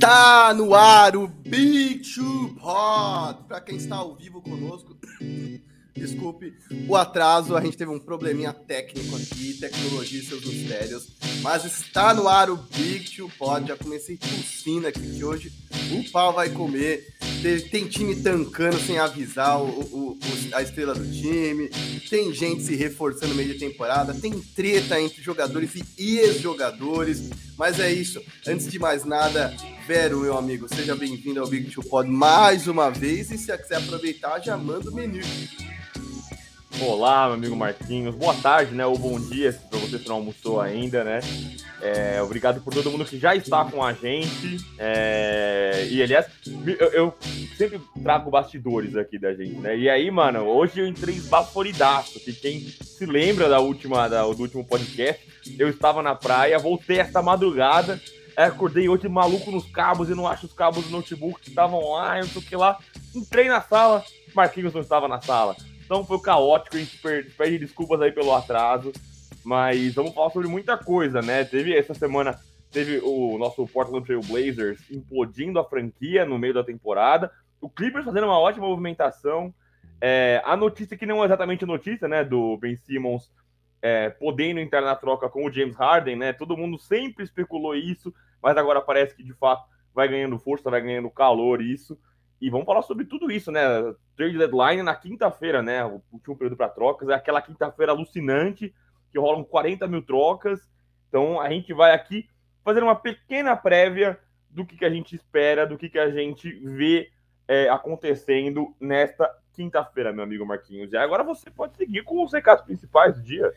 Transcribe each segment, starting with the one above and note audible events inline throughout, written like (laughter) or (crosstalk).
Está no ar o Big Two Pod. Para quem está ao vivo conosco, (coughs) desculpe o atraso, a gente teve um probleminha técnico aqui, tecnologia e seus mistérios. Mas está no ar o Big Two Pod. Já comecei tossindo aqui que hoje o pau vai comer. Tem time tancando sem avisar o, o, a estrela do time. Tem gente se reforçando no meio de temporada. Tem treta entre jogadores e ex-jogadores. Mas é isso. Antes de mais nada, Vero, meu amigo, seja bem-vindo ao Big Two Pod mais uma vez. E se quiser aproveitar, já manda o menu. Olá, meu amigo Marquinhos. Boa tarde, né? Ou bom dia, para você que não almoçou ainda, né? É, obrigado por todo mundo que já está com a gente. É, e aliás, eu, eu, sempre trago bastidores aqui da gente, né? E aí, mano, hoje eu entrei esbaforidaço. Que quem se lembra da última, da, do último podcast, eu estava na praia, voltei esta madrugada. Acordei hoje maluco nos cabos e não acho os cabos do notebook que estavam lá, não sei o que lá. Entrei na sala, Marquinhos não estava na sala. Então foi caótico, a gente pede desculpas aí pelo atraso. Mas vamos falar sobre muita coisa, né? Teve essa semana, teve o nosso Portland Trail Blazers implodindo a franquia no meio da temporada. O Clippers fazendo uma ótima movimentação. É, a notícia que não é exatamente notícia, né? Do Ben Simmons é, podendo entrar na troca com o James Harden, né? Todo mundo sempre especulou isso, mas agora parece que de fato vai ganhando força, vai ganhando calor isso. E vamos falar sobre tudo isso, né? Trade deadline na quinta-feira, né? O último período para trocas é aquela quinta-feira alucinante que rolam 40 mil trocas. Então a gente vai aqui fazer uma pequena prévia do que, que a gente espera, do que, que a gente vê é, acontecendo nesta quinta-feira, meu amigo Marquinhos. E agora você pode seguir com os recados principais do dia.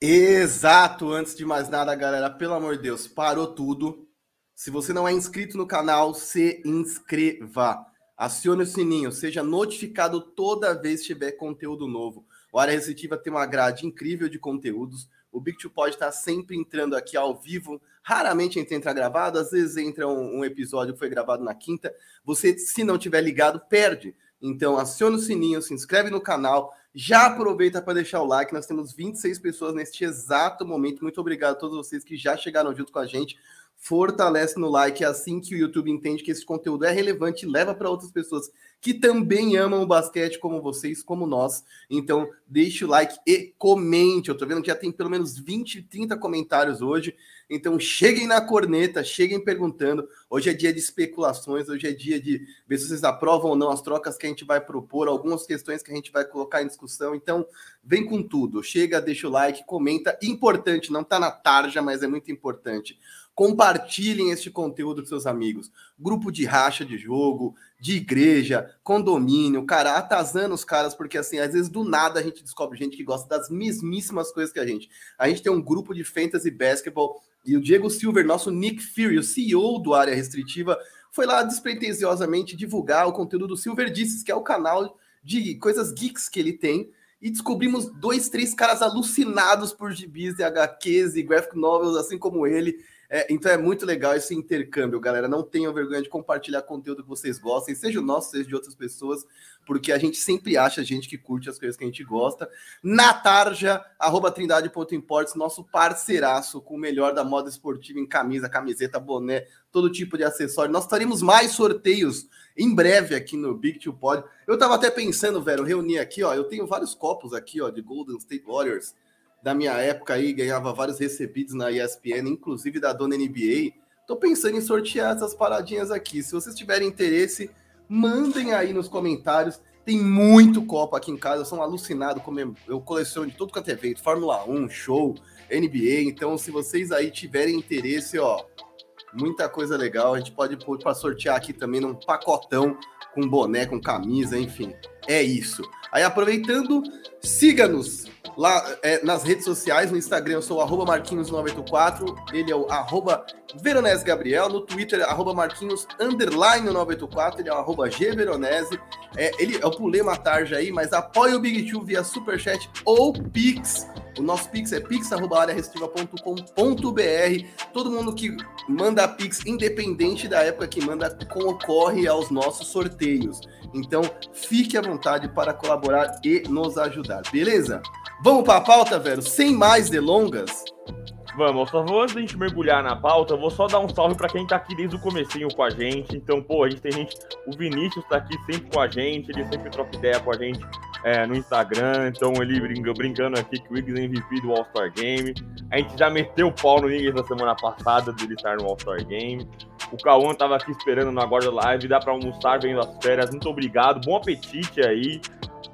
Exato! Antes de mais nada, galera, pelo amor de Deus, parou tudo. Se você não é inscrito no canal, se inscreva. Acione o sininho, seja notificado toda vez que tiver conteúdo novo. O Área Restritiva tem uma grade incrível de conteúdos. O Big Two pode estar sempre entrando aqui ao vivo. Raramente entra gravado, às vezes entra um, um, episódio que foi gravado na quinta. Você, se não tiver ligado, perde. Então, aciona o sininho, se inscreve no canal. Já aproveita para deixar o like. Nós temos 26 pessoas neste exato momento. Muito obrigado a todos vocês que já chegaram junto com a gente fortalece no like, é assim que o YouTube entende que esse conteúdo é relevante e leva para outras pessoas que também amam o basquete como vocês, como nós. Então, deixe o like e comente. Eu tô vendo que já tem pelo menos 20, 30 comentários hoje. Então, cheguem na corneta, cheguem perguntando. Hoje é dia de especulações, hoje é dia de ver se vocês aprovam ou não as trocas que a gente vai propor, algumas questões que a gente vai colocar em discussão. Então, vem com tudo. Chega, deixa o like, comenta. Importante, não tá na tarja, mas é muito importante Compartilhem este conteúdo com seus amigos. Grupo de racha de jogo, de igreja, condomínio, cara, atazando os caras, porque assim, às vezes do nada a gente descobre gente que gosta das mesmíssimas coisas que a gente. A gente tem um grupo de fantasy basketball e o Diego Silver, nosso Nick Fury, o CEO do Área Restritiva, foi lá despretensiosamente divulgar o conteúdo do Silver Disses, que é o canal de coisas geeks que ele tem e descobrimos dois, três caras alucinados por gibis e HQs e graphic novels, assim como ele. É, então é muito legal esse intercâmbio, galera. Não tenham vergonha de compartilhar conteúdo que vocês gostem, seja o nosso, seja de outras pessoas, porque a gente sempre acha gente que curte as coisas que a gente gosta. Na tarja, arroba trindade.imports, nosso parceiraço com o melhor da moda esportiva em camisa, camiseta, boné, todo tipo de acessório. Nós faremos mais sorteios em breve aqui no Big Two Pod. Eu tava até pensando, velho, reunir aqui, ó. Eu tenho vários copos aqui, ó, de Golden State Warriors da minha época aí, ganhava vários recebidos na ESPN, inclusive da dona NBA. Tô pensando em sortear essas paradinhas aqui. Se vocês tiverem interesse, mandem aí nos comentários. Tem muito copo aqui em casa, eu sou um alucinado, eu coleciono de tudo quanto é evento, Fórmula 1, show, NBA. Então, se vocês aí tiverem interesse, ó, muita coisa legal. A gente pode pôr para sortear aqui também num pacotão com boné, com camisa, enfim. É isso. Aí aproveitando, siga-nos lá é, nas redes sociais, no Instagram eu sou arroba Marquinhos984, ele é o arroba Veronese Gabriel, no Twitter arroba Marquinhos underline 984, ele é o arroba G Veronese, é, ele, eu pulei uma tarja aí, mas apoia o Big Two via Superchat ou Pix, o nosso Pix é pix.arearestiva.com.br. Todo mundo que manda Pix, independente da época que manda, concorre aos nossos sorteios. Então, fique à vontade para colaborar e nos ajudar, beleza? Vamos para a pauta, velho? Sem mais delongas. Vamos, só vou antes da gente mergulhar na pauta, vou só dar um salve para quem tá aqui desde o comecinho com a gente. Então, pô, a gente tem gente, o Vinícius tá aqui sempre com a gente, ele sempre troca ideia com a gente é, no Instagram, então ele brinca, brincando aqui que o Iggs é MVP do All-Star Game. A gente já meteu o pau no Iggs na semana passada dele estar no All-Star Game. O Cauã tava aqui esperando no Agora Live, dá para almoçar vendo as férias. Muito obrigado, bom apetite aí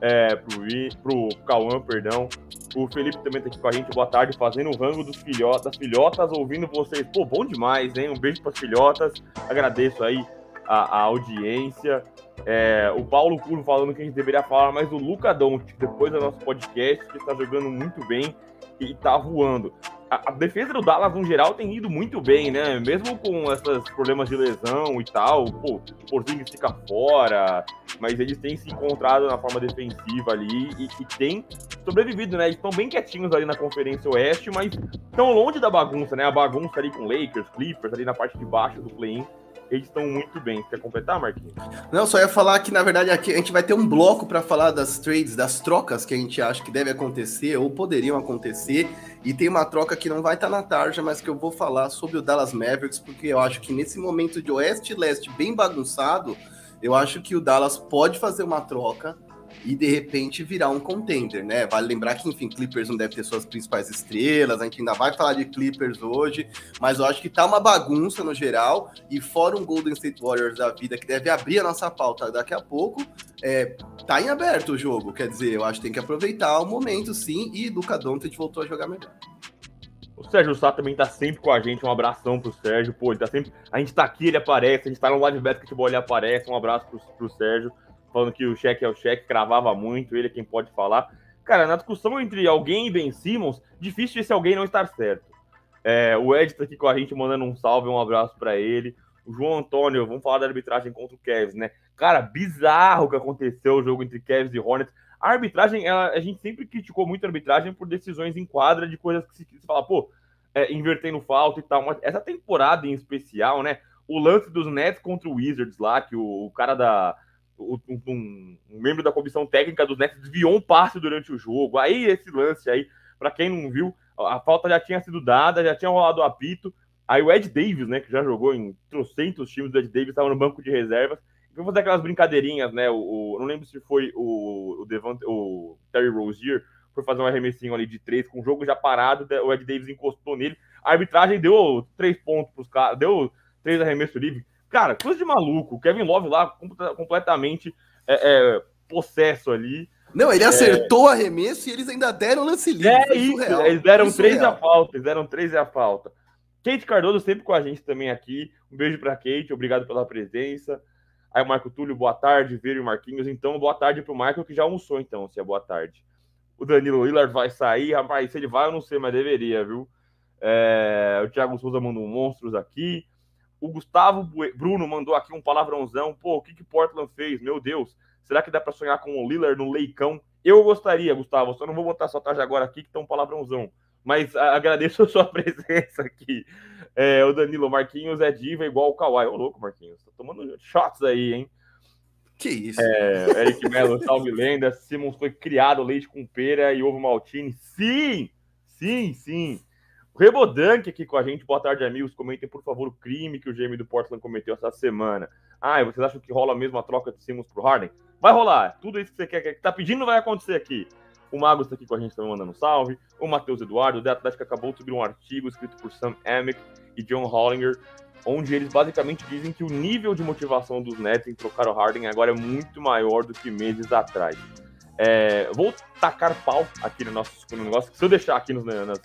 é, pro, pro Cauã, perdão. O Felipe também tá aqui com a gente, boa tarde, fazendo o rango dos filhotas, filhotas, ouvindo vocês. Pô, bom demais, hein? Um beijo para filhotas. Agradeço aí a, a audiência. É, o Paulo Culo falando que a gente deveria falar mais do Luca Doncic depois do nosso podcast, que está jogando muito bem e está voando a, defesa do Dallas, no geral, tem ido muito bem, né? Mesmo com esses problemas de lesão e tal, pô, o Porzingis fica fora, mas eles têm se encontrado na forma defensiva ali e, e têm sobrevivido, né? Eles estão bem quietinhos ali na Conferência Oeste, mas estão longe da bagunça, né? A bagunça ali com Lakers, Clippers, ali na parte de baixo do play-in estão muito bem. Quer completar, Marquinhos? Não, só ia falar que, na verdade, aqui a gente vai ter um bloco para falar das trades, das trocas que a gente acha que deve acontecer ou poderiam acontecer. E tem uma troca que não vai estar tá na tarja, mas que eu vou falar sobre o Dallas Mavericks, porque eu acho que nesse momento de oeste e leste bem bagunçado, eu acho que o Dallas pode fazer uma troca e de repente virar um contender, né? Vale lembrar que, enfim, Clippers não deve ter suas principais estrelas, a gente ainda vai falar de Clippers hoje, mas eu acho que tá uma bagunça no geral, e fora um Golden State Warriors da vida que deve abrir a nossa pauta daqui a pouco, é, tá em aberto o jogo, quer dizer, eu acho que tem que aproveitar o momento, sim, e Luca Doncic voltou a jogar melhor. O Sérgio Sá também tá sempre com a gente. Um abração pro Sérgio. Pô, ele tá sempre. A gente tá aqui, ele aparece. A gente tá no live basketball, ele aparece. Um abraço pro, pro Sérgio falando que o cheque é o cheque, cravava muito, ele é quem pode falar. Cara, na discussão entre alguém e Ben Simmons, difícil esse alguém não estar certo. É, o Ed tá aqui com a gente mandando um salve, um abraço para ele. O João Antônio, vamos falar da arbitragem contra o Cavs, né? Cara, bizarro que aconteceu o jogo entre Cavs e Hornets. A arbitragem, ela, a gente sempre criticou muito a arbitragem por decisões em quadra de coisas que se, se fala, pô, é, invertendo falta e tal. Mas essa temporada em especial, né? O lance dos Nets contra o Wizards lá, que o, o cara da, um, um, membro da comissão técnica dos Nets desviou um passe durante o jogo. Aí esse lance aí, para quem não viu, a falta já tinha sido dada, já tinha rolado o apito. Aí o Ed Davis, né, que já jogou em trocentos times do Ed Davis, estava no banco de reservas. Foi fazer aquelas brincadeirinhas, né? O, o, não lembro se foi o, o, Devant, o Terry Rozier, foi fazer um arremessinho ali de três, com o jogo já parado, o Ed Davis encostou nele. A arbitragem deu três pontos para os caras, deu três arremessos livres. Cara, coisa de maluco. Kevin Love lá completamente é, é, possesso ali. Não, ele acertou o arremesso e eles ainda deram lance livre. É isso, surreal. eles deram Foi três surreal. a falta, eles deram três a falta. Kate Cardoso sempre com a gente também aqui. Um beijo para Kate, obrigado pela presença. Aí o Marco Túlio, boa tarde, Vero e Marquinhos. Então, boa tarde pro Michael, que já almoçou, então, se é boa tarde. O Danilo Lillard vai sair, rapaz, se ele vai, eu não sei, mas deveria, viu? É... o Thiago Souza mandou monstros aqui. O Gustavo Bruno mandou aqui um palavrãozão. Pô, o que, que Portland fez? Meu Deus. Será que dá para sonhar com o Lillard no leicão? Eu gostaria, Gustavo. Só não vou botar sua tarde agora aqui, que tá um palavrãozão. Mas a, agradeço a sua (laughs) presença aqui. É, o Danilo Marquinhos é diva igual o Kawhi. Ô, louco, Marquinhos. Tá tomando shots aí, hein? Que isso? É, Eric Melo, salve lenda. Simons foi criado leite com pera e ovo maltine. Sim! Sim, sim. Rebodank aqui com a gente. Boa tarde, amigos. Comentem, por favor, o crime que o GM do Portland cometeu essa semana. Ah, e vocês acham que rola mesmo a troca de Simmons pro Harden? Vai rolar. Tudo isso que você quer, que tá pedindo vai acontecer aqui. O Magos está aqui com a gente também mandando salve. O Matheus Eduardo, o The Atlético acabou de subir um artigo escrito por Sam Amick e John Hollinger, onde eles basicamente dizem que o nível de motivação dos Nets em trocar o Harden agora é muito maior do que meses atrás. É, vou tacar pau aqui no nosso no negócio. Se eu deixar aqui nos, nas,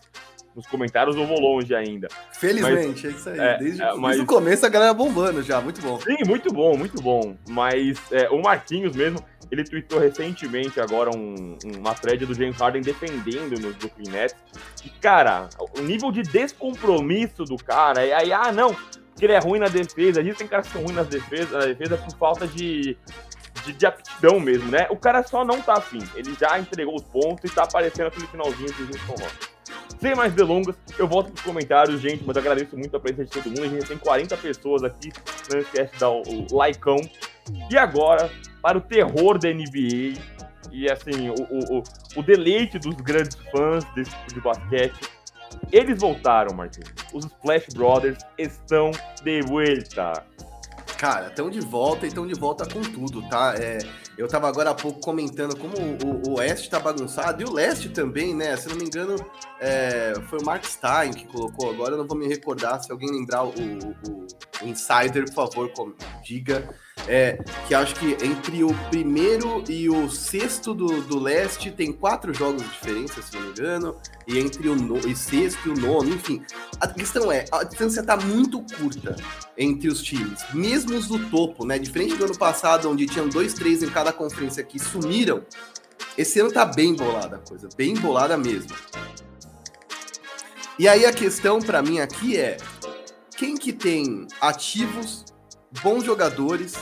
nos comentários ou vou longe ainda. Felizmente, mas, é isso aí. É, desde, é, mas... desde, o começo a galera bombando já, muito bom. Sim, muito bom, muito bom. Mas é, o Marquinhos mesmo, ele tweetou recentemente agora um, uma thread do James Harden defendendo no Brooklyn Nets. E, cara, o nível de descompromisso do cara, e aí, ah, não, que ele é ruim na defesa, existem caras que são ruins na defesa, na defesa por falta de, de, de, aptidão mesmo, né? O cara só não tá afim. Ele já entregou os pontos e tá aparecendo aquele finalzinho do Houston Rockets. Sem mais delongas, eu volto para os comentários, gente, mas agradeço muito a presença de todo mundo. A gente tem 40 pessoas aqui, não esquece de dar o, o likeão. E agora, para o terror da NBA, e assim, o, o, o deleite dos grandes fãs desse tipo de basquete, Eles voltaram, Marquinhos. Os Splash Brothers estão de volta. Cara, estão de volta e estão de volta com tudo, tá? É, eu tava agora há pouco comentando como o, o Oeste tá bagunçado e o Leste também, né? Se não me engano, é, foi o Mark Stein que colocou agora, eu não vou me recordar. Se alguém lembrar o, o, o Insider, por favor, diga é, que acho que entre o primeiro e o sexto do, do leste tem quatro jogos de diferença, se não me engano, e entre o no, e sexto e o nono, enfim. A questão é, a distância está muito curta entre os times, mesmo os do topo, né? Diferente do ano passado, onde tinham dois, três em cada conferência que sumiram, esse ano tá bem bolada a coisa, bem bolada mesmo. E aí a questão para mim aqui é quem que tem ativos, bons jogadores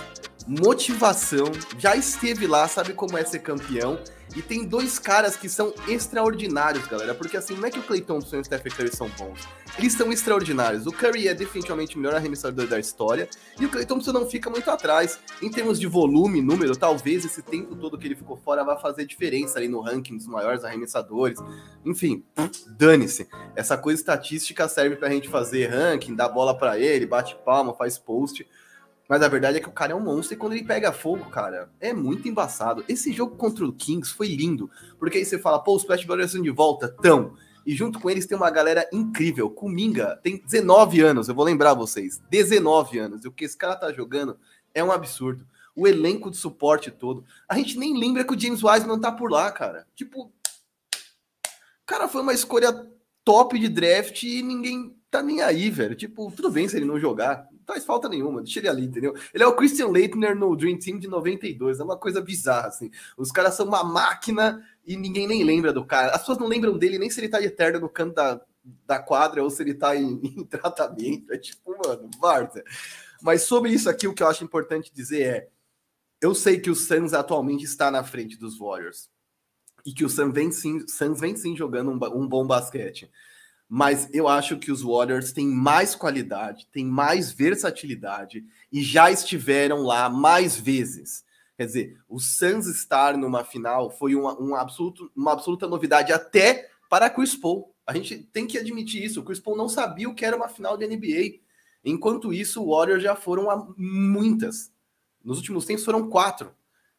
motivação, já esteve lá, sabe como é ser campeão. E tem dois caras que são extraordinários, galera. Porque assim, não é que o Clay Thompson e o Stephen Curry são bons. Eles são extraordinários. O Curry é definitivamente o melhor arremessador da história. E o Clay Thompson não fica muito atrás. Em termos de volume, número, talvez esse tempo todo que ele ficou fora vai fazer diferença ali no ranking dos maiores arremessadores. Enfim, dane-se. Essa coisa estatística serve pra gente fazer ranking, dar bola para ele, bate palma, faz post. Mas a verdade é que o cara é um monstro e quando ele pega fogo, cara, é muito embaçado. Esse jogo contra o Kings foi lindo, porque aí você fala, pô, os Splash Brothers de volta, tão. E junto com eles tem uma galera incrível. Kuminga tem 19 anos, eu vou lembrar vocês. 19 anos. E o que esse cara tá jogando é um absurdo. O elenco de suporte todo. A gente nem lembra que o James Wiseman tá por lá, cara. Tipo, cara foi uma escolha top de draft e ninguém tá nem aí, velho. Tipo, tudo bem se ele não jogar faz falta nenhuma, deixa ele ali, entendeu? Ele é o Christian Leitner no Dream Team de 92, é uma coisa bizarra, assim. Os caras são uma máquina e ninguém nem lembra do cara. As pessoas não lembram dele nem se ele tá eterno no canto da, da quadra ou se ele tá em, (laughs) em tratamento. É tipo, mano, Barça. Mas sobre isso aqui, o que eu acho importante dizer é: eu sei que o Suns atualmente está na frente dos Warriors. E que o Suns vem sim, Suns vem sim jogando um, um bom basquete mas eu acho que os Warriors têm mais qualidade, têm mais versatilidade e já estiveram lá mais vezes. Quer dizer, o Suns estar numa final foi uma, uma, absoluto, uma absoluta novidade até para Chris Paul. A gente tem que admitir isso. O Chris Paul não sabia o que era uma final de NBA. Enquanto isso, o Warriors já foram a muitas. Nos últimos tempos foram quatro.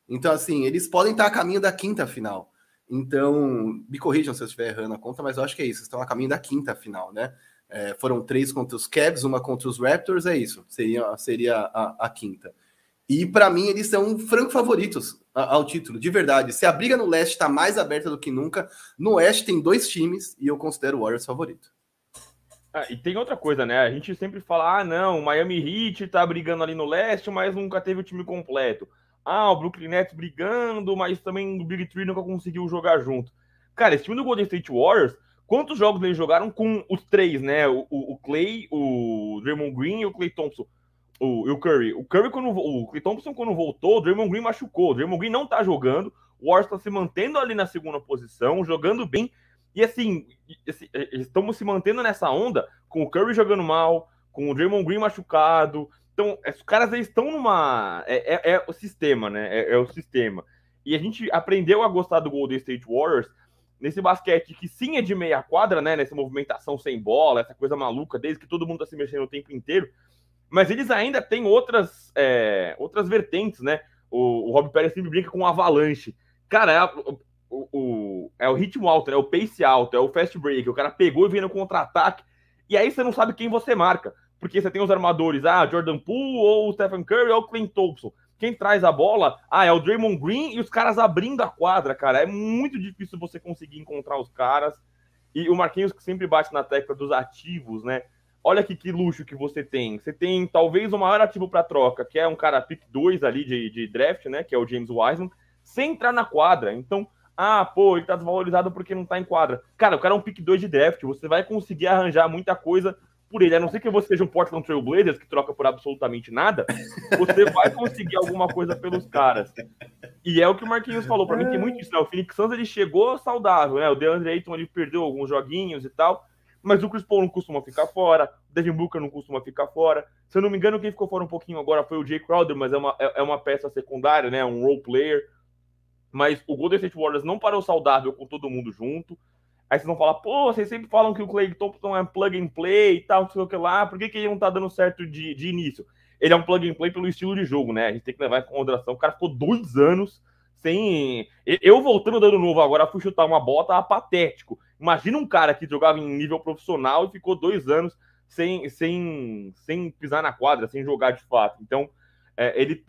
Então, assim, eles podem estar a caminho da quinta final. Então, me corrijam se eu estiver errando a conta, mas eu acho que é isso. Estão a caminho da quinta final, né? É, foram três contra os Cavs, uma contra os Raptors, é isso. Seria, seria a, a quinta. E para mim, eles são franco favoritos ao título, de verdade. Se a briga no leste está mais aberta do que nunca, no oeste tem dois times e eu considero o Warriors favorito. Ah, e tem outra coisa, né? A gente sempre fala: ah, não, o Miami Heat tá brigando ali no leste, mas nunca teve o time completo. Ah, o Brooklyn Nets brigando, mas também o Big Three nunca conseguiu jogar junto. Cara, esse time do Golden State Warriors, quantos jogos eles jogaram com os três, né? O, o, o Clay, o Draymond Green e o Clay Thompson. O, o Curry. O Curry, quando o Clay Thompson, quando voltou, o Draymond Green machucou. O Draymond Green não tá jogando. O Warriors tá se mantendo ali na segunda posição, jogando bem. E assim, estamos se mantendo nessa onda com o Curry jogando mal, com o Draymond Green machucado, então, os caras eles estão numa. É, é, é, o sistema, né? É, é, o sistema. E a gente aprendeu a gostar do Golden State Warriors nesse basquete que sim é de meia quadra, né? Nessa movimentação sem bola, essa coisa maluca, desde que todo mundo tá se mexendo o tempo inteiro. Mas eles ainda têm outras, é, outras vertentes, né? O, o Rob Pérez sempre brinca com o avalanche. Cara, é, o, o, é o ritmo alto, é o pace alto, é o fast break. O cara pegou e veio no contra-ataque. E aí você não sabe quem você marca porque você tem os armadores, ah, Jordan Poole, ou o Stephen Curry, ou o Clint Thompson. Quem traz a bola, ah, é o Draymond Green e os caras abrindo a quadra, cara. É muito difícil você conseguir encontrar os caras. E o Marquinhos que sempre bate na tecla dos ativos, né? Olha aqui que luxo que você tem. Você tem talvez o maior ativo para troca, que é um cara pick 2 ali de, de draft, né? Que é o James Wiseman, sem entrar na quadra. Então, ah, pô, ele tá desvalorizado porque não tá em quadra. Cara, o cara é um pick 2 de draft. Você vai conseguir arranjar muita coisa por ele, a não ser que você seja um Portland Trail Blazers que troca por absolutamente nada, você vai conseguir alguma coisa pelos caras. E é o que o Marquinhos falou, para mim tem muito isso, né? O Phoenix Suns ele chegou saudável, né? O DeAndre Ayton ele perdeu alguns joguinhos e tal, mas o Chris Paul não costuma ficar fora, o Devin Booker não costuma ficar fora. Se eu não me engano, quem ficou fora um pouquinho agora foi o Jay Crowder, mas é uma, é, é uma peça secundária, né? Um role player. Mas o Golden State Warriors não parou saudável com todo mundo junto. Aí vocês vão falar, pô, vocês sempre falam que o Clay Thompson é plug and play e tal, não sei o que lá, por que, que ele não tá dando certo de, de início? Ele é um plug and play pelo estilo de jogo, né? A gente tem que levar em consideração. O cara ficou dois anos sem. Eu voltando dando novo agora, fui chutar uma bota tá patético. Imagina um cara que jogava em nível profissional e ficou dois anos sem, sem, sem pisar na quadra, sem jogar de fato. Então, é, ele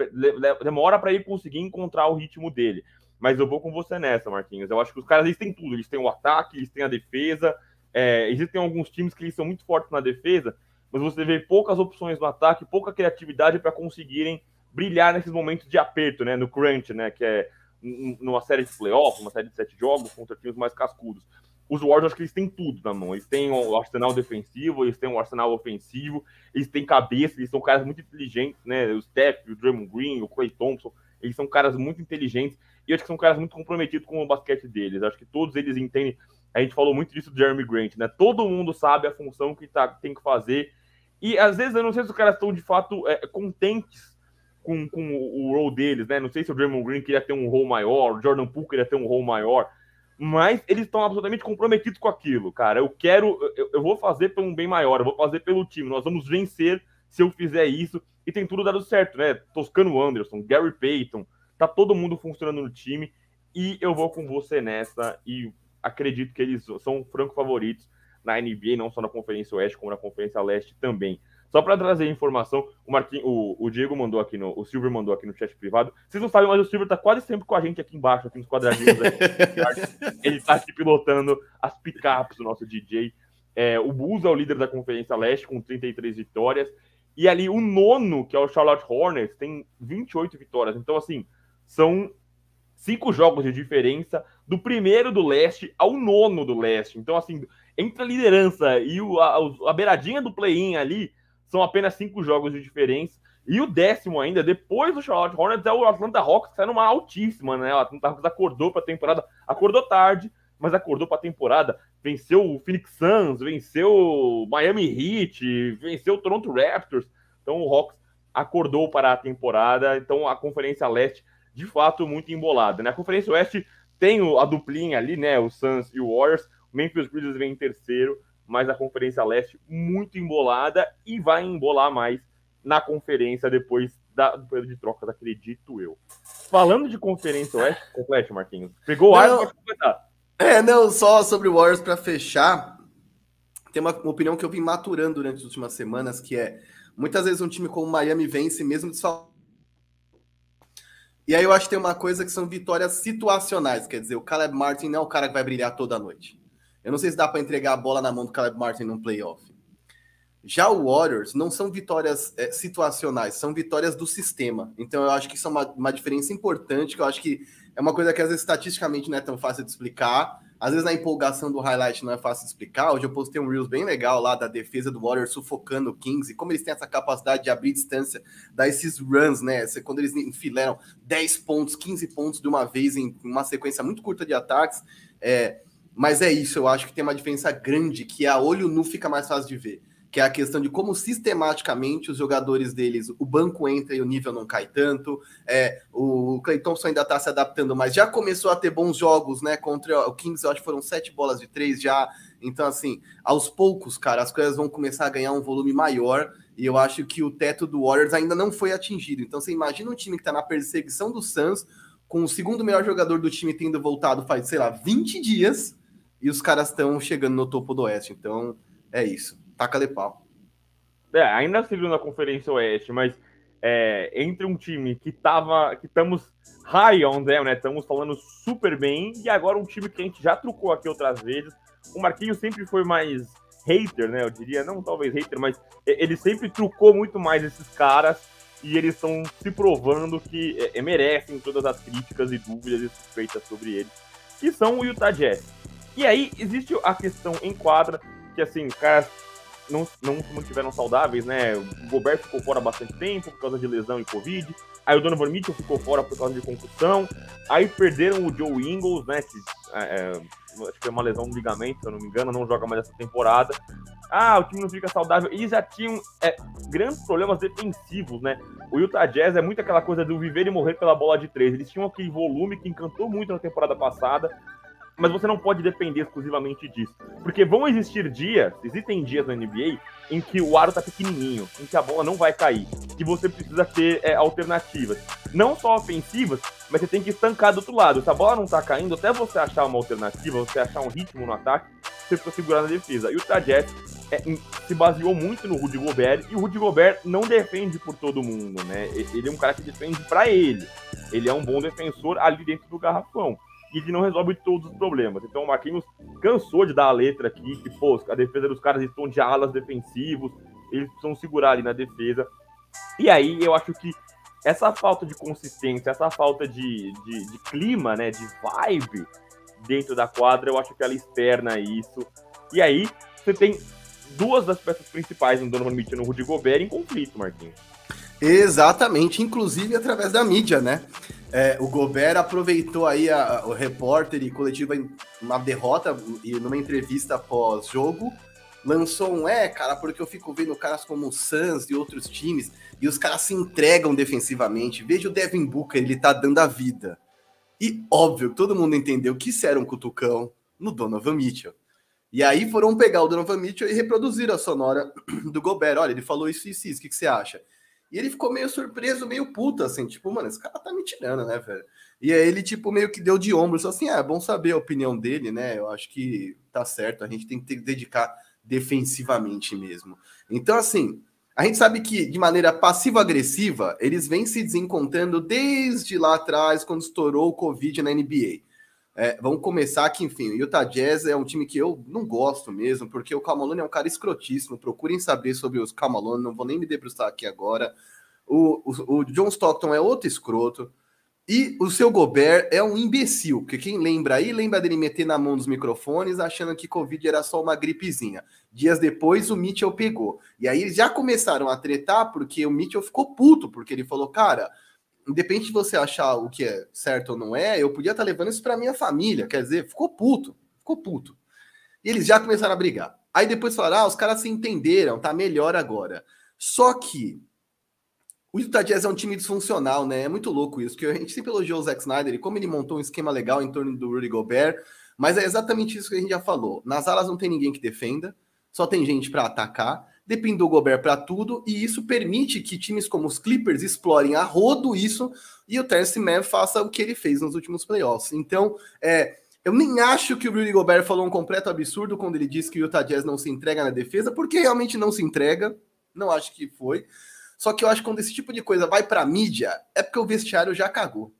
demora para ele conseguir encontrar o ritmo dele. Mas eu vou com você nessa, Marquinhos. Eu acho que os caras eles têm tudo. Eles têm o ataque, eles têm a defesa. É, existem alguns times que eles são muito fortes na defesa, mas você vê poucas opções no ataque, pouca criatividade para conseguirem brilhar nesses momentos de aperto, né? No crunch, né? Que é numa série de playoffs, uma série de sete jogos contra times mais cascudos. Os Warriors, acho que eles têm tudo na mão. Eles têm o arsenal defensivo, eles têm o arsenal ofensivo, eles têm cabeça, eles são caras muito inteligentes, né? O Steph, o Draymond Green, o Clay Thompson, eles são caras muito inteligentes e acho que são caras muito comprometidos com o basquete deles. Acho que todos eles entendem. A gente falou muito disso do Jeremy Grant, né? Todo mundo sabe a função que tá, tem que fazer. E às vezes eu não sei se os caras estão de fato é, contentes com, com o, o role deles, né? Não sei se o Draymond Green queria ter um role maior, o Jordan Poole queria ter um role maior, mas eles estão absolutamente comprometidos com aquilo, cara. Eu quero, eu, eu, vou fazer pelo um bem maior, eu vou fazer pelo time. Nós vamos vencer se eu fizer isso. E tem tudo dado certo, né? Toscano Anderson, Gary Payton, Tá todo mundo funcionando no time e eu vou com você nessa e acredito que eles são franco favoritos na NBA, não só na Conferência Oeste, como na Conferência Leste também. Só para trazer informação, o, Marquinhos, o, o, Diego mandou aqui no. O Silver mandou aqui no chat privado. Vocês não sabem, mas o Silver tá quase sempre com a gente aqui embaixo, aqui nos quadradinhos. (laughs) Ele tá aqui pilotando as picapes do nosso DJ. É, o Bulls é o líder da Conferência Leste, com 33 vitórias. E ali o nono, que é o Charlotte Hornets, tem 28 vitórias. Então, assim, são cinco jogos de diferença do primeiro do leste ao nono do leste. Então, assim, entre a liderança e o, a, a beiradinha do play-in ali, são apenas cinco jogos de diferença. E o décimo ainda, depois do Charlotte Hornets, é o Atlanta Hawks, que está numa altíssima, né? O Atlanta Hawks acordou para a temporada, acordou tarde, mas acordou para a temporada. Venceu o Phoenix Suns, venceu o Miami Heat, venceu o Toronto Raptors. Então o Hawks acordou para a temporada. Então a Conferência Leste de fato muito embolada. Né? Conferência Oeste tem a duplinha ali, né? O Suns e o Warriors. O Memphis Grizzlies vem em terceiro, mas a Conferência Leste muito embolada e vai embolar mais na conferência depois da, do período de trocas, acredito eu. Falando de Conferência Oeste, complete, Marquinhos. Pegou o ar, pode completar. É, não, só sobre o Warriors para fechar. Tem uma, uma opinião que eu vim maturando durante as últimas semanas, que é muitas vezes um time como o Miami vence mesmo desfalcado e aí eu acho que tem uma coisa que são vitórias situacionais, quer dizer, o Caleb Martin não é o cara que vai brilhar toda noite. Eu não sei se dá para entregar a bola na mão do Caleb Martin num playoff. Já o Warriors não são vitórias é, situacionais, são vitórias do sistema. Então eu acho que isso é uma, uma diferença importante, que eu acho que é uma coisa que às vezes estatisticamente não é tão fácil de explicar, às vezes na empolgação do highlight não é fácil de explicar. Hoje eu postei um Reels bem legal lá da defesa do Warriors sufocando o Kings e como eles têm essa capacidade de abrir distância, dar esses runs, né? Quando eles enfileiram 10 pontos, 15 pontos de uma vez em uma sequência muito curta de ataques. É, mas é isso, eu acho que tem uma diferença grande que a olho nu fica mais fácil de ver que é a questão de como sistematicamente os jogadores deles, o banco entra e o nível não cai tanto. É, o Clay Thompson ainda está se adaptando, mas já começou a ter bons jogos, né? Contra o Kings, eu acho que foram sete bolas de três já. Então, assim, aos poucos, cara, as coisas vão começar a ganhar um volume maior. E eu acho que o teto do Warriors ainda não foi atingido. Então, você imagina um time que está na perseguição do Suns, com o segundo melhor jogador do time tendo voltado faz, sei lá, 20 dias, e os caras estão chegando no topo do Oeste. Então, é isso taca de pau. É, ainda seguindo na Conferência Oeste, mas é, entre um time que tava. que estamos high on them, né? Estamos falando super bem, e agora um time que a gente já trucou aqui outras vezes. O Marquinhos sempre foi mais hater, né? Eu diria, não talvez hater, mas ele sempre trucou muito mais esses caras e eles estão se provando que é, é, merecem todas as críticas e dúvidas e suspeitas sobre eles, que são o Utah Jazz. E aí existe a questão em quadra, que assim, caras não, não se mantiveram saudáveis, né? O Gobert ficou fora bastante tempo por causa de lesão e Covid. Aí o Donovan Mitchell ficou fora por causa de concussão. Aí perderam o Joe Ingles, né? Que, é, é, acho que é uma lesão no ligamento, se eu não me engano, não joga mais essa temporada. Ah, o time não fica saudável. E já tinham é, grandes problemas defensivos, né? O Utah Jazz é muito aquela coisa do viver e morrer pela bola de três. Eles tinham aquele volume que encantou muito na temporada passada. Mas você não pode depender exclusivamente disso. Porque vão existir dias, existem dias na NBA em que o aro tá pequenininho, em que a bola não vai cair, que você precisa ter é, alternativas. Não só ofensivas, mas você tem que estancar do outro lado. Se a bola não tá caindo, até você achar uma alternativa, você achar um ritmo no ataque, você precisa segurar na defesa. E o Jazz é, se baseou muito no Rudy Gobert, e o Rudy Gobert não defende por todo mundo, né? Ele é um cara que defende para ele. Ele é um bom defensor ali dentro do garrafão e ele não resolve todos os problemas. Então o Marquinhos cansou de dar a letra aqui, que, pô, a defesa dos caras estão de alas defensivos, eles precisam segurar ali na defesa. E aí eu acho que essa falta de consistência, essa falta de, de, de clima, né, de vibe dentro da quadra, eu acho que ela externa isso. E aí você tem duas das peças principais no Donovan Mitchell e no Rudy Gobert em conflito, Marquinhos. Exatamente, inclusive através da mídia, né? É, o Gobert aproveitou aí a, a, o repórter e coletiva uma derrota e numa entrevista pós-jogo, lançou um é, cara, porque eu fico vendo caras como o Suns e outros times e os caras se entregam defensivamente. Veja o Devin Booker, ele tá dando a vida. E óbvio, todo mundo entendeu que isso era um cutucão no Donovan Mitchell. E aí foram pegar o Donovan Mitchell e reproduzir a sonora (clears throat) do Gobert. Olha, ele falou isso e isso, isso, o que, que você acha? E ele ficou meio surpreso, meio puto, assim, tipo, mano, esse cara tá me tirando, né, velho? E aí ele, tipo, meio que deu de ombro, só assim, ah, é bom saber a opinião dele, né? Eu acho que tá certo, a gente tem que ter que dedicar defensivamente mesmo. Então, assim, a gente sabe que de maneira passiva-agressiva, eles vêm se desencontrando desde lá atrás, quando estourou o Covid na NBA. É, vamos começar que, enfim, o Utah Jazz é um time que eu não gosto mesmo, porque o Camalone é um cara escrotíssimo. Procurem saber sobre os Camalone, não vou nem me debruçar aqui agora. O, o, o, John Stockton é outro escroto. E o seu Gobert é um imbecil, porque quem lembra aí, lembra dele meter na mão dos microfones achando que Covid era só uma gripezinha. Dias depois, o Mitchell pegou. E aí eles já começaram a tretar, porque o Mitchell ficou puto, porque ele falou, cara, independente de você achar o que é certo ou não é, eu podia estar levando isso para minha família. Quer dizer, ficou puto, ficou puto. E eles já começaram a brigar. Aí depois falaram: ah, os caras se entenderam, tá melhor agora. Só que o Utah Jazz é um time disfuncional, né? É muito louco isso, que a gente sempre elogiou o Zack Snyder e como ele montou um esquema legal em torno do Rudy Gobert, mas é exatamente isso que a gente já falou. Nas alas não tem ninguém que defenda, só tem gente para atacar depende do Gobert para tudo, e isso permite que times como os Clippers explorem a rodo isso e o Terence Mann faça o que ele fez nos últimos playoffs. Então, é, eu nem acho que o Rudy Gobert falou um completo absurdo quando ele disse que o Utah Jazz não se entrega na defesa, porque realmente não se entrega. Não acho que foi. Só que eu acho que quando esse tipo de coisa vai para mídia, é porque o vestiário já cagou.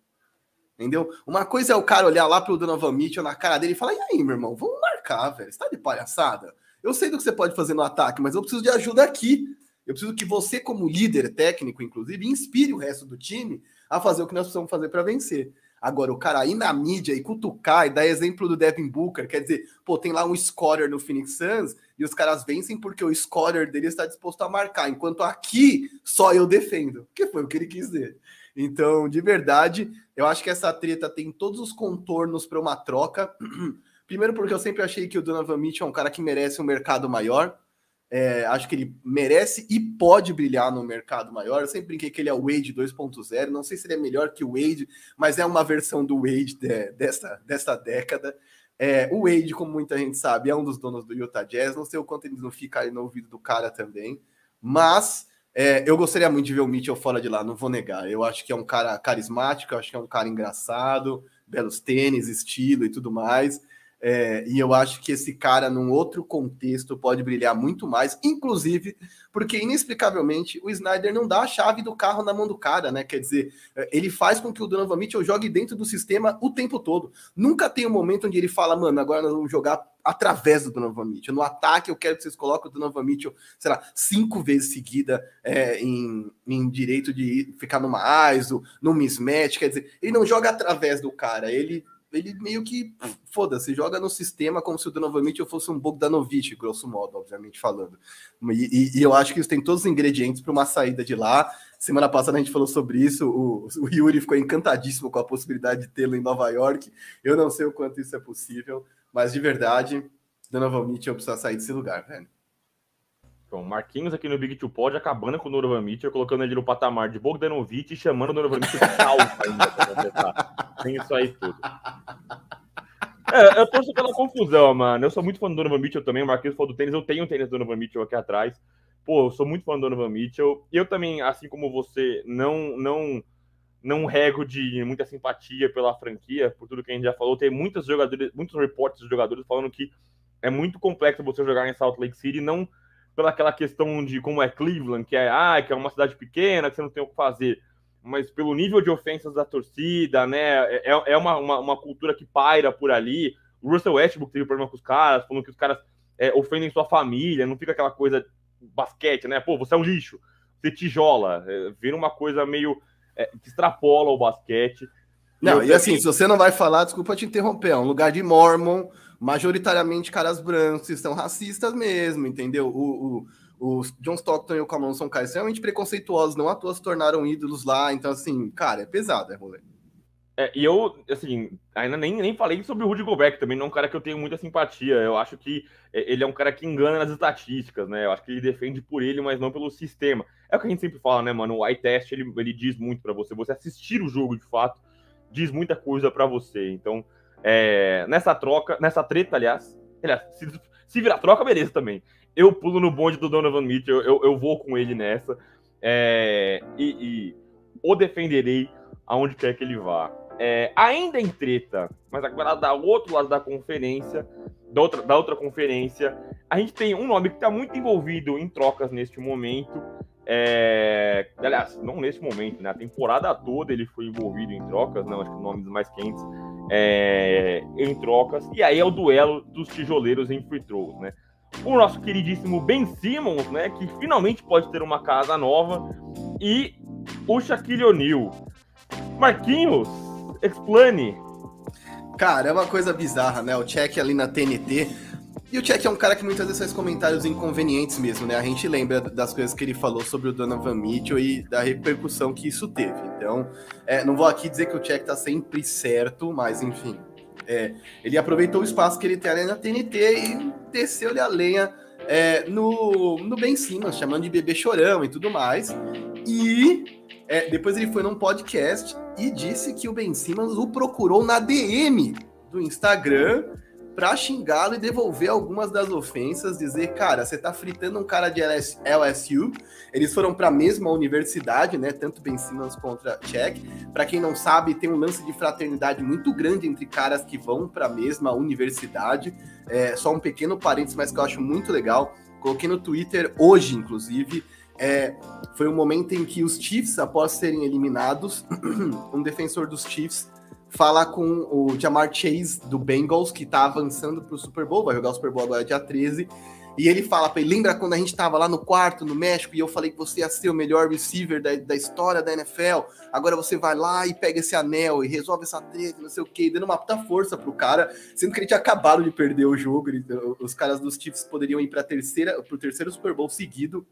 Entendeu? Uma coisa é o cara olhar lá pro Donovan Mitchell na cara dele e falar: e aí, meu irmão, vamos marcar, velho. Você tá de palhaçada? Eu sei do que você pode fazer no ataque, mas eu preciso de ajuda aqui. Eu preciso que você, como líder técnico, inclusive, inspire o resto do time a fazer o que nós precisamos fazer para vencer. Agora, o cara ir na mídia e cutucar e dar exemplo do Devin Booker, quer dizer, pô, tem lá um scorer no Phoenix Suns e os caras vencem porque o scorer dele está disposto a marcar, enquanto aqui só eu defendo, que foi o que ele quis dizer. Então, de verdade, eu acho que essa treta tem todos os contornos para uma troca. (clears throat) Primeiro porque eu sempre achei que o Donovan Mitchell é um cara que merece um mercado maior. É, acho que ele merece e pode brilhar no mercado maior. Eu sempre brinquei que ele é o Wade 2.0. Não sei se ele é melhor que o Wade, mas é uma versão do Wade de, dessa, dessa década. É, o Wade, como muita gente sabe, é um dos donos do Utah Jazz. Não sei o quanto eles não ficam aí no ouvido do cara também. Mas é, eu gostaria muito de ver o Mitchell fora de lá, não vou negar. Eu acho que é um cara carismático, eu acho que é um cara engraçado, belos tênis, estilo e tudo mais. É, e eu acho que esse cara, num outro contexto, pode brilhar muito mais, inclusive porque, inexplicavelmente, o Snyder não dá a chave do carro na mão do cara, né? Quer dizer, é, ele faz com que o Donovan Mitchell jogue dentro do sistema o tempo todo. Nunca tem um momento onde ele fala, mano, agora nós vamos jogar através do Donovan Mitchell. No ataque, eu quero que vocês coloquem o Donovan Mitchell, sei lá, cinco vezes seguida é, em, em direito de ficar numa ISO, num mismatch. Quer dizer, ele não joga através do cara, ele ele meio que, foda-se, joga no sistema como se o Donovan Mitchell fosse um Bogdanovic, grosso modo, obviamente falando. E, e, e eu acho que isso tem todos os ingredientes para uma saída de lá. Semana passada a gente falou sobre isso, o, o Yuri ficou encantadíssimo com a possibilidade de tê-lo em Nova York. Eu não sei o quanto isso é possível, mas de verdade, Donovan Mitchell precisa sair desse lugar, velho. Então, Marquinhos aqui no Big Two Pod acabando com o Donovan Mitchell, colocando ele no patamar de Bogdanovic e chamando o Donovan Mitchell de calça (laughs) ainda Tem isso aí tudo. É, eu torço pela confusão, mano. Eu sou muito fã do Donovan Mitchell também. O Marquinhos falou do tênis. Eu tenho um tênis do Donovan Mitchell aqui atrás. Pô, eu sou muito fã do Donovan Mitchell. E eu também, assim como você, não, não, não rego de muita simpatia pela franquia, por tudo que a gente já falou. Tem muitos jogadores, muitos reportes de jogadores falando que é muito complexo você jogar em Salt Lake City, não pela aquela questão de como é Cleveland, que é, ah, que é uma cidade pequena, que você não tem o que fazer, mas pelo nível de ofensas da torcida, né? É, é uma, uma, uma cultura que paira por ali. O Russell Westbrook teve problema com os caras, falando que os caras é, ofendem sua família, não fica aquela coisa basquete, né? Pô, você é um lixo, você tijola, é, vira uma coisa meio é, que extrapola o basquete. Não, e assim, se você não vai falar, desculpa te interromper, é um lugar de mormon, majoritariamente caras brancos, são racistas mesmo, entendeu? O, o, o John Stockton e o Camon são caras extremamente preconceituosos, não à toa se tornaram ídolos lá, então assim, cara, é pesado, é rolê. É, e eu, assim, ainda nem, nem falei sobre o Rudy Gobert, também não é um cara que eu tenho muita simpatia. Eu acho que é, ele é um cara que engana nas estatísticas, né? Eu acho que ele defende por ele, mas não pelo sistema. É o que a gente sempre fala, né, mano? O eye test, ele, ele diz muito para você. Você assistir o jogo, de fato, diz muita coisa para você. Então, é, nessa troca, nessa treta, aliás, aliás se, se virar troca, beleza também. Eu pulo no bonde do Donovan Mitchell, eu, eu vou com ele nessa. É, e, e o defenderei aonde quer que ele vá. É, ainda em treta, mas agora da outro lado da conferência, da outra, da outra conferência, a gente tem um nome que está muito envolvido em trocas neste momento. É, aliás, não neste momento, né? Temporada toda ele foi envolvido em trocas, não, acho que nomes mais quentes é, em trocas. E aí é o duelo dos tijoleiros em free throws, né? O nosso queridíssimo Ben Simmons, né? Que finalmente pode ter uma casa nova. E o Shaquille O'Neal. Marquinhos, explane. Cara, é uma coisa bizarra, né? O check ali na TNT. E o Check é um cara que muitas vezes faz comentários inconvenientes mesmo, né? A gente lembra das coisas que ele falou sobre o Donovan Mitchell e da repercussão que isso teve. Então, é, não vou aqui dizer que o Check tá sempre certo, mas enfim. É, ele aproveitou o espaço que ele tem ali na TNT e desceu-lhe a lenha é, no, no Ben Simmons, chamando de bebê chorão e tudo mais. E é, depois ele foi num podcast e disse que o Ben Simmons o procurou na DM do Instagram para xingá-lo e devolver algumas das ofensas, dizer, cara, você tá fritando um cara de LSU. Eles foram para a mesma universidade, né? Tanto Ben Simmons contra Check. Para quem não sabe, tem um lance de fraternidade muito grande entre caras que vão para a mesma universidade. É, só um pequeno parênteses, mas que eu acho muito legal. Coloquei no Twitter hoje, inclusive. É, foi um momento em que os Chiefs, após serem eliminados, (clears throat) um defensor dos Chiefs fala com o Jamar Chase do Bengals, que tá avançando pro Super Bowl, vai jogar o Super Bowl agora dia 13. E ele fala para ele: lembra quando a gente tava lá no quarto, no México, e eu falei que você ia ser o melhor receiver da, da história da NFL? Agora você vai lá e pega esse anel e resolve essa treta, não sei o quê, dando uma puta força pro cara, sendo que ele tinha acabado de perder o jogo. Ele, os caras dos Chiefs poderiam ir pra terceira, pro terceiro Super Bowl seguido.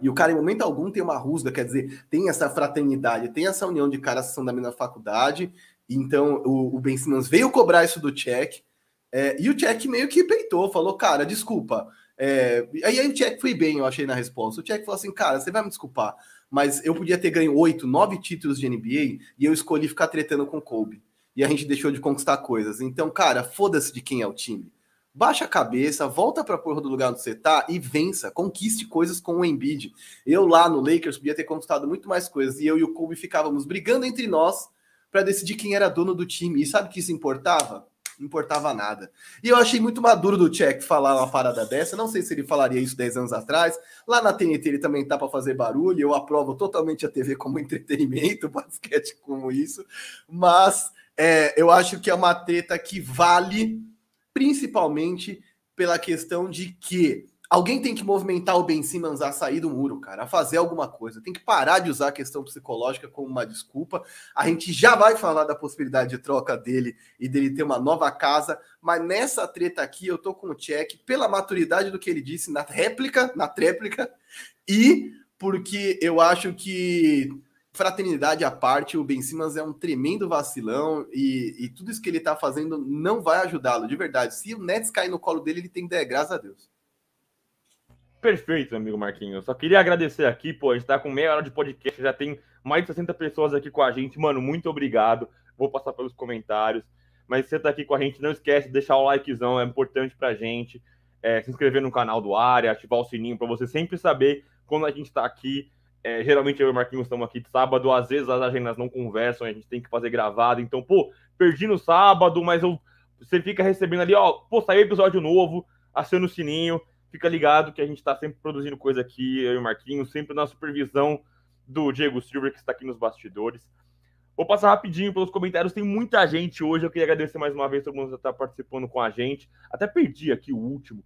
E o cara, em momento algum, tem uma rusga, quer dizer, tem essa fraternidade, tem essa união de caras que são da mesma faculdade. Então, o, o Ben Simmons veio cobrar isso do Check. É, e o Check meio que peitou, falou, cara, desculpa. É, aí, aí o Check foi bem, eu achei na resposta. O Check falou assim, cara, você vai me desculpar, mas eu podia ter ganho oito, nove títulos de NBA e eu escolhi ficar tretando com o Kobe. E a gente deixou de conquistar coisas. Então, cara, foda-se de quem é o time baixa a cabeça, volta para a porra do lugar onde você tá e vença, conquiste coisas com o Embiid. Eu lá no Lakers podia ter conquistado muito mais coisas e eu e o Kobe ficávamos brigando entre nós para decidir quem era dono do time. E sabe que isso importava? Não importava nada. E eu achei muito maduro do Check falar uma parada dessa. Não sei se ele falaria isso 10 anos atrás. Lá na TNT ele também tá para fazer barulho. Eu aprovo totalmente a TV como (laughs) entretenimento, basquete como isso. Mas é, eu acho que é uma treta que vale principalmente pela questão de que alguém tem que movimentar o Ben Simmons a sair do muro, cara, a fazer alguma coisa. Tem que parar de usar a questão psicológica como uma desculpa. A gente já vai falar da possibilidade de troca dele e dele ter uma nova casa, mas nessa treta aqui eu tô com o check pela maturidade do que ele disse na réplica, na tréplica, e porque eu acho que fraternidade à parte, o Ben Simmons é um tremendo vacilão e, e tudo isso que ele tá fazendo não vai ajudá-lo, de verdade. Se o Nets cair no colo dele, ele tem que dar graças a Deus. Perfeito, amigo Marquinhos. Só queria agradecer aqui, pô, a gente tá com meia hora de podcast, já tem mais de 60 pessoas aqui com a gente. Mano, muito obrigado. Vou passar pelos comentários. Mas você tá aqui com a gente, não esquece de deixar o likezão, é importante pra gente. É, se inscrever no canal do Área, ativar o sininho para você sempre saber quando a gente tá aqui. É, geralmente eu e o Marquinhos estamos aqui de sábado, às vezes as agendas não conversam, a gente tem que fazer gravado. Então, pô, perdi no sábado, mas eu, você fica recebendo ali, ó, pô, saiu episódio novo, aciona o sininho, fica ligado que a gente está sempre produzindo coisa aqui, eu e o Marquinhos, sempre na supervisão do Diego Silver, que está aqui nos bastidores. Vou passar rapidinho pelos comentários, tem muita gente hoje, eu queria agradecer mais uma vez todo mundo que está participando com a gente. Até perdi aqui o último,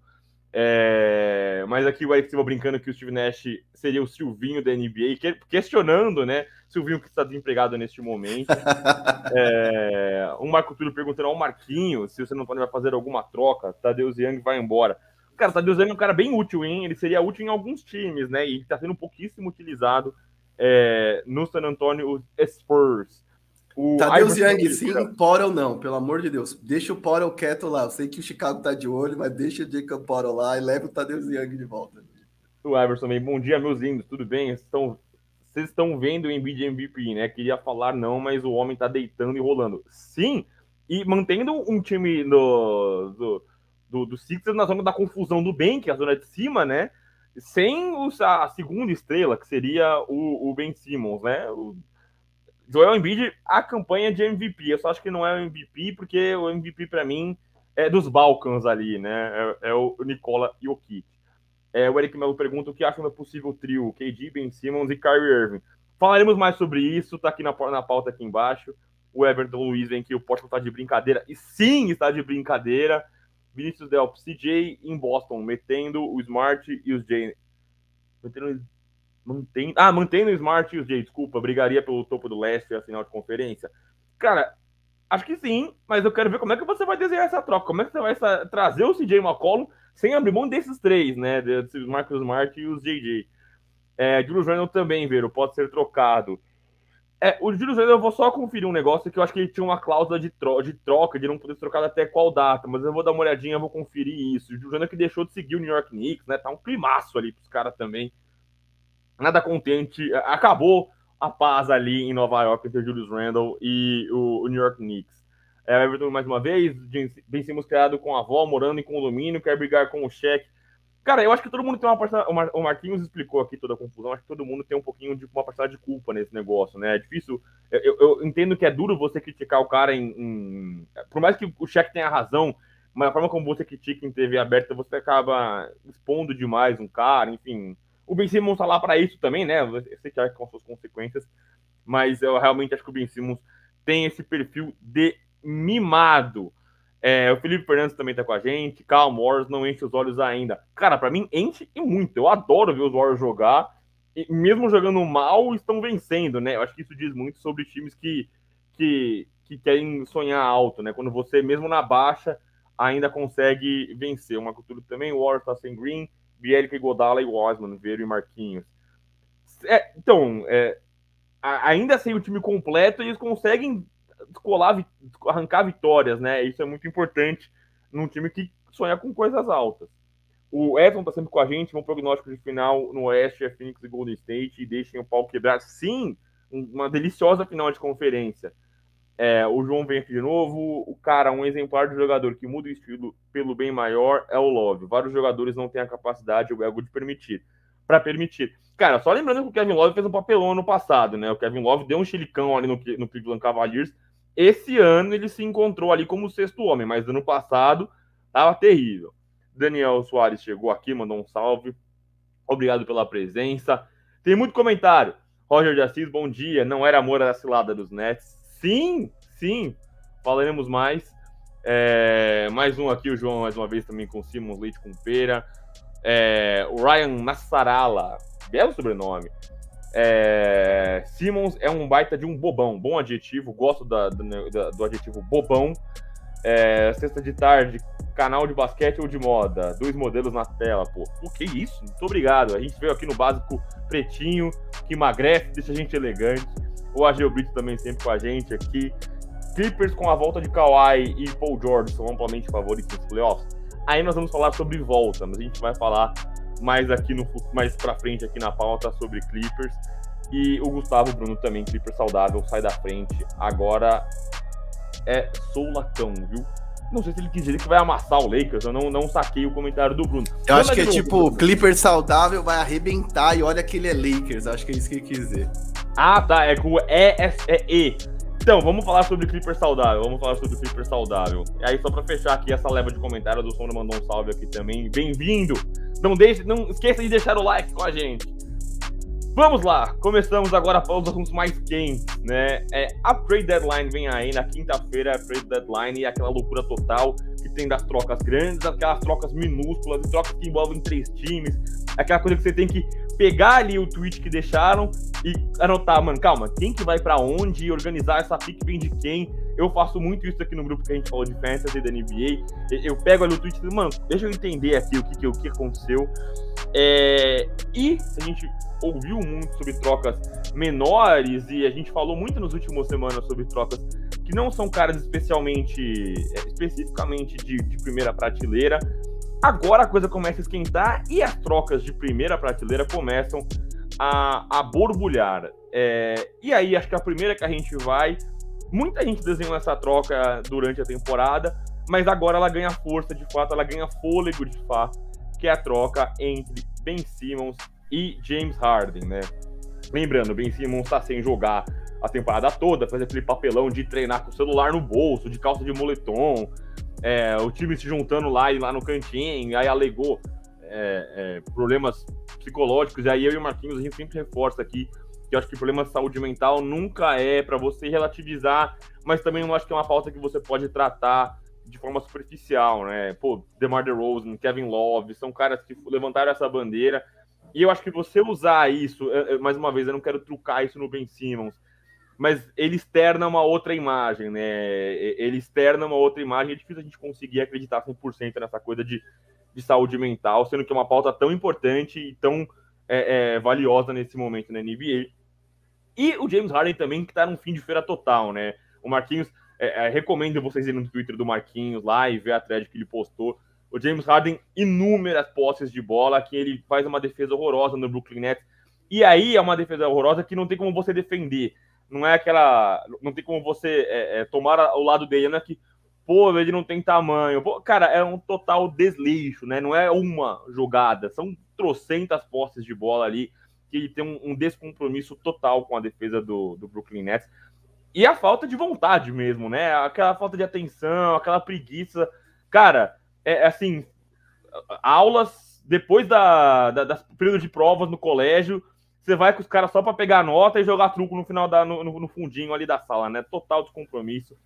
é... mas aqui o Eric Silva brincando que o Steve Nash seria o Silvinho da NBA, questionando, né, Silvinho que está desempregado neste momento. (laughs) é... O Marco Túlio perguntando ao Marquinho se você não pode fazer alguma troca, Tadeu Young vai embora. Cara, Tadeu Young é um cara bem útil, hein? Ele seria útil em alguns times, né? E está sendo pouquíssimo utilizado é, no San Antonio Spurs. O Tadeu Young, sim, Porel não, pelo amor de Deus. Deixa o Porel quieto lá. Eu sei que o Chicago tá de olho, mas deixa o Jacob Porel lá e leva o Tadeu Young de volta. O Everson também. Bom dia, meus lindos. Tudo bem? Estão, vocês estão vendo o Embiid MVP, né? Queria falar não, mas o homem tá deitando e rolando. Sim, e mantendo um time do, do, do, do Sixers na zona da confusão do bem, que é a zona de cima, né? sem os, a segunda estrela, que seria o, o Ben Simmons, né? O Joel Embiid, a campanha de MVP. Eu só acho que não é o MVP, porque o MVP, para mim, é dos Balcãs ali, né? É, é o Nicola Jokic. É, o Eric Melo pergunta o que acha do possível trio KD, Ben Simmons e Kyrie Irving. Falaremos mais sobre isso, tá aqui na, na pauta aqui embaixo. O Everton Luiz vem que o Portland tá de brincadeira, e sim, está de brincadeira. Vinícius Delp, CJ em Boston, metendo o Smart e os Jay. Metendo, mantendo, ah, mantendo o Smart e os Jay, desculpa, brigaria pelo topo do leste a final de conferência. Cara, acho que sim, mas eu quero ver como é que você vai desenhar essa troca. Como é que você vai trazer o CJ McCollum sem abrir mão desses três, né? Desses Marcus Smart e os JJ. É, Julius Randle também, Vero, pode ser trocado. É, o Júlio César, eu vou só conferir um negócio que eu acho que ele tinha uma cláusula de, tro de troca, de não poder trocar até qual data, mas eu vou dar uma olhadinha, vou conferir isso. O Júlio César que deixou de seguir o New York Knicks, né? Tá um climaço ali pros caras também. Nada contente. Acabou a paz ali em Nova York entre Julius Randle e o, o New York Knicks. É, Everton, mais uma vez, vencemos criado com a avó, morando em condomínio, quer brigar com o cheque Cara, eu acho que todo mundo tem uma parcela. O Marquinhos explicou aqui toda a confusão. Acho que todo mundo tem um pouquinho de uma parcela de culpa nesse negócio, né? É difícil. Eu, eu entendo que é duro você criticar o cara em, em. Por mais que o cheque tenha razão, mas a forma como você critica em TV aberta, você acaba expondo demais um cara, enfim. O Ben Simmons tá lá para isso também, né? Eu sei que com suas consequências, mas eu realmente acho que o Ben Simmons tem esse perfil de mimado. É, o Felipe Fernandes também tá com a gente. Calma, Warriors não enche os olhos ainda. Cara, para mim enche e muito. Eu adoro ver os Warriors jogar. E mesmo jogando mal, estão vencendo, né? Eu acho que isso diz muito sobre times que, que, que querem sonhar alto, né? Quando você, mesmo na baixa, ainda consegue vencer. Uma cultura também, o Warriors tá sem Green, Bielica e Godala e Osman, Veiro e Marquinhos. É, então, é, ainda sem o time completo, eles conseguem colar, arrancar vitórias, né? Isso é muito importante num time que sonha com coisas altas. O Everton tá sempre com a gente, um prognóstico de final no Oeste é Phoenix e Golden State, e deixem o pau quebrar. Sim, uma deliciosa final de conferência. É, o João vem aqui de novo. O cara, um exemplar de jogador que muda o estilo pelo bem maior é o Love. Vários jogadores não têm a capacidade, o ego de permitir. Para permitir. Cara, só lembrando que o Kevin Love fez um papelão no passado, né? O Kevin Love deu um chilicão ali no, no Cleveland Cavaliers, esse ano ele se encontrou ali como sexto homem, mas ano passado estava terrível. Daniel Soares chegou aqui, mandou um salve. Obrigado pela presença. Tem muito comentário. Roger de Assis, bom dia. Não era amor da cilada dos Nets. Sim, sim. Falaremos mais. É, mais um aqui, o João, mais uma vez, também com Simons Leite com Pera. É, o Ryan Nassarala, belo sobrenome. É, Simmons é um baita de um bobão, bom adjetivo, gosto da, da, do adjetivo bobão. É, sexta de tarde, canal de basquete ou de moda, dois modelos na tela, pô. O que isso? Muito obrigado. A gente veio aqui no básico pretinho, que emagrece, deixa a gente elegante. O Ageu Brito também sempre com a gente aqui. Clippers com a volta de Kawhi e Paul George são amplamente favoritos nos playoffs. Aí nós vamos falar sobre volta, mas a gente vai falar mais aqui no mais para frente aqui na pauta sobre Clippers. E o Gustavo Bruno também, Clippers saudável, sai da frente. Agora é soulacão, viu? Não sei se ele quis dizer que vai amassar o Lakers, eu não, não saquei o comentário do Bruno. Eu acho que é tipo. Clipper saudável vai arrebentar e olha que ele é Lakers, acho que é isso que ele quis dizer. Ah, tá, é com E, é E. Então, vamos falar sobre Clipper saudável, vamos falar sobre Clipper saudável. E aí, só pra fechar aqui essa leva de comentários, o Sono mandou um salve aqui também. Bem-vindo! Não, deixe, não esqueça de deixar o like com a gente. Vamos lá, começamos agora para os assuntos mais quentes, né? É, a trade deadline vem aí na quinta-feira, a trade deadline e aquela loucura total que tem das trocas grandes, aquelas trocas minúsculas, trocas que envolvem três times, aquela coisa que você tem que pegar ali o tweet que deixaram e anotar, mano, calma, quem que vai para onde, organizar essa pick vem de quem. Eu faço muito isso aqui no grupo que a gente falou de fantasy da NBA. Eu pego ali o tweet e mano, deixa eu entender aqui o que, que, o que aconteceu. É... E a gente ouviu muito sobre trocas menores e a gente falou muito nas últimas semanas sobre trocas que não são caras especialmente, é, especificamente de, de primeira prateleira. Agora a coisa começa a esquentar e as trocas de primeira prateleira começam a, a borbulhar. É, e aí, acho que a primeira que a gente vai. Muita gente desenhou essa troca durante a temporada, mas agora ela ganha força de fato, ela ganha fôlego de fato, que é a troca entre Ben Simmons e James Harden, né? Lembrando, Ben Simmons está sem jogar a temporada toda, faz aquele papelão de treinar com o celular no bolso, de calça de moletom, é, o time se juntando lá e lá no cantinho, aí alegou é, é, problemas psicológicos, e aí eu e o Marquinhos a gente sempre reforça aqui que eu acho que problema de saúde mental nunca é para você relativizar, mas também não acho que é uma pauta que você pode tratar de forma superficial, né? Pô, DeMar DeRozan, Kevin Love, são caras que levantaram essa bandeira, e eu acho que você usar isso, mais uma vez, eu não quero trucar isso no Ben Simmons, mas ele externa uma outra imagem, né? Ele externa uma outra imagem, é difícil a gente conseguir acreditar 100% nessa coisa de, de saúde mental, sendo que é uma pauta tão importante e tão é, é, valiosa nesse momento na NBA. E o James Harden também, que tá num fim de feira total, né? O Marquinhos, é, é recomendo vocês irem no Twitter do Marquinhos lá e ver a thread que ele postou o James Harden, inúmeras posses de bola, que ele faz uma defesa horrorosa no Brooklyn Nets. E aí é uma defesa horrorosa que não tem como você defender. Não é aquela. Não tem como você é, é, tomar o lado dele, não é que, pô, ele não tem tamanho. Pô, cara, é um total desleixo, né? Não é uma jogada, são trocentas posses de bola ali que tem um, um descompromisso total com a defesa do, do Brooklyn Nets. E a falta de vontade mesmo, né? Aquela falta de atenção, aquela preguiça. Cara, é, é, assim, aulas depois da, da, das período de provas no colégio, você vai com os caras só para pegar nota e jogar truco no final da no, no, fundinho ali da sala, né? Total descompromisso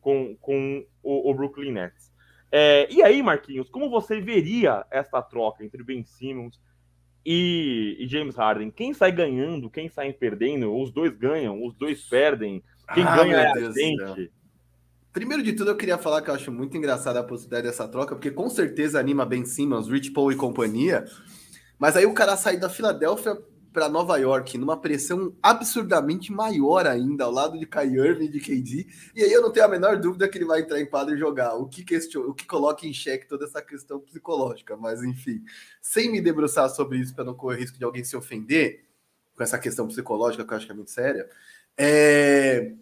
com, com o, o Brooklyn Nets. É, e aí, Marquinhos, como você veria essa troca entre Ben Simmons e, e, James Harden? Quem sai ganhando, quem sai perdendo? Os dois ganham, os dois perdem. Quem ah, ganha é a gente. Primeiro de tudo, eu queria falar que eu acho muito engraçada a possibilidade dessa troca, porque com certeza anima Ben Simmons, Rich Paul e companhia. Mas aí o cara sai da Filadélfia para Nova York numa pressão absurdamente maior ainda, ao lado de Kai Irving e de KD. E aí eu não tenho a menor dúvida que ele vai entrar em quadro e jogar, o que, questiona, o que coloca em xeque toda essa questão psicológica. Mas enfim, sem me debruçar sobre isso para não correr risco de alguém se ofender com essa questão psicológica, que eu acho que é muito séria. É...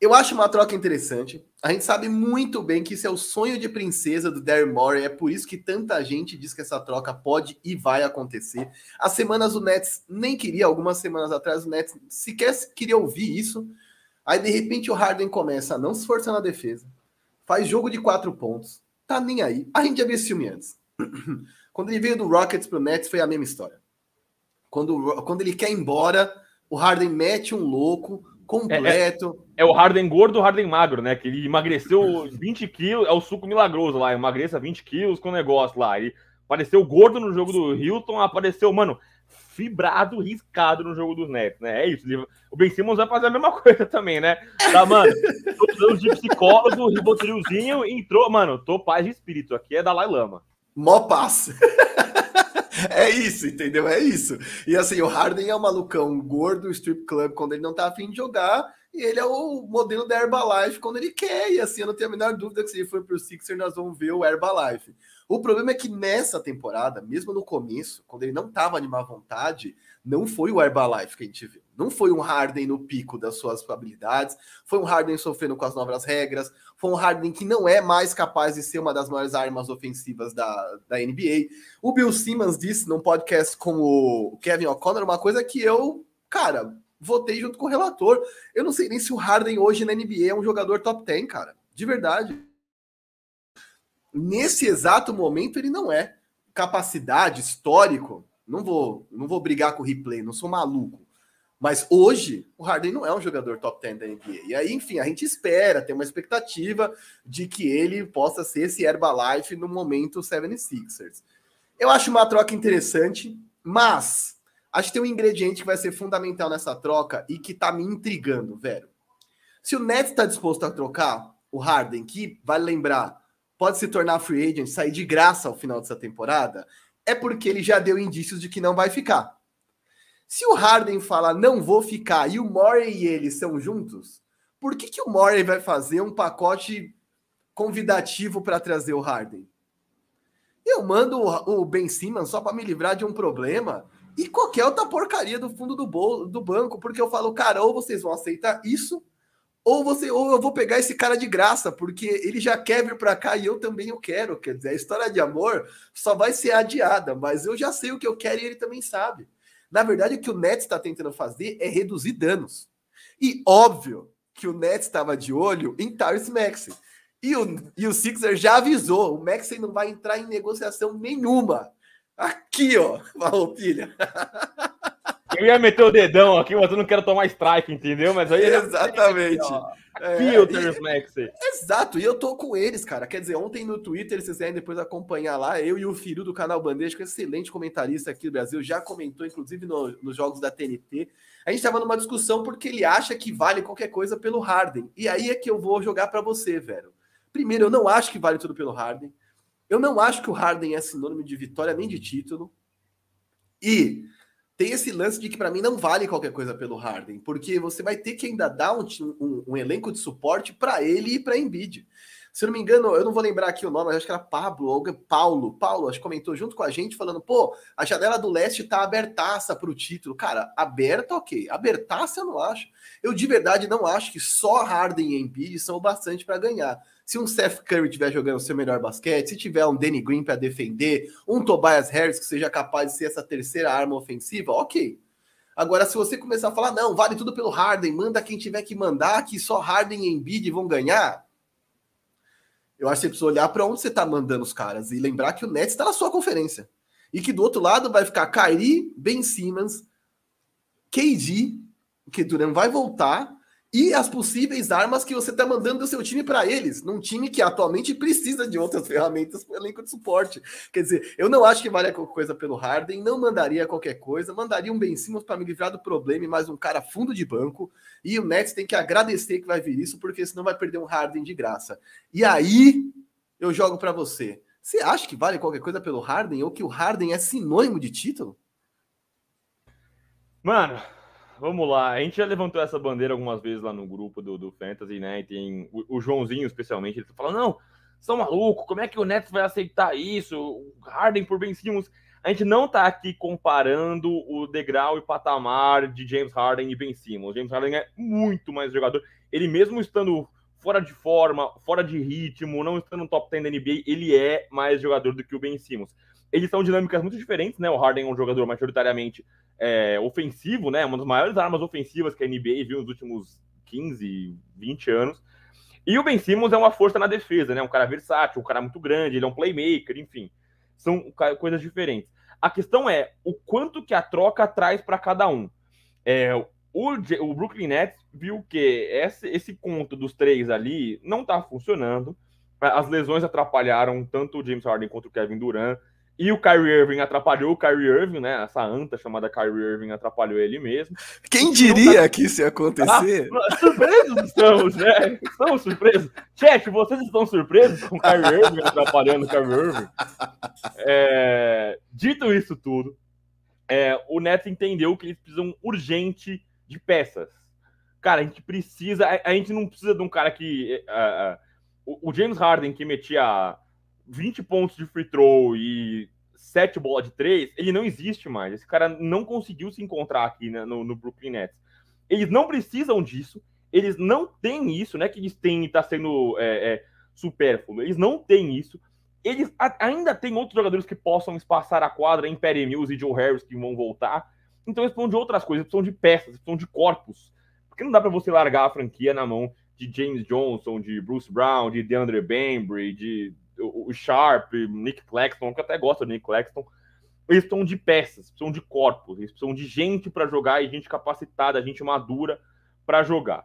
Eu acho uma troca interessante. A gente sabe muito bem que isso é o sonho de princesa do Daryl Morey. É por isso que tanta gente diz que essa troca pode e vai acontecer. As semanas o Nets nem queria, algumas semanas atrás o Nets sequer queria ouvir isso. Aí de repente o Harden começa a não se esforçar na defesa, faz jogo de quatro pontos, tá nem aí. A gente já viu esse filme antes. (clears throat) Quando ele veio do Rockets pro Nets foi a mesma história. Quando, quando ele quer ir embora, o Harden mete um louco, completo. É, é, é, o Harden gordo, o Harden magro, né? Que ele emagreceu (laughs) 20 quilos, é o suco milagroso lá, emagreça 20 quilos com o negócio lá. Ele apareceu gordo no jogo do Hilton, apareceu, mano, fibrado, riscado no jogo dos Nets, né? É isso. O Ben Simmons vai fazer a mesma (laughs) coisa também, né? Tá, mano, tô precisando de psicólogo, ribotrilzinho, entrou, mano, tô paz de espírito, aqui é Dalai Lama. Mó passo. (laughs) É isso, entendeu? É isso. E assim, o Harden é o malucão gordo, strip club, quando ele não tá afim de jogar, e ele é o modelo da Herbalife quando ele quer. E assim, eu não tenho a menor dúvida que se ele for pro Sixer, nós vamos ver o Herbalife. O problema é que nessa temporada, mesmo no começo, quando ele não tava de má vontade, não foi o Herbalife que a gente viu. Não foi um Harden no pico das suas habilidades, foi um Harden sofrendo com as novas regras, foi um Harden que não é mais capaz de ser uma das maiores armas ofensivas da, da NBA. O Bill Simmons disse num podcast com o Kevin O'Connor uma coisa que eu, cara, votei junto com o relator. Eu não sei nem se o Harden hoje na NBA é um jogador top 10, cara. De verdade. Nesse exato momento ele não é. Capacidade, histórico, não vou, não vou brigar com o replay, não sou maluco. Mas hoje, o Harden não é um jogador top 10 da NBA. E aí, enfim, a gente espera, tem uma expectativa de que ele possa ser esse Herbalife no momento 76ers. Eu acho uma troca interessante, mas acho que tem um ingrediente que vai ser fundamental nessa troca e que tá me intrigando, velho. Se o Nets está disposto a trocar o Harden, que, vale lembrar, pode se tornar free agent, sair de graça ao final dessa temporada, é porque ele já deu indícios de que não vai ficar. Se o Harden fala não vou ficar e o Murray e ele são juntos, por que, que o Murray vai fazer um pacote convidativo para trazer o Harden? Eu mando o Ben Simmons só para me livrar de um problema e qualquer outra porcaria do fundo do, bolo, do banco, porque eu falo, cara, ou vocês vão aceitar isso, ou você ou eu vou pegar esse cara de graça, porque ele já quer vir para cá e eu também o quero. Quer dizer, a história de amor só vai ser adiada, mas eu já sei o que eu quero e ele também sabe. Na verdade, o que o Nets está tentando fazer é reduzir danos. E óbvio que o Nets estava de olho em Tyrese Maxey. E o, e o Sixer já avisou: o Maxey não vai entrar em negociação nenhuma. Aqui, ó, (laughs) Valopilha. (laughs) Eu ia meter o dedão aqui, mas eu não quero tomar strike, entendeu? Mas aí. Exatamente. É, Filters, Max. Exato, e eu tô com eles, cara. Quer dizer, ontem no Twitter, vocês querem depois acompanhar lá, eu e o Firu do canal Bandeja, que é um excelente comentarista aqui do Brasil, já comentou, inclusive, no, nos jogos da TNT. A gente tava numa discussão porque ele acha que vale qualquer coisa pelo Harden. E aí é que eu vou jogar para você, velho. Primeiro, eu não acho que vale tudo pelo Harden. Eu não acho que o Harden é sinônimo de vitória nem de título. E tem esse lance de que para mim não vale qualquer coisa pelo Harden, porque você vai ter que ainda dar um, um, um elenco de suporte para ele e para Embiid. Se eu não me engano, eu não vou lembrar aqui o nome, acho que era Pablo ou Paulo. Paulo, acho que comentou junto com a gente, falando: pô, a janela do leste tá abertaça para o título. Cara, aberta, ok. Abertaça eu não acho. Eu de verdade não acho que só Harden e Embiid são o bastante para ganhar. Se um Seth Curry estiver jogando o seu melhor basquete, se tiver um Danny Green para defender, um Tobias Harris que seja capaz de ser essa terceira arma ofensiva, ok. Agora, se você começar a falar, não, vale tudo pelo Harden, manda quem tiver que mandar, que só Harden e Embiid vão ganhar, eu acho que você precisa olhar para onde você está mandando os caras e lembrar que o Nets está na sua conferência. E que do outro lado vai ficar Kyrie, Ben Simmons, KD, que Durant vai voltar, e as possíveis armas que você está mandando do seu time para eles, num time que atualmente precisa de outras (laughs) ferramentas para o elenco de suporte. Quer dizer, eu não acho que vale qualquer coisa pelo Harden, não mandaria qualquer coisa, mandaria um Ben Simmons para me livrar do problema e mais um cara fundo de banco. E o Nets tem que agradecer que vai vir isso, porque senão vai perder um Harden de graça. E aí eu jogo para você. Você acha que vale qualquer coisa pelo Harden ou que o Harden é sinônimo de título? Mano, vamos lá. A gente já levantou essa bandeira algumas vezes lá no grupo do, do Fantasy, né? E tem o, o Joãozinho, especialmente, ele tá falando: não, são malucos, como é que o Nets vai aceitar isso? Harden por Ben Simmons. A gente não tá aqui comparando o degrau e patamar de James Harden e Ben Simmons. James Harden é muito mais jogador. Ele mesmo estando fora de forma, fora de ritmo, não estando no top 10 da NBA, ele é mais jogador do que o Ben Simmons. Eles são dinâmicas muito diferentes, né? O Harden é um jogador majoritariamente é, ofensivo, né? Uma das maiores armas ofensivas que a NBA viu nos últimos 15, 20 anos. E o Ben Simmons é uma força na defesa, né? Um cara versátil, um cara muito grande, ele é um playmaker, enfim. São coisas diferentes. A questão é o quanto que a troca traz para cada um. É, o, o, Brooklyn Nets viu que esse, esse conto dos três ali não tá funcionando. As lesões atrapalharam tanto o James Harden quanto o Kevin Durant. E o Kyrie Irving atrapalhou o Kyrie Irving, né? Essa anta chamada Kyrie Irving atrapalhou ele mesmo. Quem diria tá... que isso ia acontecer? Ah, surpresos estamos, né? Estamos surpresos. Chat, vocês estão surpresos com o Kyrie Irving atrapalhando o Kyrie Irving? É... Dito isso tudo, é... o Nets entendeu que eles precisam urgente de peças. Cara, a gente precisa... A gente não precisa de um cara que... Uh, uh, o James Harden, que metia 20 pontos de free throw e sete bola de três, ele não existe mais. Esse cara não conseguiu se encontrar aqui né, no, no, Brooklyn Nets. Eles não precisam disso, eles não têm isso, né? Que eles têm e tá sendo é, é, supérfluo. Eles não têm isso. Eles a, ainda têm outros jogadores que possam espaçar a quadra em Perry Mills e Joe Harris que vão voltar. Então eles precisam de outras coisas, eles precisam de peças, eles precisam de corpos. Porque não dá para você largar a franquia na mão de James Johnson, de Bruce Brown, de DeAndre Bembry, de o Sharp, Nick Claxton, que até gosta do Nick Claxton. Eles precisam de peças, precisam de corpos, eles precisam de gente para jogar e gente capacitada, gente madura para jogar.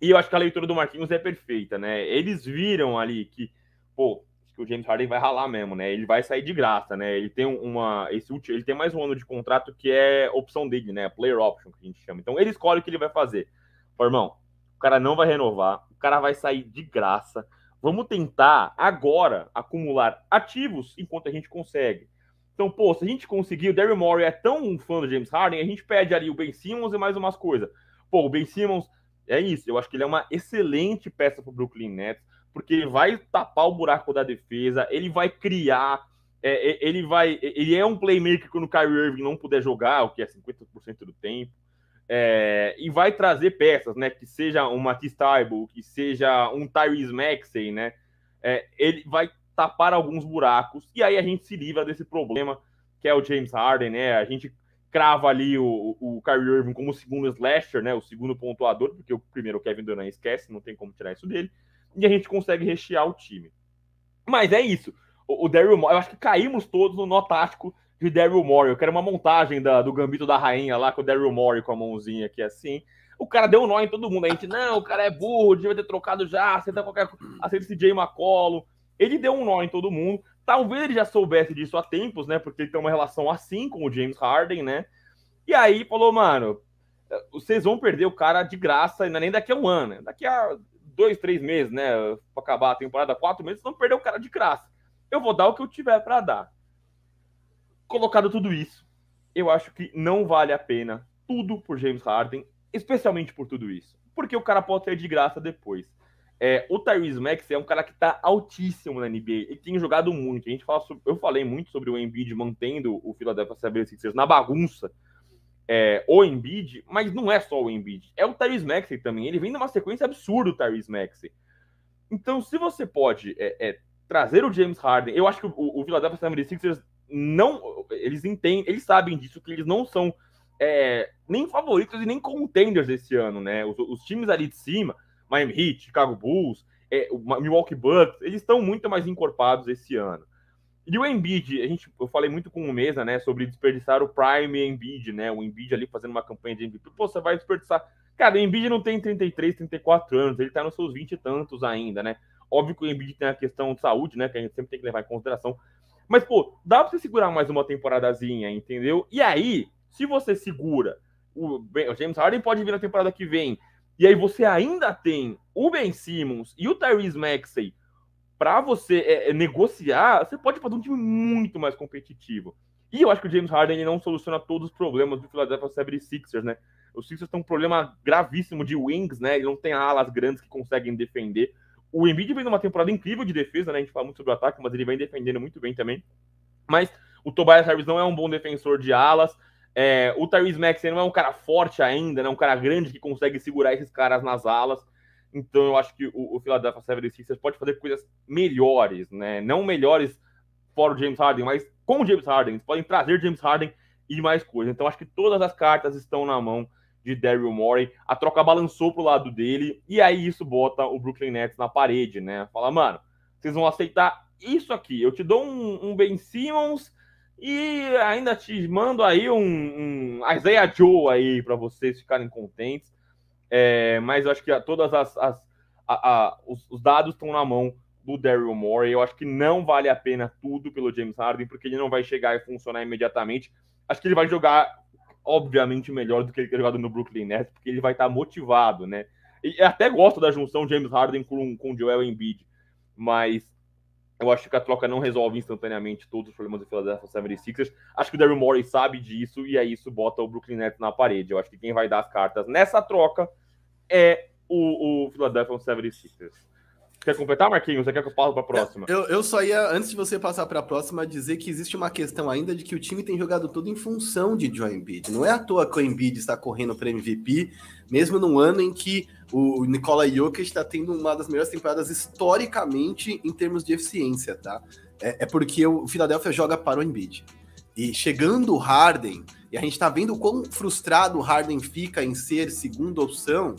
E eu acho que a leitura do Marquinhos é perfeita, né? Eles viram ali que, pô, que o James Harden vai ralar mesmo, né? Ele vai sair de graça, né? Ele tem uma esse ele tem mais um ano de contrato que é opção dele, né? Player option que a gente chama. Então ele escolhe o que ele vai fazer. Pô, irmão, o cara não vai renovar, o cara vai sair de graça. Vamos tentar agora acumular ativos enquanto a gente consegue. Então, pô, se a gente conseguir, o Daryl Morey é tão fã do James Harden, a gente pede ali o Ben Simmons e mais umas coisas. Pô, o Ben Simmons é isso, eu acho que ele é uma excelente peça para o Brooklyn Nets porque ele vai tapar o buraco da defesa, ele vai criar, é, é ele vai, ele é um playmaker quando o Kyrie Irving não puder jogar, o que é 50% do tempo, é, e vai trazer peças, né, que seja um Matisse Taibo, que seja um Tyrese Maxey, né, é, ele vai tapar alguns buracos, e aí a gente se livra desse problema que é o James Harden, né, a gente crava ali o, o Kyrie Irving como o segundo slasher, né, o segundo pontuador, porque o primeiro o Kevin Durant esquece, não tem como tirar isso dele, e a gente consegue rechear o time. Mas é isso. O, o Daryl Morey, eu acho que caímos todos no nó tático de Daryl Morey. Eu quero uma montagem da, do Gambito da Rainha lá com o Daryl Morey com a mãozinha aqui assim. O cara deu um nó em todo mundo. A gente, não, o cara é burro, devia ter trocado já, aceita qualquer aceita esse Jay McCollum. Ele deu um nó em todo mundo. Talvez ele já soubesse disso há tempos, né? Porque ele tem uma relação assim com o James Harden, né? E aí falou, mano, vocês vão perder o cara de graça, ainda nem daqui a um ano, né? daqui a dois, três meses, né? Para acabar a temporada, quatro meses, não perder o cara de graça. Eu vou dar o que eu tiver para dar. Colocado tudo isso, eu acho que não vale a pena tudo por James Harden, especialmente por tudo isso. Porque o cara pode ser de graça depois. É, o Tyrese Max é um cara que tá altíssimo na NBA. Ele tem jogado muito. A gente fala sobre, eu falei muito sobre o Embiid mantendo o Philadelphia 76ers na bagunça é, o Embiid, mas não é só o Embiid, é o Tyrese Maxey também. Ele vem numa sequência absurda, o Tyrese Maxey. Então, se você pode é, é, trazer o James Harden, eu acho que o, o Philadelphia 76ers não, eles entendem, eles sabem disso, que eles não são é, nem favoritos e nem contenders esse ano, né? Os, os, times ali de cima, Miami Heat, Chicago Bulls, é, Milwaukee Bucks, eles estão muito mais encorpados esse ano. E o Embiid, a gente, eu falei muito com o Mesa, né, sobre desperdiçar o Prime Embiid, né, o Embiid ali fazendo uma campanha de MVP. Pô, você vai desperdiçar. Cara, o Embiid não tem 33, 34 anos, ele tá nos seus 20 e tantos ainda, né? Óbvio que o Embiid tem a questão de saúde, né, que a gente sempre tem que levar em consideração. Mas, pô, dá pra você segurar mais uma temporadazinha, entendeu? E aí, se você segura, o, o James Harden pode vir na temporada que vem, e aí você ainda tem o Ben Simmons e o Tyrese Maxey para você é, é, negociar, você pode fazer um time muito mais competitivo. E eu acho que o James Harden ele não soluciona todos os problemas do Philadelphia 76ers, né? Os Sixers têm um problema gravíssimo de wings, né? Ele não tem alas grandes que conseguem defender. O Embiid vem numa temporada incrível de defesa, né? A gente fala muito sobre o ataque, mas ele vem defendendo muito bem também. Mas o Tobias Harris não é um bom defensor de alas. É, o Tyrese Maxey não é um cara forte ainda, né? Um cara grande que consegue segurar esses caras nas alas. Então eu acho que o, o Philadelphia 76ers pode fazer coisas melhores, né? Não melhores fora o James Harden, mas com o James Harden. Eles podem trazer James Harden e mais coisas. Então acho que todas as cartas estão na mão de Daryl Morey. A troca balançou pro lado dele e aí isso bota o Brooklyn Nets na parede, né? Fala, mano, vocês vão aceitar isso aqui. Eu te dou um, um Ben Simmons e ainda te mando aí um, um Isaiah Joe aí para vocês ficarem contentes. É, mas eu acho que todas as, as a, a, os, os, dados estão na mão do Daryl Morey. Eu acho que não vale a pena tudo pelo James Harden, porque ele não vai chegar e funcionar imediatamente. Acho que ele vai jogar, obviamente, melhor do que ele ter jogado no Brooklyn Nets, porque ele vai estar motivado, né? E até gosto da junção James Harden com, com Joel Embiid, mas eu acho que a troca não resolve instantaneamente todos os problemas do Philadelphia 76ers. Acho que o Daryl Morey sabe disso e aí isso bota o Brooklyn Nets na parede. Eu acho que quem vai dar as cartas nessa troca é o, o Philadelphia 76ers. Quer completar, Marquinhos? Você quer que eu passe para a próxima? Eu, eu só ia, antes de você passar para a próxima, dizer que existe uma questão ainda de que o time tem jogado tudo em função de Joe Embiid. Não é à toa que o Embiid está correndo para MVP, mesmo num ano em que o Nikola Jokic está tendo uma das melhores temporadas historicamente em termos de eficiência, tá? É, é porque o Philadelphia joga para o Embiid. E chegando o Harden, e a gente está vendo quão frustrado o Harden fica em ser segunda opção,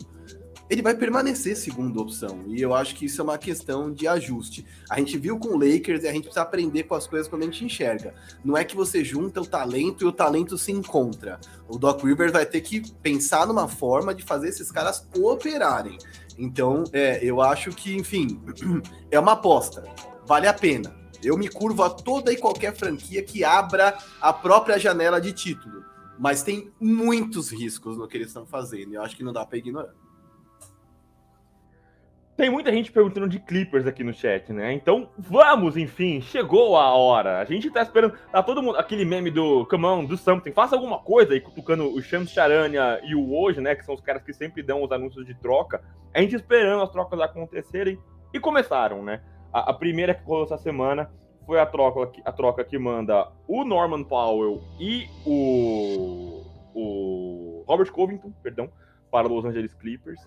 ele vai permanecer segunda opção. E eu acho que isso é uma questão de ajuste. A gente viu com o Lakers e a gente precisa aprender com as coisas quando a gente enxerga. Não é que você junta o talento e o talento se encontra. O Doc Rivers vai ter que pensar numa forma de fazer esses caras cooperarem. Então, é, eu acho que, enfim, (clears throat) é uma aposta. Vale a pena. Eu me curvo a toda e qualquer franquia que abra a própria janela de título. Mas tem muitos riscos no que eles estão fazendo. Eu acho que não dá para ignorar. Tem muita gente perguntando de Clippers aqui no chat, né? Então vamos, enfim, chegou a hora. A gente tá esperando. Tá todo mundo. Aquele meme do Come on, do something. Faça alguma coisa aí, cutucando o Shams Charania e o Hoje, né? Que são os caras que sempre dão os anúncios de troca. A gente esperando as trocas acontecerem. E começaram, né? A, a primeira que rolou essa semana foi a troca, a troca que manda o Norman Powell e o. o Robert Covington, perdão para os Los Angeles Clippers.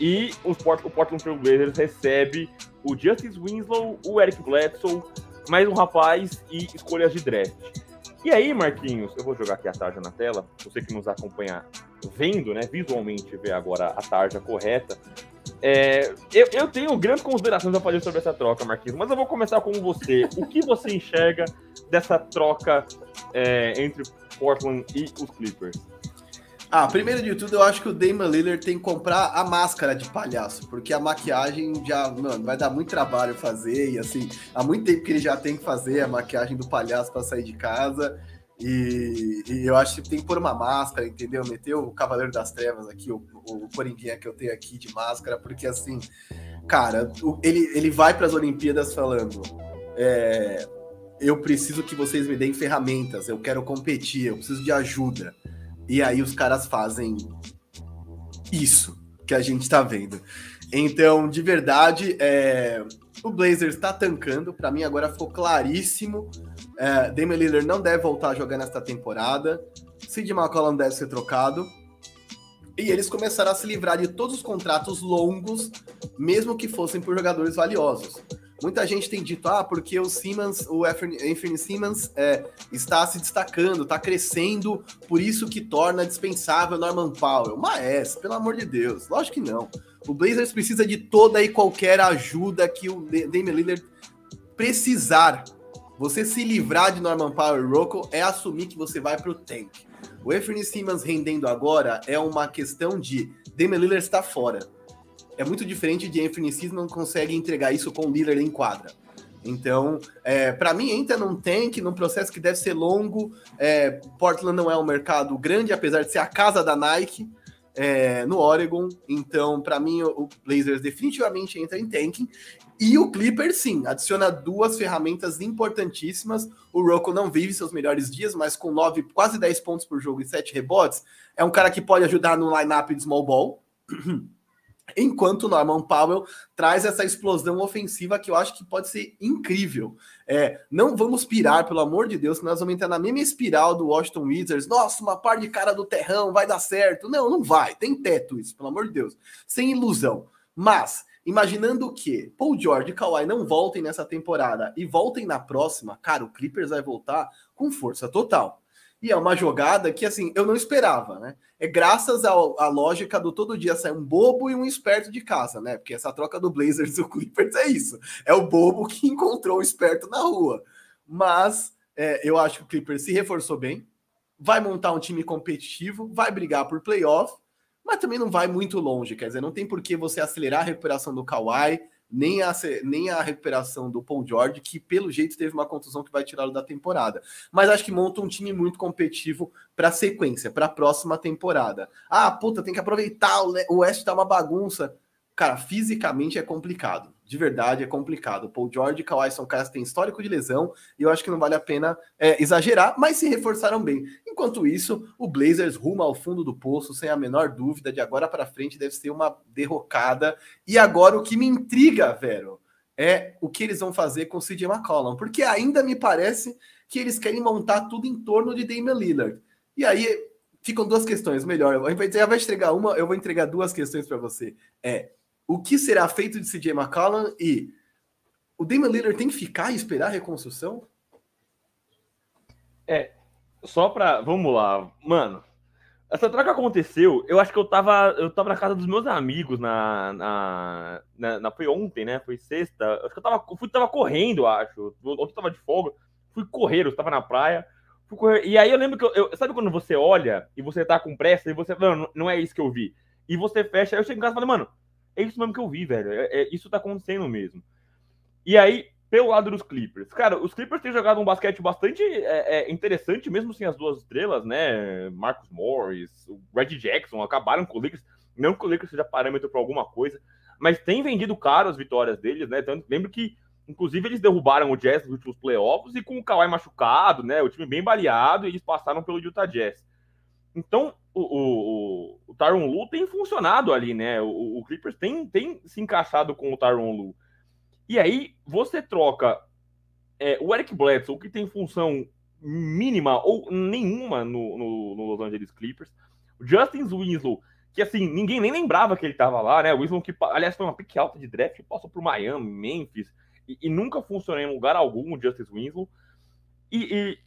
E os o Portland Trail Blazers recebe o Justice Winslow, o Eric Bledsoe, mais um rapaz e escolhas de draft. E aí, Marquinhos, eu vou jogar aqui a tarja na tela, você que nos acompanha vendo, né, visualmente ver agora a tarja correta. É, eu, eu, tenho grandes considerações a fazer sobre essa troca, Marquinhos, mas eu vou começar com você. O que você enxerga dessa troca é, entre Portland e os Clippers? Ah, primeiro de tudo, eu acho que o Damon Lillard tem que comprar a máscara de palhaço, porque a maquiagem já, mano, vai dar muito trabalho fazer, e assim, há muito tempo que ele já tem que fazer a maquiagem do palhaço para sair de casa. E, e, eu acho que tem que pôr uma máscara, entendeu? Meter o Cavaleiro das Trevas aqui, o, o Coringuinha que eu tenho aqui de máscara, porque assim, cara, ele, ele vai para as Olimpíadas falando: é, eu preciso que vocês me deem ferramentas, eu quero competir, eu preciso de ajuda. E aí os caras fazem isso que a gente tá vendo. Então, de verdade, é... o Blazers está tancando. Para mim, agora ficou claríssimo. É, Damian Lillard não deve voltar a jogar nesta temporada. Sid McCollum deve ser trocado. E eles começaram a se livrar de todos os contratos longos, mesmo que fossem por jogadores valiosos. Muita gente tem dito, ah, porque o Simmons, o Anthony Simmons é, está se destacando, está crescendo, por isso que torna dispensável Norman Powell. Mas, pelo amor de Deus, lógico que não. O Blazers precisa de toda e qualquer ajuda que o Damian Lillard precisar. Você se livrar de Norman Powell e Rocco é assumir que você vai para o tank. O Anthony Simmons rendendo agora é uma questão de Damian Lillard está fora é muito diferente de Anthony Simmons não consegue entregar isso com o Lillard em quadra. Então, é, para mim, entra num tank, num processo que deve ser longo. É, Portland não é um mercado grande, apesar de ser a casa da Nike é, no Oregon. Então, para mim, o, Blazers definitivamente entra em tanking. E o Clippers, sim, adiciona duas ferramentas importantíssimas. O Rocco não vive seus melhores dias, mas com nove, quase 10 pontos por jogo e sete rebotes, é um cara que pode ajudar no lineup de small ball. (clears throat) Enquanto Norman Powell traz essa explosão ofensiva que eu acho que pode ser incrível. É, não vamos pirar, pelo amor de Deus, que nós vamos entrar na mesma espiral do Washington Wizards. Nossa, uma par de cara do terrão, vai dar certo. Não, não vai. Tem teto isso, pelo amor de Deus. Sem ilusão. Mas, imaginando que Paul George e Kawhi não voltem nessa temporada e voltem na próxima, cara, o Clippers vai voltar com força total. E é uma jogada que, assim, eu não esperava, né? É graças à lógica do todo dia sair um bobo e um esperto de casa, né? Porque essa troca do Blazers (laughs) e o Clippers é isso. É o bobo que encontrou o esperto na rua. Mas é, eu acho que o Clippers se reforçou bem, vai montar um time competitivo, vai brigar por playoff, mas também não vai muito longe. Quer dizer, não tem por que você acelerar a recuperação do Kawhi, nem a, nem a recuperação do Paul George, que pelo jeito teve uma contusão que vai tirá-lo da temporada. Mas acho que monta um time muito competitivo para a sequência, para a próxima temporada. Ah, puta, tem que aproveitar, o West tá uma bagunça. Cara, fisicamente é complicado. De verdade é complicado. Paul George e Kawhi são caras que têm histórico de lesão e eu acho que não vale a pena é, exagerar, mas se reforçaram bem. Enquanto isso, o Blazers rumo ao fundo do poço, sem a menor dúvida, de agora para frente deve ser uma derrocada. E agora o que me intriga, Vero, é o que eles vão fazer com o CJ McCollum, porque ainda me parece que eles querem montar tudo em torno de Damian Lillard. E aí ficam duas questões, melhor, eu vou entregar uma, eu vou entregar duas questões para você. É, o que será feito de CJ McCollum e o Damian Lillard tem que ficar e esperar a reconstrução? É, só pra. Vamos lá, mano. Essa troca aconteceu, eu acho que eu tava, eu tava na casa dos meus amigos na, na, na, na foi ontem, né? Foi sexta. Acho que eu tava, fui, tava correndo, acho. Ontem eu tava de folga. Fui correr, eu tava na praia. E aí eu lembro que eu, eu, Sabe quando você olha e você tá com pressa e você. Não, não é isso que eu vi. E você fecha. Aí eu chego em casa e falo, mano, é isso mesmo que eu vi, velho. É, é, isso tá acontecendo mesmo. E aí, pelo lado dos Clippers, cara, os Clippers têm jogado um basquete bastante é, é, interessante, mesmo sem as duas estrelas, né? Marcus Morris, o Red Jackson acabaram com o Lakers. Não que o Lakers seja parâmetro para alguma coisa, mas tem vendido caro as vitórias deles, né? Tanto, lembro que, inclusive, eles derrubaram o Jazz nos últimos playoffs e com o Kawhi machucado, né? O time bem baleado, eles passaram pelo Utah Jazz. Então, o, o, o Tyron Lu tem funcionado ali, né? O, o, Clippers tem, tem se encaixado com o Tyron Lu. E aí, você troca é, o Eric Bledsoe, que tem função mínima ou nenhuma no, no, no Los Angeles Clippers, o Justin Winslow, que assim, ninguém nem lembrava que ele estava lá, né? O Winslow, que aliás foi uma pique alta de draft, passou por Miami, Memphis, e, e nunca funcionou em lugar algum o Justice Winslow. E, e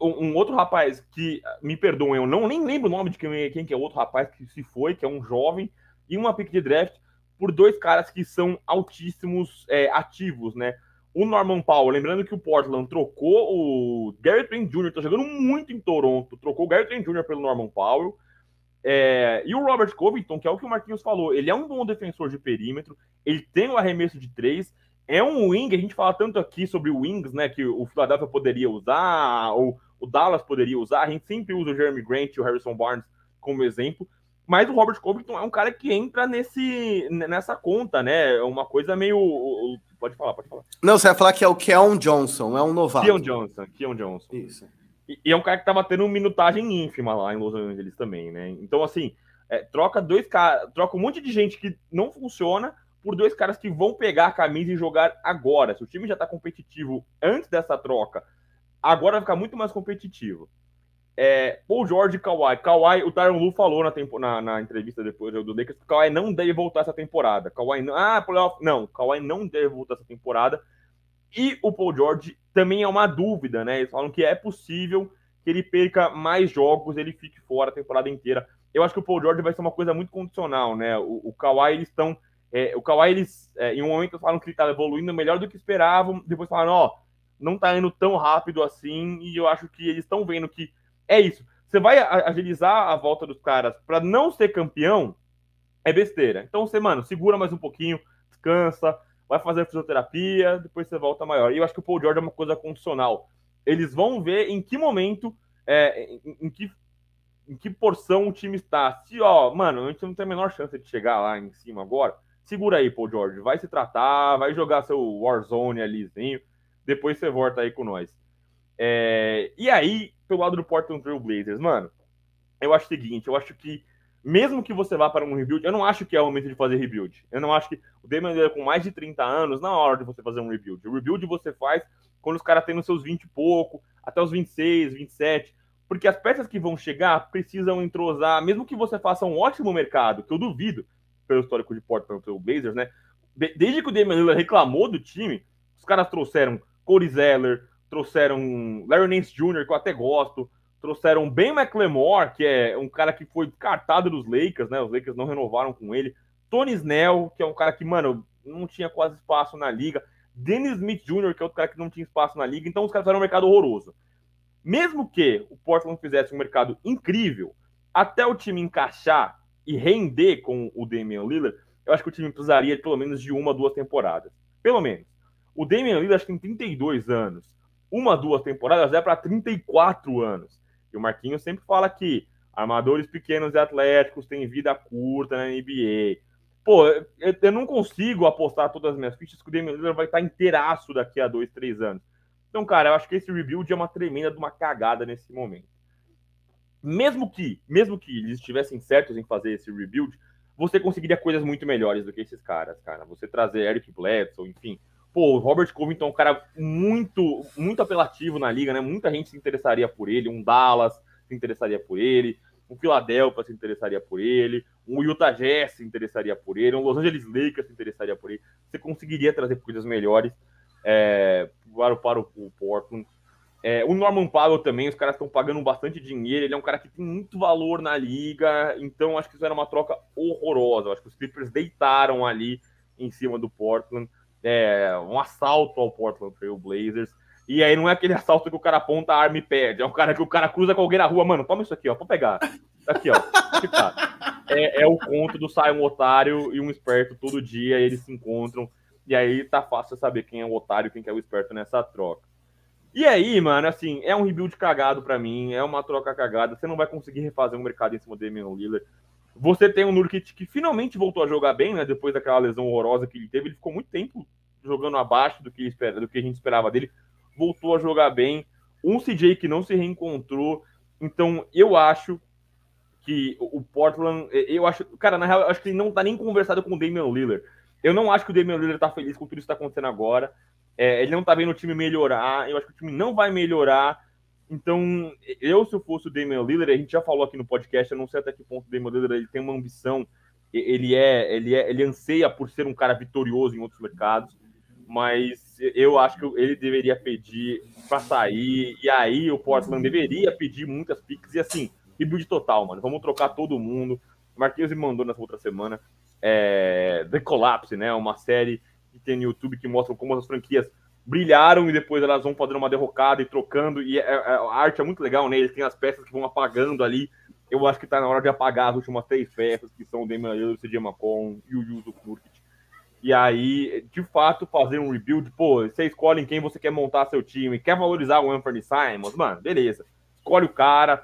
um, outro rapaz que, me perdoem, eu não nem lembro o nome de quem, quem que é outro rapaz que se foi, que é um jovem, e uma pick de draft por dois caras que são altíssimos é, ativos, né? O Norman Powell, lembrando que o Portland trocou o Gary Trent Jr., tá jogando muito em Toronto, trocou o Gary Trent Jr. pelo Norman Powell. É, e o Robert Covington, que é o que o Marquinhos falou, ele é um bom defensor de perímetro, ele tem o um arremesso de três, é um wing, a gente fala tanto aqui sobre wings, né, que o Philadelphia poderia usar, ou o Dallas poderia usar. A gente sempre usa o Jeremy Grant e o Harrison Barnes como exemplo. Mas o Robert Covington é um cara que entra nesse, nessa conta, né? É uma coisa meio. Pode falar, pode falar. Não, você vai falar que é o Keon Johnson, é um novato. Keon Johnson, Keon Johnson. Isso. E, e é um cara que tava tendo minutagem ínfima lá em Los Angeles também, né? Então, assim, é, troca dois caras, troca um monte de gente que não funciona por dois caras que vão pegar a camisa e jogar agora. Se o time já tá competitivo antes dessa troca, agora vai ficar muito mais competitivo. É, Paul George e Kawhi. Kawhi, o Tyron Lu falou na, tempo, na, na, entrevista depois do Lakers que Kawhi não deve voltar essa temporada. Kawhi não, ah, playoff, não, Kawhi não deve voltar essa temporada. E o Paul George também é uma dúvida, né? Eles falam que é possível que ele perca mais jogos, ele fique fora a temporada inteira. Eu acho que o Paul George vai ser uma coisa muito condicional, né? O, o Kawhi, eles estão. É, o Kawhi, eles, é, em um momento, falam que ele está evoluindo melhor do que esperavam, depois falaram, ó. Não tá indo tão rápido assim, e eu acho que eles estão vendo que é isso. Você vai agilizar a volta dos caras para não ser campeão, é besteira. Então você, mano, segura mais um pouquinho, descansa, vai fazer fisioterapia, depois você volta maior. E eu acho que o Paul George é uma coisa condicional. Eles vão ver em que momento, é, em, em, que, em que porção o time está. Se, ó, mano, a gente não tem a menor chance de chegar lá em cima agora, segura aí, Paul George. Vai se tratar, vai jogar seu Warzone alizinho depois você volta aí com nós. É, e aí, pelo lado do Portland Trail Blazers, mano, eu acho o seguinte, eu acho que mesmo que você vá para um rebuild, eu não acho que é o momento de fazer rebuild. Eu não acho que o Damian Lillard com mais de 30 anos, não é hora de você fazer um rebuild. O rebuild você faz quando os caras têm nos seus 20 e pouco, até os 26, 27, porque as peças que vão chegar precisam entrosar, mesmo que você faça um ótimo mercado, que eu duvido, pelo histórico de Portland Trail Blazers, né? Desde que o Damian Lillard reclamou do time, os caras trouxeram Corey Zeller, trouxeram Larry Nance Jr., que eu até gosto, trouxeram Ben McLemore, que é um cara que foi descartado dos Lakers, né? Os Lakers não renovaram com ele. Tony Snell, que é um cara que, mano, não tinha quase espaço na liga. Dennis Smith Jr., que é outro cara que não tinha espaço na liga. Então os caras fizeram um mercado horroroso. Mesmo que o Portland fizesse um mercado incrível, até o time encaixar e render com o Damian Lillard, eu acho que o time precisaria de pelo menos de uma, duas temporadas. Pelo menos. O Damian Lillard tem 32 anos. Uma, duas temporadas é para 34 anos. E o Marquinhos sempre fala que armadores pequenos e atléticos têm vida curta na NBA. pô, eu, eu, não consigo apostar todas as minhas fichas que o Damian Lillard vai estar inteiraço daqui a dois, três anos. Então, cara, eu acho que esse rebuild é uma tremenda de uma cagada nesse momento. Mesmo que, mesmo que eles estivessem certos em fazer esse rebuild, você conseguiria coisas muito melhores do que esses caras, cara. Você trazer Eric Bledsoe, enfim. Pô, o Robert Covington é um cara muito, muito apelativo na liga, né? Muita gente se interessaria por ele. Um Dallas se interessaria por ele um Philadelphia se interessaria por ele, um Utah Jazz se interessaria por ele, um Los Angeles Lakers se interessaria por ele. Você conseguiria trazer coisas melhores é, para, para o Portland. É, o Norman Powell também, os caras estão pagando bastante dinheiro, ele é um cara que tem muito valor na liga, então acho que isso era uma troca horrorosa. Acho que os Clippers deitaram ali em cima do Portland, é, um assalto ao Portland Trail Blazers. E aí não é aquele (laughs) assalto que o cara aponta a arma e perde. É um cara que o cara cruza com alguém na rua. Mano, toma isso aqui, ó. Pode pegar. Aqui, ó. É, é o conto do sai um otário e um esperto todo dia. Eles se encontram. E aí tá fácil saber quem é o otário e quem é o esperto nessa troca. E aí, mano, assim, é um rebuild cagado para mim. É uma troca cagada. Você não vai conseguir refazer um mercado em cima do Damian Lillard. Você tem um Nurkic que finalmente voltou a jogar bem, né? Depois daquela lesão horrorosa que ele teve. Ele ficou muito tempo jogando abaixo do que, espera, do que a gente esperava dele voltou a jogar bem. Um CJ que não se reencontrou. Então, eu acho que o Portland. Eu acho. Cara, na real, eu acho que ele não tá nem conversado com o Damian Lillard. Eu não acho que o Damian Lillard tá feliz com tudo isso que tá acontecendo agora. É, ele não tá vendo o time melhorar. Eu acho que o time não vai melhorar. Então, eu, se eu fosse o Damian Lillard, a gente já falou aqui no podcast, eu não sei até que ponto o Damian Lillard ele tem uma ambição. Ele é, ele é, ele anseia por ser um cara vitorioso em outros mercados mas eu acho que ele deveria pedir para sair, e aí o Portland deveria pedir muitas picks, e assim, rebuild total, mano. Vamos trocar todo mundo. Marquinhos me mandou nessa outra semana é, The Collapse, né? Uma série que tem no YouTube que mostra como as franquias brilharam e depois elas vão fazendo uma derrocada e trocando. E é, é, a arte é muito legal, né? Eles têm as peças que vão apagando ali. Eu acho que tá na hora de apagar as últimas três peças, que são o Damian Lillard, o CJ McCollum e o Yuzo Nurkic. E aí, de fato, fazer um rebuild, pô, você escolhe em quem você quer montar seu time, quer valorizar o Anthony Simons, mano, beleza. Escolhe o cara,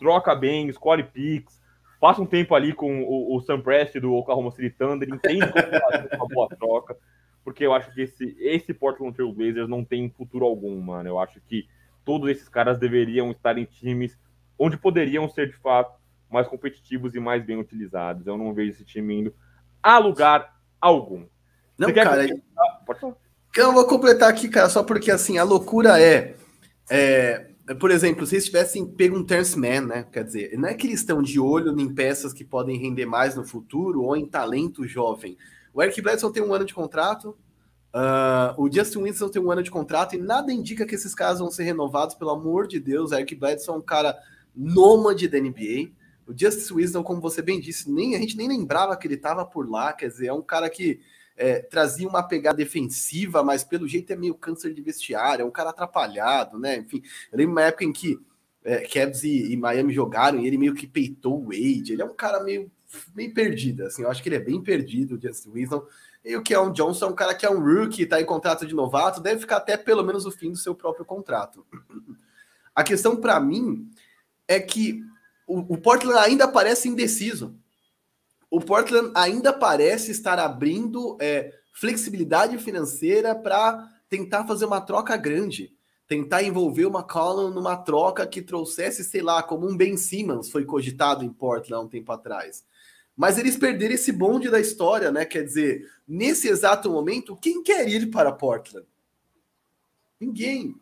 troca bem, escolhe picks, passa um tempo ali com o, o Sam Prest do Oklahoma City Thunder, entende como fazer uma boa troca, porque eu acho que esse, esse Portland Trail Blazers não tem futuro algum, mano. Eu acho que todos esses caras deveriam estar em times onde poderiam ser, de fato, mais competitivos e mais bem utilizados. Eu não vejo esse time indo a lugar algum. Não, cara. Pode falar. Eu vou completar aqui, cara, só porque assim, a loucura é. é por exemplo, se eles tivessem pego um Terence Man, né? Quer dizer, não é que eles estão de olho em peças que podem render mais no futuro ou em talento jovem. O Eric Bledson tem um ano de contrato, uh, o Justin Winston tem um ano de contrato e nada indica que esses caras vão ser renovados, pelo amor de Deus. Eric Bledson é um cara nômade da NBA. O Justice Wisdom, como você bem disse, nem a gente nem lembrava que ele estava por lá. Quer dizer, é um cara que é, trazia uma pegada defensiva, mas pelo jeito é meio câncer de vestiário, é um cara atrapalhado, né? Enfim, eu lembro uma época em que é, Cavs e, e, Miami jogaram e ele meio que peitou o Wade. Ele é um cara meio, meio perdido, assim. Eu acho que ele é bem perdido, o Justice Wisdom. E o Keon Johnson é um cara que é um rookie, está em contrato de novato, deve ficar até pelo menos o fim do seu próprio contrato. A questão para mim é que o, o Portland ainda parece indeciso. O Portland ainda parece estar abrindo é, flexibilidade financeira para tentar fazer uma troca grande, tentar envolver uma McCollum numa troca que trouxesse, sei lá, como um Ben Simmons foi cogitado em Portland há um tempo atrás. Mas eles perderam esse bonde da história, né? Quer dizer, nesse exato momento, quem quer ir para Portland? Ninguém.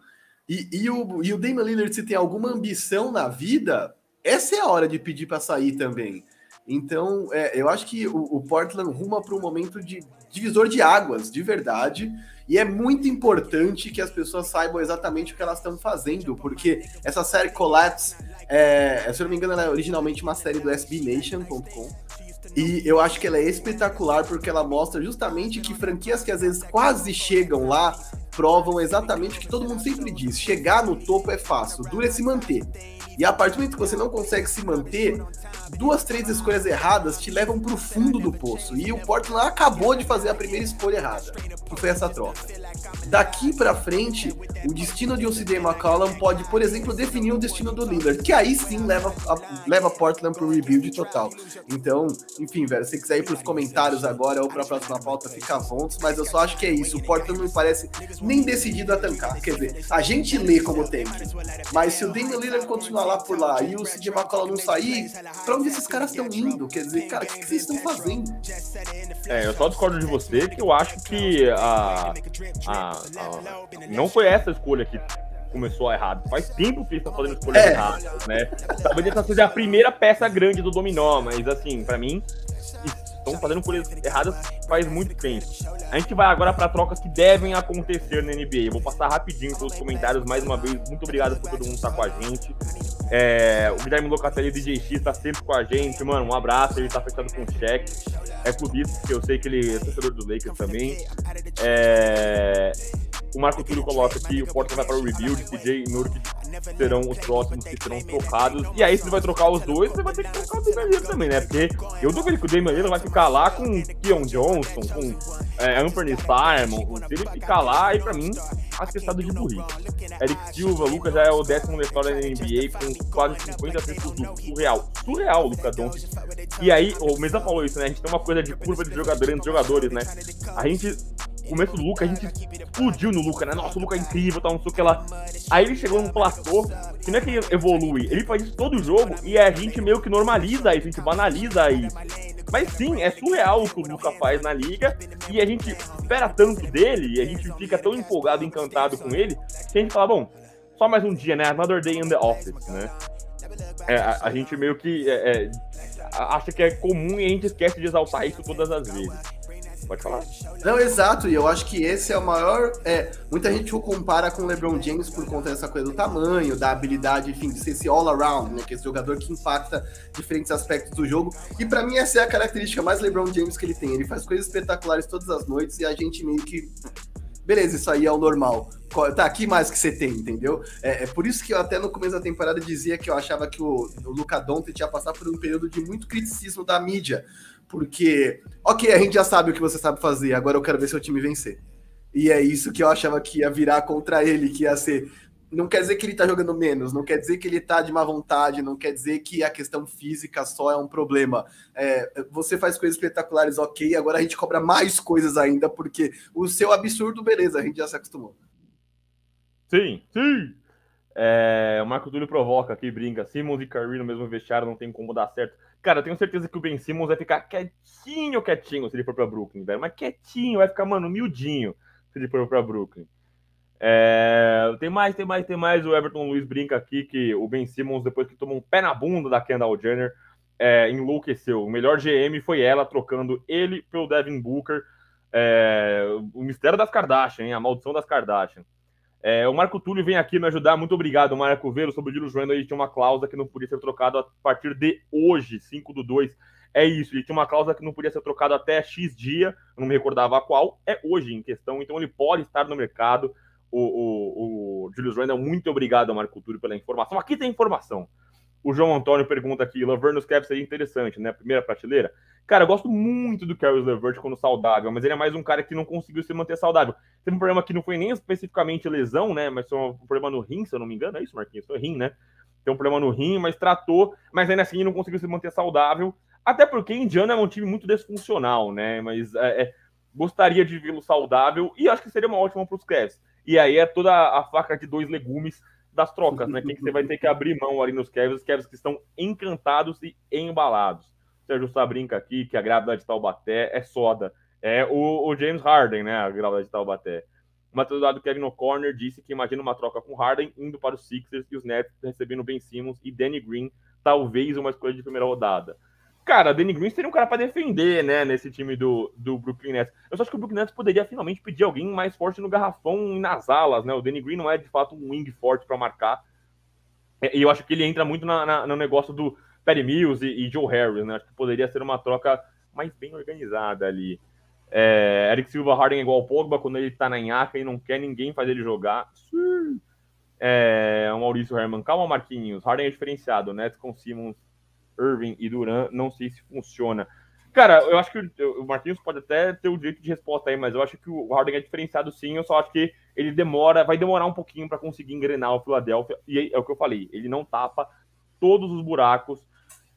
E, e, o, e o Damian Lillard, se tem alguma ambição na vida, essa é a hora de pedir para sair também. Então, é, eu acho que o, o Portland ruma para um momento de divisor de águas, de verdade. E é muito importante que as pessoas saibam exatamente o que elas estão fazendo, porque essa série Collapse, é, se eu não me engano, ela é originalmente uma série do SBNation.com. E eu acho que ela é espetacular porque ela mostra justamente que franquias que às vezes quase chegam lá provam exatamente o que todo mundo sempre diz: chegar no topo é fácil, dura é se manter. E a partir do momento que você não consegue se manter, duas, três escolhas erradas te levam pro fundo do poço. E o Portland acabou de fazer a primeira escolha errada, que foi essa troca. Daqui para frente, o destino de um CJ McCollum pode, por exemplo, definir o destino do Lillard, que aí sim leva, a, leva Portland pro rebuild total. Então, enfim, velho, se você quiser ir pros comentários agora ou pra próxima pauta, fica à vontade, mas eu só acho que é isso. O Portland não me parece nem decidido a tancar. Quer dizer, a gente lê como tem, mas se o Damian Lillard continuar lá por lá e o CJ McCollum não sair, pra onde esses caras estão indo? Quer dizer, cara, o que, que vocês estão fazendo? É, eu só discordo de você que eu acho que a, a, a não foi essa escolha que começou errado. Faz tempo que eles estão fazendo escolhas é. erradas, né? Talvez essa seja a primeira peça grande do dominó, mas assim, para mim, estão fazendo coisas erradas faz muito tempo. A gente vai agora para trocas que devem acontecer na NBA. Eu vou passar rapidinho pelos comentários mais uma vez. Muito obrigado por todo mundo estar com a gente. É, o Guilherme Locatelli, DJ X, tá sempre com a gente. Mano, um abraço. Ele tá fechado com cheque. É clubista, porque eu sei que ele é torcedor do Lakers também. É, o Marco Túlio coloca que o Porto vai para o rebuild, CJ e Nurkic serão os próximos que serão trocados. E aí, se você vai trocar os dois, você vai ter que trocar o Damian também, né? Porque eu duvido que o Damian vai ficar lá com Keon Johnson, com é, Anthony Simon. Se ele ficar lá, aí pra mim, atestado de burrice. Eric Silva, Lucas já é o décimo história da NBA com quase 50 pontos duplos. Surreal. Surreal, Lucas Doncic. E aí, o Mesa falou isso, né? A gente tem uma coisa de curva de jogadores jogadores, né? A gente começo do Luca, a gente explodiu no Luca, né? Nossa, o Luca é incrível, tal, não sei o que lá. Aí ele chegou num platô, que não é que evolui, ele faz isso todo jogo e a gente meio que normaliza isso, a gente banaliza isso. Mas sim, é surreal o que o Luca faz na liga e a gente espera tanto dele e a gente fica tão empolgado, encantado com ele, que a gente fala, bom, só mais um dia, né? Another day in the office, né? É, a, a, gente meio que é, é, acha que é comum e a gente esquece de exaltar isso todas as vezes. Pode falar. Não, exato, e eu acho que esse é o maior. É, muita gente o compara com o LeBron James por conta dessa coisa do tamanho, da habilidade, enfim, de ser esse all-around, né? Que é esse jogador que impacta diferentes aspectos do jogo. E para mim, essa é a característica mais LeBron James que ele tem. Ele faz coisas espetaculares todas as noites e a gente meio que beleza, isso aí é o normal. Tá, aqui mais que você tem, entendeu? É, é, por isso que eu até no começo da temporada dizia que eu achava que o, o Luca Doncic ia passar por um período de muito criticismo da mídia, porque, ok, a gente já sabe o que você sabe fazer, agora eu quero ver seu time vencer. E é isso que eu achava que ia virar contra ele, que ia ser. Não quer dizer que ele tá jogando menos, não quer dizer que ele tá de má vontade, não quer dizer que a questão física só é um problema. É, você faz coisas espetaculares, ok, agora a gente cobra mais coisas ainda, porque o seu absurdo, beleza, a gente já se acostumou. Sim, sim. É, o Marco Túlio provoca aqui, brinca. Simmons e Curry no mesmo vestiário não tem como dar certo. Cara, eu tenho certeza que o Ben Simmons vai ficar quietinho, quietinho se ele for pra Brooklyn, velho. Mas quietinho, vai ficar, mano, miudinho se ele for pra Brooklyn. É, tem mais, tem mais, tem mais. O Everton Luiz brinca aqui que o Ben Simmons, depois que tomou um pé na bunda da Kendall Jenner, é, enlouqueceu. O melhor GM foi ela trocando ele pelo Devin Booker. É, o mistério das Kardashian, hein? a maldição das Kardashian. É, o Marco Túlio vem aqui me ajudar. Muito obrigado, Marco Vero. Sobre o Júlio Joano, ele tinha uma cláusula que não podia ser trocado a partir de hoje, 5 do 2. É isso, ele tinha uma cláusula que não podia ser trocado até X dia, não me recordava qual, é hoje em questão, então ele pode estar no mercado. O, o, o Julius muito obrigado, Marco Túlio, pela informação. Aqui tem informação. O João Antônio pergunta aqui: Laverne nos Caps seria interessante, né? Primeira prateleira. Cara, eu gosto muito do Caris LeVert quando saudável, mas ele é mais um cara que não conseguiu se manter saudável. Teve um problema que não foi nem especificamente lesão, né? Mas foi um problema no rim, se eu não me engano. É isso, Marquinhos? Foi rim, né? Tem um problema no rim, mas tratou, mas ainda assim não conseguiu se manter saudável. Até porque Indiana é um time muito desfuncional, né? Mas é, é, gostaria de vê-lo saudável e acho que seria uma ótima para os Cavs. E aí é toda a faca de dois legumes das trocas, né? Quem que você vai ter que abrir mão ali nos Cavs, os Cavs que estão encantados e embalados. Sérgio Sá brinca aqui que a grávida de Taubaté é soda. É o, o James Harden, né? A grávida de Taubaté. O Matheus Dado Kevin O'Connor disse que imagina uma troca com Harden indo para os Sixers e os Nets recebendo Ben Simmons e Danny Green, talvez uma escolha de primeira rodada. Cara, Danny Green seria um cara para defender, né, nesse time do, do Brooklyn Nets. Eu só acho que o Brooklyn Nets poderia finalmente pedir alguém mais forte no garrafão e nas alas, né? O Danny Green não é de fato um wing forte para marcar. E eu acho que ele entra muito na, na, no negócio do Perry Mills e, e, Joe Harris, né? Acho que poderia ser uma troca mais bem organizada ali. É, Eric Silva Harden é igual ao Pogba quando ele tá na Inhaca e não quer ninguém fazer ele jogar. É, o Maurício Herman, calma, Marquinhos. Harden é diferenciado, né? Com Simmons Irving e Duran, não sei se funciona. Cara, eu acho que o Marquinhos pode até ter o direito de resposta aí, mas eu acho que o Harden é diferenciado sim. Eu só acho que ele demora, vai demorar um pouquinho para conseguir engrenar o Philadelphia. E é o que eu falei, ele não tapa todos os buracos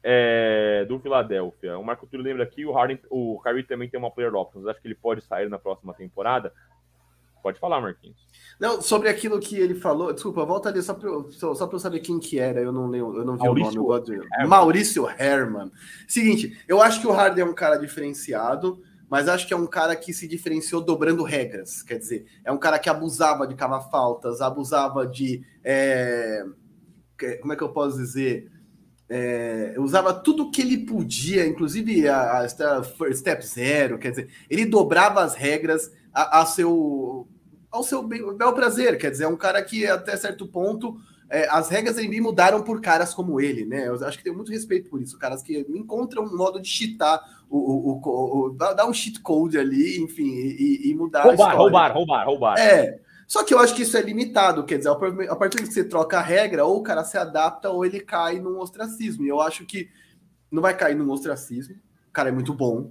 é, do Philadelphia. O Marco Túlio lembra aqui, o Harden, o Kyrie também tem uma player options. Acho que ele pode sair na próxima temporada. Pode falar, Marquinhos. Não, sobre aquilo que ele falou, desculpa, volta ali só para só, só eu saber quem que era, eu não lembro, eu não vi Maurício o nome. Herman. Maurício Herman. Seguinte, eu acho que o Harden é um cara diferenciado, mas acho que é um cara que se diferenciou dobrando regras. Quer dizer, é um cara que abusava de cavar faltas, abusava de. É, como é que eu posso dizer? É, usava tudo que ele podia, inclusive a, a step zero, quer dizer, ele dobrava as regras a, a seu, ao seu bel prazer. Quer dizer, é um cara que até certo ponto é, as regras da NBA mudaram por caras como ele, né? Eu acho que tenho muito respeito por isso. Caras que encontram um modo de cheatar, o, o, o, o dar um cheat code ali, enfim, e, e mudar roubar, roubar, roubar, roubar. É. Só que eu acho que isso é limitado, quer dizer, a partir que você troca a regra, ou o cara se adapta ou ele cai num ostracismo. E eu acho que não vai cair num ostracismo. O cara é muito bom,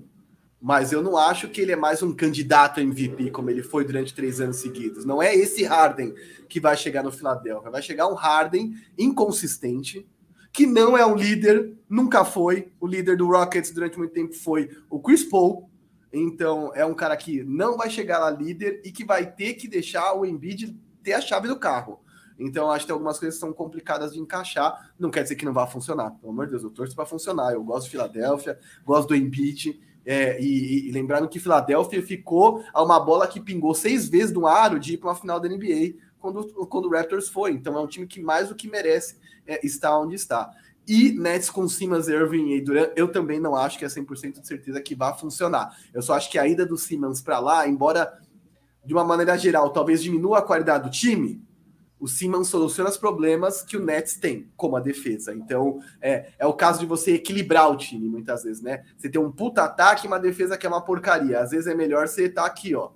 mas eu não acho que ele é mais um candidato MVP como ele foi durante três anos seguidos. Não é esse Harden que vai chegar no Philadelphia. Vai chegar um Harden inconsistente, que não é um líder, nunca foi. O líder do Rockets durante muito tempo foi o Chris Paul. Então é um cara que não vai chegar lá líder e que vai ter que deixar o Embiid ter a chave do carro. Então, acho que tem algumas coisas que são complicadas de encaixar. Não quer dizer que não vai funcionar. Pelo amor de Deus, eu torço para funcionar. Eu gosto de Filadélfia, gosto do Embiid. É, e, e, lembrando que Filadélfia ficou a uma bola que pingou seis vezes no aro de ir para uma final da NBA quando, quando o Raptors foi. Então é um time que mais do que merece é, estar onde está. E Nets com Simmons, Irving e Durant, eu também não acho que é 100% de certeza que vai funcionar. Eu só acho que a ida do Simmons para lá, embora de uma maneira geral talvez diminua a qualidade do time, o Simmons soluciona os problemas que o Nets tem, como a defesa. Então, é, é o caso de você equilibrar o time, muitas vezes, né? Você tem um puta ataque e uma defesa que é uma porcaria. Às vezes é melhor você estar tá aqui, ó,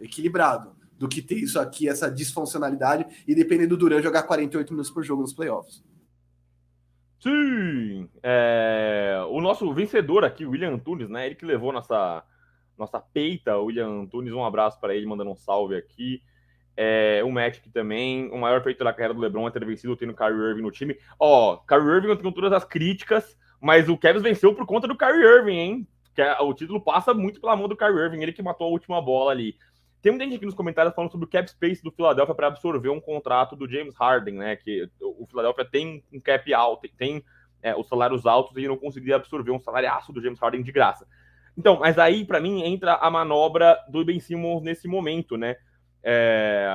equilibrado, do que ter isso aqui, essa disfuncionalidade, e depender do Duran jogar 48 minutos por jogo nos playoffs. Sim! É, o nosso vencedor aqui, William Antunes, né? Ele que levou nossa, nossa peita, William Antunes, um abraço para ele, mandando um salve aqui. É, o Magic também, o maior feito da carreira do LeBron é ter vencido tendo o Kyrie Irving no time. Ó, Kyrie Irving com todas as críticas, mas o Kevin venceu por conta do Kyrie Irving, hein? Que é, o título passa muito pela mão do Kyrie Irving, ele que matou a última bola ali. Tem muita gente aqui nos comentários falando sobre o cap space do Philadelphia para absorver um contrato do James Harden, né? Que o Philadelphia tem um cap alto, tem é, os salários altos e não conseguiria absorver um salariaço do James Harden de graça. Então, mas aí, para mim, entra a manobra do Ben Simmons nesse momento, né? É,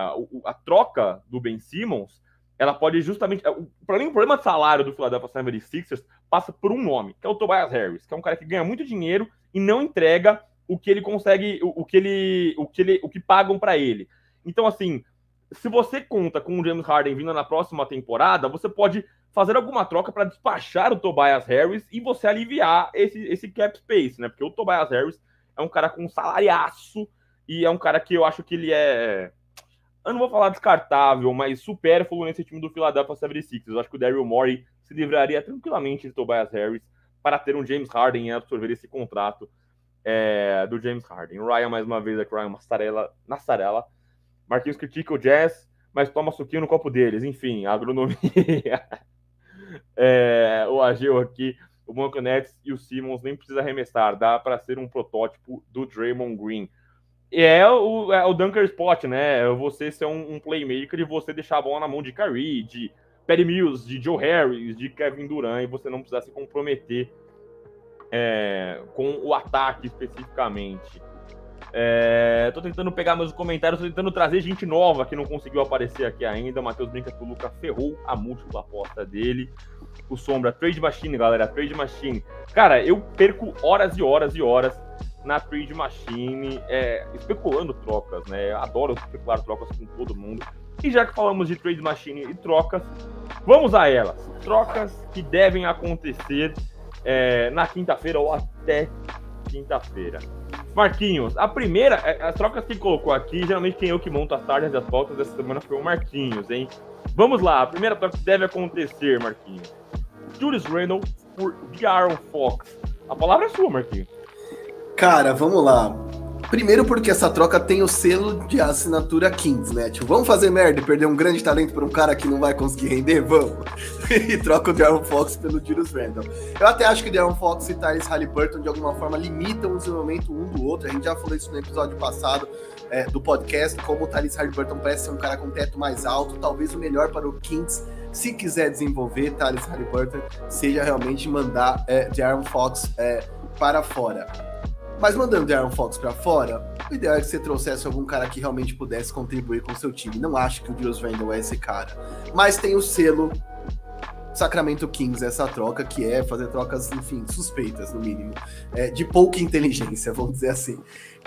a troca do Ben Simmons, ela pode justamente. É, Para mim, o problema de salário do Philadelphia 76ers passa por um nome, que é o Tobias Harris, que é um cara que ganha muito dinheiro e não entrega o que ele consegue, o, o que ele, o que ele, o que pagam para ele. Então, assim, se você conta com o James Harden vindo na próxima temporada, você pode fazer alguma troca para despachar o Tobias Harris e você aliviar esse, esse cap space, né? Porque o Tobias Harris é um cara com um salariaço e é um cara que eu acho que ele é. Eu não vou falar descartável, mas supérfluo nesse time do Philadelphia 76ers. Eu acho que o Daryl Morey se livraria tranquilamente de Tobias Harris para ter um James Harden e absorver esse contrato é, do James Harden. O Ryan, mais uma vez, aqui, Ryan Massarela, Nassarela. Marquinhos critica o Jazz, mas toma suquinho no copo deles. Enfim, a agronomia. (laughs) é, o Ageu aqui, o Nets e o Simmons nem precisa arremessar. Dá para ser um protótipo do Draymond Green é o, é o Dunker Spot, né? É você ser um, um, playmaker e você deixar a bola na mão de Curry, de Perry Mills, de Joe Harris, de Kevin Durant, e você não precisar se comprometer é, com o ataque especificamente. É, tô tentando pegar meus comentários, tô tentando trazer gente nova que não conseguiu aparecer aqui ainda. O Matheus brinca que o Luca ferrou a múltipla aposta dele. O Sombra, Trade Machine, galera, Trade Machine. Cara, eu perco horas e horas e horas na Trade Machine, é, especulando trocas, né? adoro especular trocas com todo mundo. E já que falamos de Trade Machine e trocas, vamos a elas. Trocas que devem acontecer é, na quinta-feira ou até quinta-feira. Marquinhos, a primeira, é, as trocas que colocou aqui, geralmente quem eu que monto as tardes das pautas dessa semana foi o Marquinhos, hein? Vamos lá, a primeira troca que deve acontecer, Marquinhos. Julius Randle por Aaron Fox. A palavra é sua, Marquinhos. Cara, vamos lá. Primeiro porque essa troca tem o selo de assinatura Kings, né? Tipo, vamos fazer merda e perder um grande talento por um cara que não vai conseguir render? Vamos. (laughs) e troca o Darren Fox pelo Julius Randle. Eu até acho que Darren Fox e Tyrese Halliburton de alguma forma limitam o desenvolvimento um do outro. A gente já falou isso no episódio passado é, do podcast, como o Tyrese Halliburton parece ser um cara com teto mais alto, talvez o melhor para o Kings se quiser desenvolver Tyrese Halliburton, seja realmente mandar é, Darren Fox é, para fora. Mas mandando Darren Fox para fora, o ideal é que você trouxesse algum cara que realmente pudesse contribuir com o seu time. Não acho que o Julius Randle é esse cara. Mas tem o selo Sacramento Kings, essa troca, que é fazer trocas, enfim, suspeitas, no mínimo. É, de pouca inteligência, vamos dizer assim.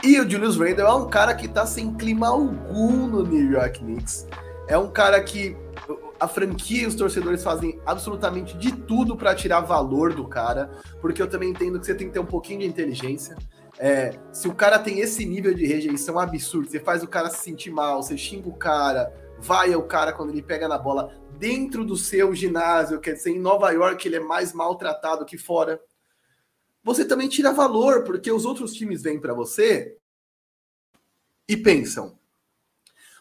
E o Julius Randle é um cara que tá sem clima algum no New York Knicks. É um cara que a franquia e os torcedores fazem absolutamente de tudo para tirar valor do cara, porque eu também entendo que você tem que ter um pouquinho de inteligência. É, se o cara tem esse nível de rejeição absurdo, você faz o cara se sentir mal, você xinga o cara, vai o cara quando ele pega na bola dentro do seu ginásio, quer dizer, em Nova York ele é mais maltratado que fora. Você também tira valor, porque os outros times vêm para você e pensam: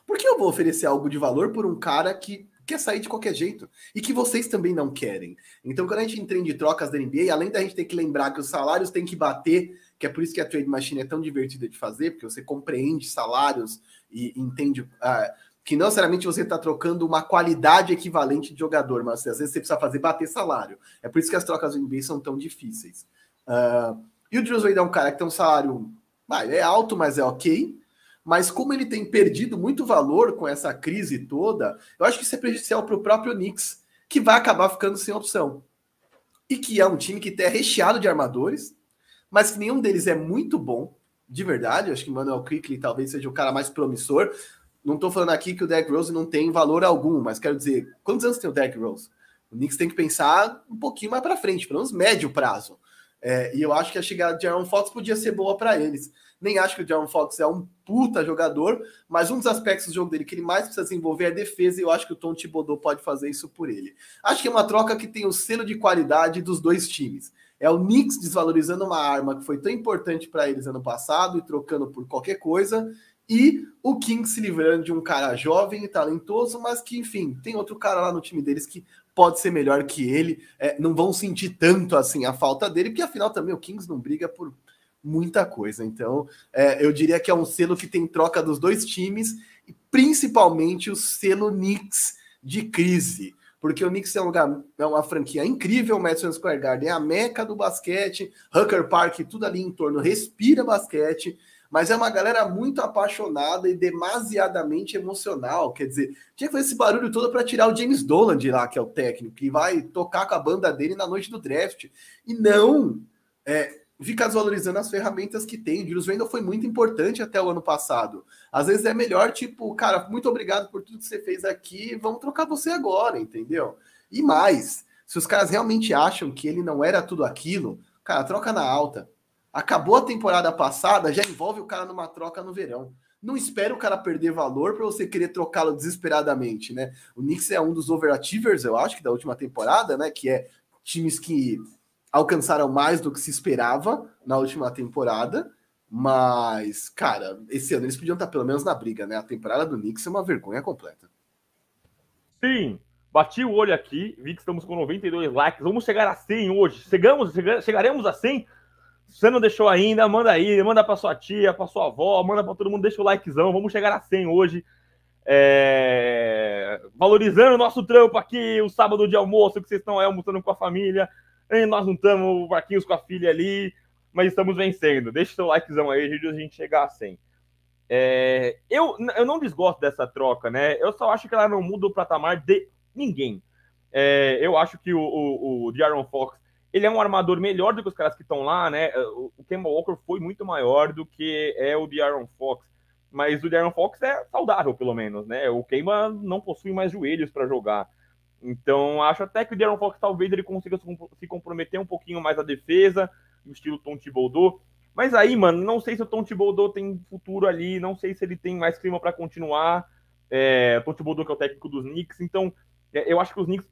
por que eu vou oferecer algo de valor por um cara que quer sair de qualquer jeito e que vocês também não querem. Então, quando a gente entende trocas da NBA, além da gente ter que lembrar que os salários têm que bater, que é por isso que a trade machine é tão divertida de fazer, porque você compreende salários e entende uh, que não necessariamente você está trocando uma qualidade equivalente de jogador, mas às vezes você precisa fazer bater salário. É por isso que as trocas da NBA são tão difíceis. Uh, e o Julius Wade é um cara que tem um salário, vai, é alto, mas é ok mas como ele tem perdido muito valor com essa crise toda, eu acho que isso é prejudicial para o próprio Knicks, que vai acabar ficando sem opção. E que é um time que é recheado de armadores, mas que nenhum deles é muito bom, de verdade. Eu acho que Manuel Quickley talvez seja o cara mais promissor. Não estou falando aqui que o Derrick Rose não tem valor algum, mas quero dizer, quantos anos tem o Derrick Rose? O Knicks tem que pensar um pouquinho mais para frente, pelo menos médio prazo. É, e eu acho que a chegada de Aaron Fox podia ser boa para eles. Nem acho que o Aaron Fox é um puta jogador, mas um dos aspectos do jogo dele que ele mais precisa desenvolver é a defesa, e eu acho que o Tom Thibodeau pode fazer isso por ele. Acho que é uma troca que tem o selo de qualidade dos dois times. É o Knicks desvalorizando uma arma que foi tão importante para eles ano passado e trocando por qualquer coisa, e o Kings se livrando de um cara jovem e talentoso, mas que, enfim, tem outro cara lá no time deles que pode ser melhor que ele. É, não vão sentir tanto assim a falta dele, porque afinal também o Kings não briga por muita coisa. Então, é, eu diria que é um selo que tem troca dos dois times e principalmente o selo Knicks de crise. Porque o Knicks é um lugar, é uma franquia incrível, o Madison Square Garden é a meca do basquete, Hooker Park, tudo ali em torno respira basquete mas é uma galera muito apaixonada e demasiadamente emocional. Quer dizer, tinha que fazer esse barulho todo para tirar o James Dolan de lá, que é o técnico, que vai tocar com a banda dele na noite do draft. E não é, ficar desvalorizando as ferramentas que tem. O Julius Randle foi muito importante até o ano passado. Às vezes é melhor, tipo, cara, muito obrigado por tudo que você fez aqui, vamos trocar você agora, entendeu? E mais, se os caras realmente acham que ele não era tudo aquilo, cara, troca na alta Acabou a temporada passada, já envolve o cara numa troca no verão. Não espere o cara perder valor para você querer trocá-lo desesperadamente, né? O Knicks é um dos overachievers, eu acho, que da última temporada, né? Que é times que alcançaram mais do que se esperava na última temporada. Mas, cara, esse ano eles podiam estar pelo menos na briga, né? A temporada do Knicks é uma vergonha completa. Sim, bati o olho aqui, vi que estamos com 92 likes. Vamos chegar a 100 hoje. Chegamos, chegaremos a 100 se você não deixou ainda, manda aí, manda para sua tia, para sua avó, manda para todo mundo, deixa o likezão. Vamos chegar a 100 hoje. É... Valorizando o nosso trampo aqui, o sábado de almoço, que vocês estão aí almoçando com a família. E nós não estamos o Marquinhos com a filha ali, mas estamos vencendo. Deixa o seu likezão aí, a gente chegar a 100. É... Eu, eu não desgosto dessa troca, né? Eu só acho que ela não muda o patamar de ninguém. É... Eu acho que o, o, o Fox ele é um armador melhor do que os caras que estão lá, né? O Kemba Walker foi muito maior do que é o de Aaron Fox. Mas o de Aaron Fox é saudável, pelo menos, né? O Kemba não possui mais joelhos para jogar. Então, acho até que o Aaron Fox talvez ele consiga se comprometer um pouquinho mais a defesa, no estilo Tom Thibodeau. Mas aí, mano, não sei se o Tom Thibodeau tem futuro ali, não sei se ele tem mais clima para continuar. É, Tom Thibodeau que é o técnico dos Knicks, então é, eu acho que os Knicks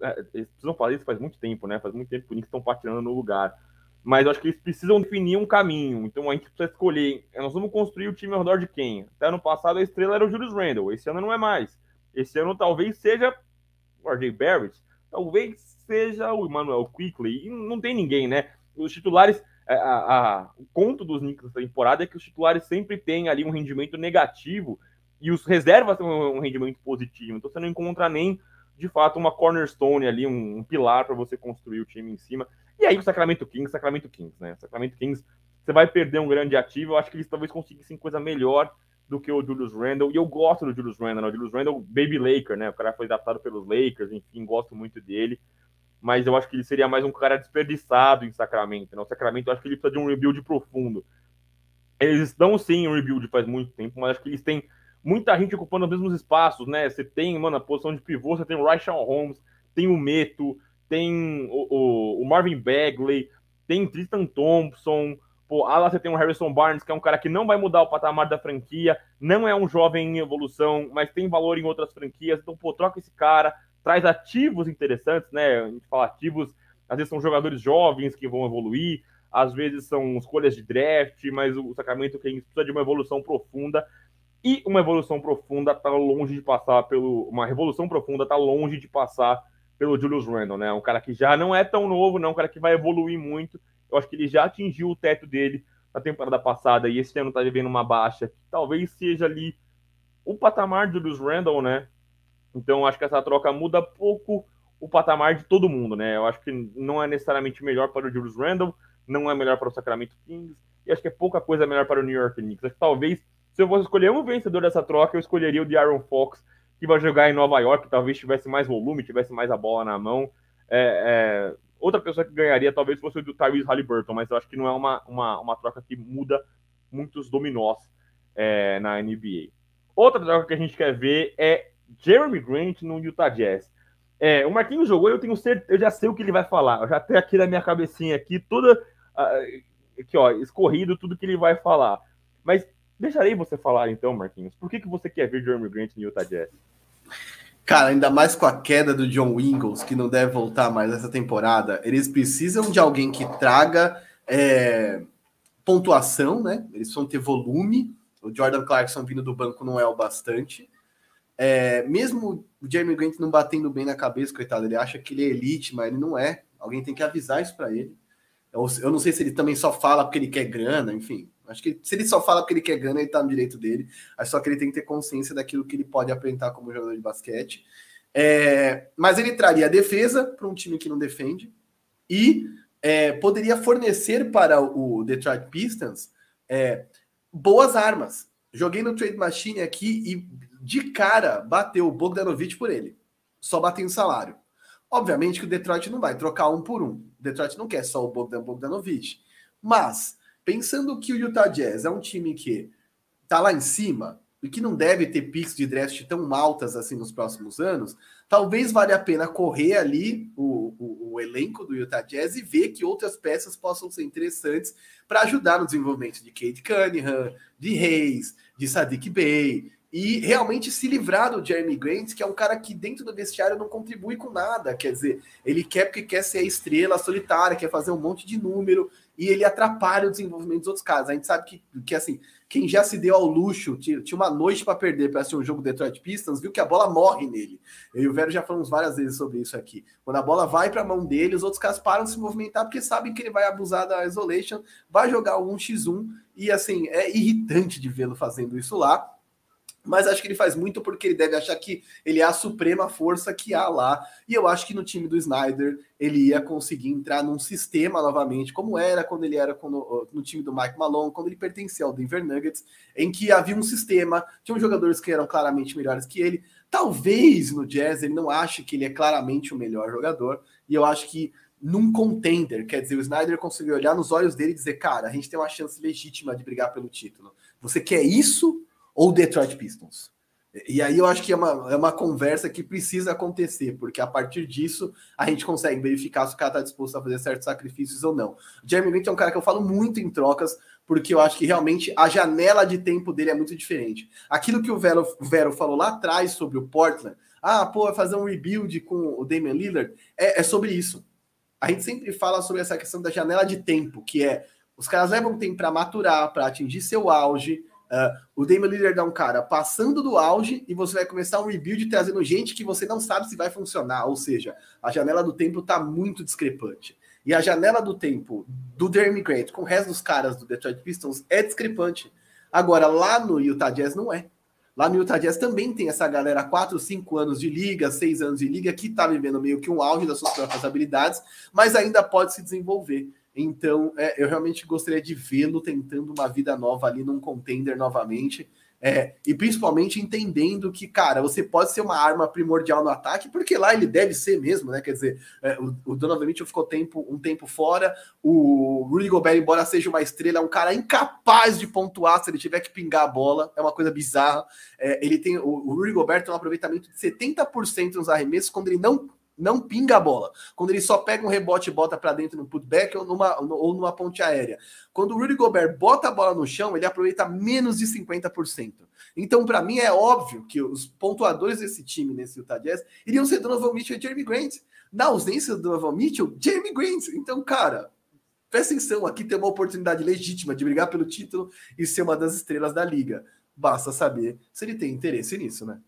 é, eles precisam fazer isso faz muito tempo, né? Faz muito tempo que o Knicks estão patinando no lugar. Mas eu acho que eles precisam definir um caminho. Então a gente precisa escolher. Nós vamos construir o time ao redor de quem? Até ano passado a estrela era o Julius Randle. Esse ano não é mais. Esse ano talvez seja o RJ Barrett. Talvez seja o Emmanuel Quickly. E não tem ninguém, né? Os titulares. A, a, o conto dos Knicks nessa temporada é que os titulares sempre têm ali um rendimento negativo e os reservas têm um rendimento positivo. Então você não encontra nem de fato uma cornerstone ali, um, um pilar para você construir o time em cima. E aí o Sacramento Kings, Sacramento Kings, né? Sacramento Kings, você vai perder um grande ativo. Eu acho que eles talvez conseguissem coisa melhor do que o Julius Randle. E eu gosto do Julius Randle, né? o Julius Randle, Baby Laker, né? O cara foi adaptado pelos Lakers, enfim, gosto muito dele. Mas eu acho que ele seria mais um cara desperdiçado em Sacramento. Né? Sacramento, eu acho que ele precisa de um rebuild profundo. Eles estão sim em um rebuild faz muito tempo, mas acho que eles têm muita gente ocupando os mesmos espaços, né? Você tem, mano, a posição de pivô, você tem o Ryshawn Holmes, tem o Meto, tem o, o, o Marvin Bagley, tem Tristan Thompson, pô, lá você tem o Harrison Barnes, que é um cara que não vai mudar o patamar da franquia, não é um jovem em evolução, mas tem valor em outras franquias, então, pô, troca esse cara, traz ativos interessantes, né? A gente fala ativos, às vezes são jogadores jovens que vão evoluir, às vezes são escolhas de draft, mas o Sacramento Kings precisa de uma evolução profunda e uma evolução profunda está longe de passar pelo. Uma revolução profunda está longe de passar pelo Julius Randle, né? Um cara que já não é tão novo, não, um cara que vai evoluir muito. Eu acho que ele já atingiu o teto dele na temporada passada e esse ano está vivendo uma baixa que talvez seja ali o patamar do Julius Randle, né? Então acho que essa troca muda pouco o patamar de todo mundo, né? Eu acho que não é necessariamente melhor para o Julius Randle, não é melhor para o Sacramento Kings, e acho que é pouca coisa melhor para o New York Knicks. Acho que talvez se eu fosse escolher um vencedor dessa troca, eu escolheria o de Aaron Fox, que vai jogar em Nova York, talvez tivesse mais volume, tivesse mais a bola na mão. É, é, outra pessoa que ganharia talvez fosse o do Tyrese Halliburton, mas eu acho que não é uma, uma, uma troca que muda muitos dominós é, na NBA. Outra troca que a gente quer ver é Jeremy Grant no Utah Jazz. É, o Marquinhos jogou eu tenho certeza, eu já sei o que ele vai falar. Eu já tenho aqui na minha cabecinha aqui toda uh, aqui ó, escorrido tudo que ele vai falar. Mas Deixarei você falar então, Marquinhos. Por que, que você quer ver Jeremy Grant no Utah Jazz? Cara, ainda mais com a queda do John Ingles, que não deve voltar mais essa temporada, eles precisam de alguém que traga é, pontuação, né? Eles precisam ter volume. O Jordan Clarkson vindo do banco não é o bastante. É, mesmo o Jeremy Grant não batendo bem na cabeça, coitado, ele acha que ele é elite, mas ele não é. Alguém tem que avisar isso para ele. Eu, eu não sei se ele também só fala porque ele quer grana, enfim. Acho que se ele só fala porque ele quer ganhar, ele tá no direito dele. Acho só que ele tem que ter consciência daquilo que ele pode apresentar como jogador de basquete. É, mas ele traria a defesa para um time que não defende e é, poderia fornecer para o Detroit Pistons é, boas armas. Joguei no Trade Machine aqui e de cara bateu o Bogdanovich por ele. Só batendo salário. Obviamente que o Detroit não vai trocar um por um. O Detroit não quer só o Bogdan Bogdanovich. Mas Pensando que o Utah Jazz é um time que tá lá em cima e que não deve ter picks de draft tão altas assim nos próximos anos, talvez valha a pena correr ali o, o, o elenco do Utah Jazz e ver que outras peças possam ser interessantes para ajudar no desenvolvimento de Kate Cunningham, de Reis, de Sadiq Bey e realmente se livrar do Jeremy Grant, que é um cara que dentro do vestiário não contribui com nada. Quer dizer, ele quer porque quer ser a estrela solitária, quer fazer um monte de número e ele atrapalha o desenvolvimento dos outros caras. A gente sabe que, que assim, quem já se deu ao luxo, tinha, tinha uma noite para perder para assistir um jogo Detroit Pistons, viu que a bola morre nele. Eu e o Vero já falamos várias vezes sobre isso aqui. Quando a bola vai para a mão dele, os outros caras param de se movimentar porque sabem que ele vai abusar da isolation, vai jogar um x1 e assim, é irritante de vê-lo fazendo isso lá mas acho que ele faz muito porque ele deve achar que ele é a suprema força que há lá. E eu acho que no time do Snyder ele ia conseguir entrar num sistema novamente, como era quando ele era no, no time do Mike Malone, quando ele pertencia ao Denver Nuggets, em que havia um sistema, tinham jogadores que eram claramente melhores que ele. Talvez no Jazz ele não ache que ele é claramente o melhor jogador, e eu acho que num contender, quer dizer, o Snyder conseguiu olhar nos olhos dele e dizer: cara, a gente tem uma chance legítima de brigar pelo título. Você quer isso? ou Detroit Pistons. E aí eu acho que é uma, é uma conversa que precisa acontecer, porque a partir disso a gente consegue verificar se o cara está disposto a fazer certos sacrifícios ou não. Jeremy Grant é um cara que eu falo muito em trocas, porque eu acho que realmente a janela de tempo dele é muito diferente. Aquilo que o Vero, Vero falou lá atrás sobre o Portland, ah, pô, vai fazer um rebuild com o Damian Lillard, é, é sobre isso. A gente sempre fala sobre essa questão da janela de tempo, que é os caras levam tempo para maturar, para atingir seu auge. Uh, o Damian Lillard é um cara passando do auge e você vai começar um rebuild trazendo gente que você não sabe se vai funcionar. Ou seja, a janela do tempo está muito discrepante. E a janela do tempo do Jeremy Grant com o resto dos caras do Detroit Pistons é discrepante. Agora, lá no Utah Jazz não é. Lá no Utah Jazz também tem essa galera, 4, 5 anos de liga, 6 anos de liga, que está vivendo meio que um auge das suas próprias habilidades, mas ainda pode se desenvolver. Então, é, eu realmente gostaria de vê-lo tentando uma vida nova ali num contender novamente. É, e principalmente entendendo que, cara, você pode ser uma arma primordial no ataque, porque lá ele deve ser mesmo, né? Quer dizer, é, o, o Donovan Mitchell ficou tempo, um tempo fora, o Rudy Gobert, embora seja uma estrela, é um cara incapaz de pontuar se ele tiver que pingar a bola, é uma coisa bizarra. É, ele tem, o, o Rudy Gobert tem um aproveitamento de 70% nos arremessos quando ele não não pinga a bola. Quando ele só pega um rebote e bota para dentro no putback ou numa, ou numa ponte aérea. Quando o Rudy Gobert bota a bola no chão, ele aproveita menos de 50%. Então, para mim, é óbvio que os pontuadores desse time, nesse Utah Jazz, iriam ser Donovan Mitchell e Jeremy Grant. Na ausência do Donovan Mitchell, Jeremy Grant. Então, cara, presta atenção, aqui tem uma oportunidade legítima de brigar pelo título e ser uma das estrelas da liga. Basta saber se ele tem interesse nisso, né?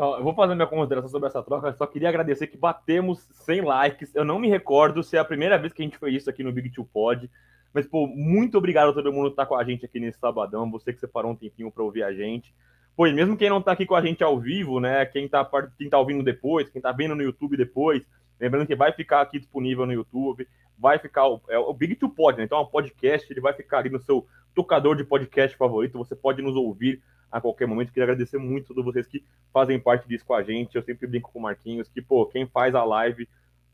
Eu vou fazer minha consideração sobre essa troca. só queria agradecer que batemos 100 likes. Eu não me recordo se é a primeira vez que a gente fez isso aqui no Big Two Pod. Mas, pô, muito obrigado a todo mundo que tá com a gente aqui nesse sabadão. Você que separou um tempinho para ouvir a gente. Pô, e mesmo quem não tá aqui com a gente ao vivo, né? Quem tá, quem tá ouvindo depois, quem tá vendo no YouTube depois, lembrando que vai ficar aqui disponível no YouTube, vai ficar. É o Big Two Pod, né? Então é um podcast, ele vai ficar ali no seu tocador de podcast favorito. Você pode nos ouvir a qualquer momento. Queria agradecer muito a todos vocês que fazem parte disso com a gente. Eu sempre brinco com o Marquinhos que, pô, quem faz a live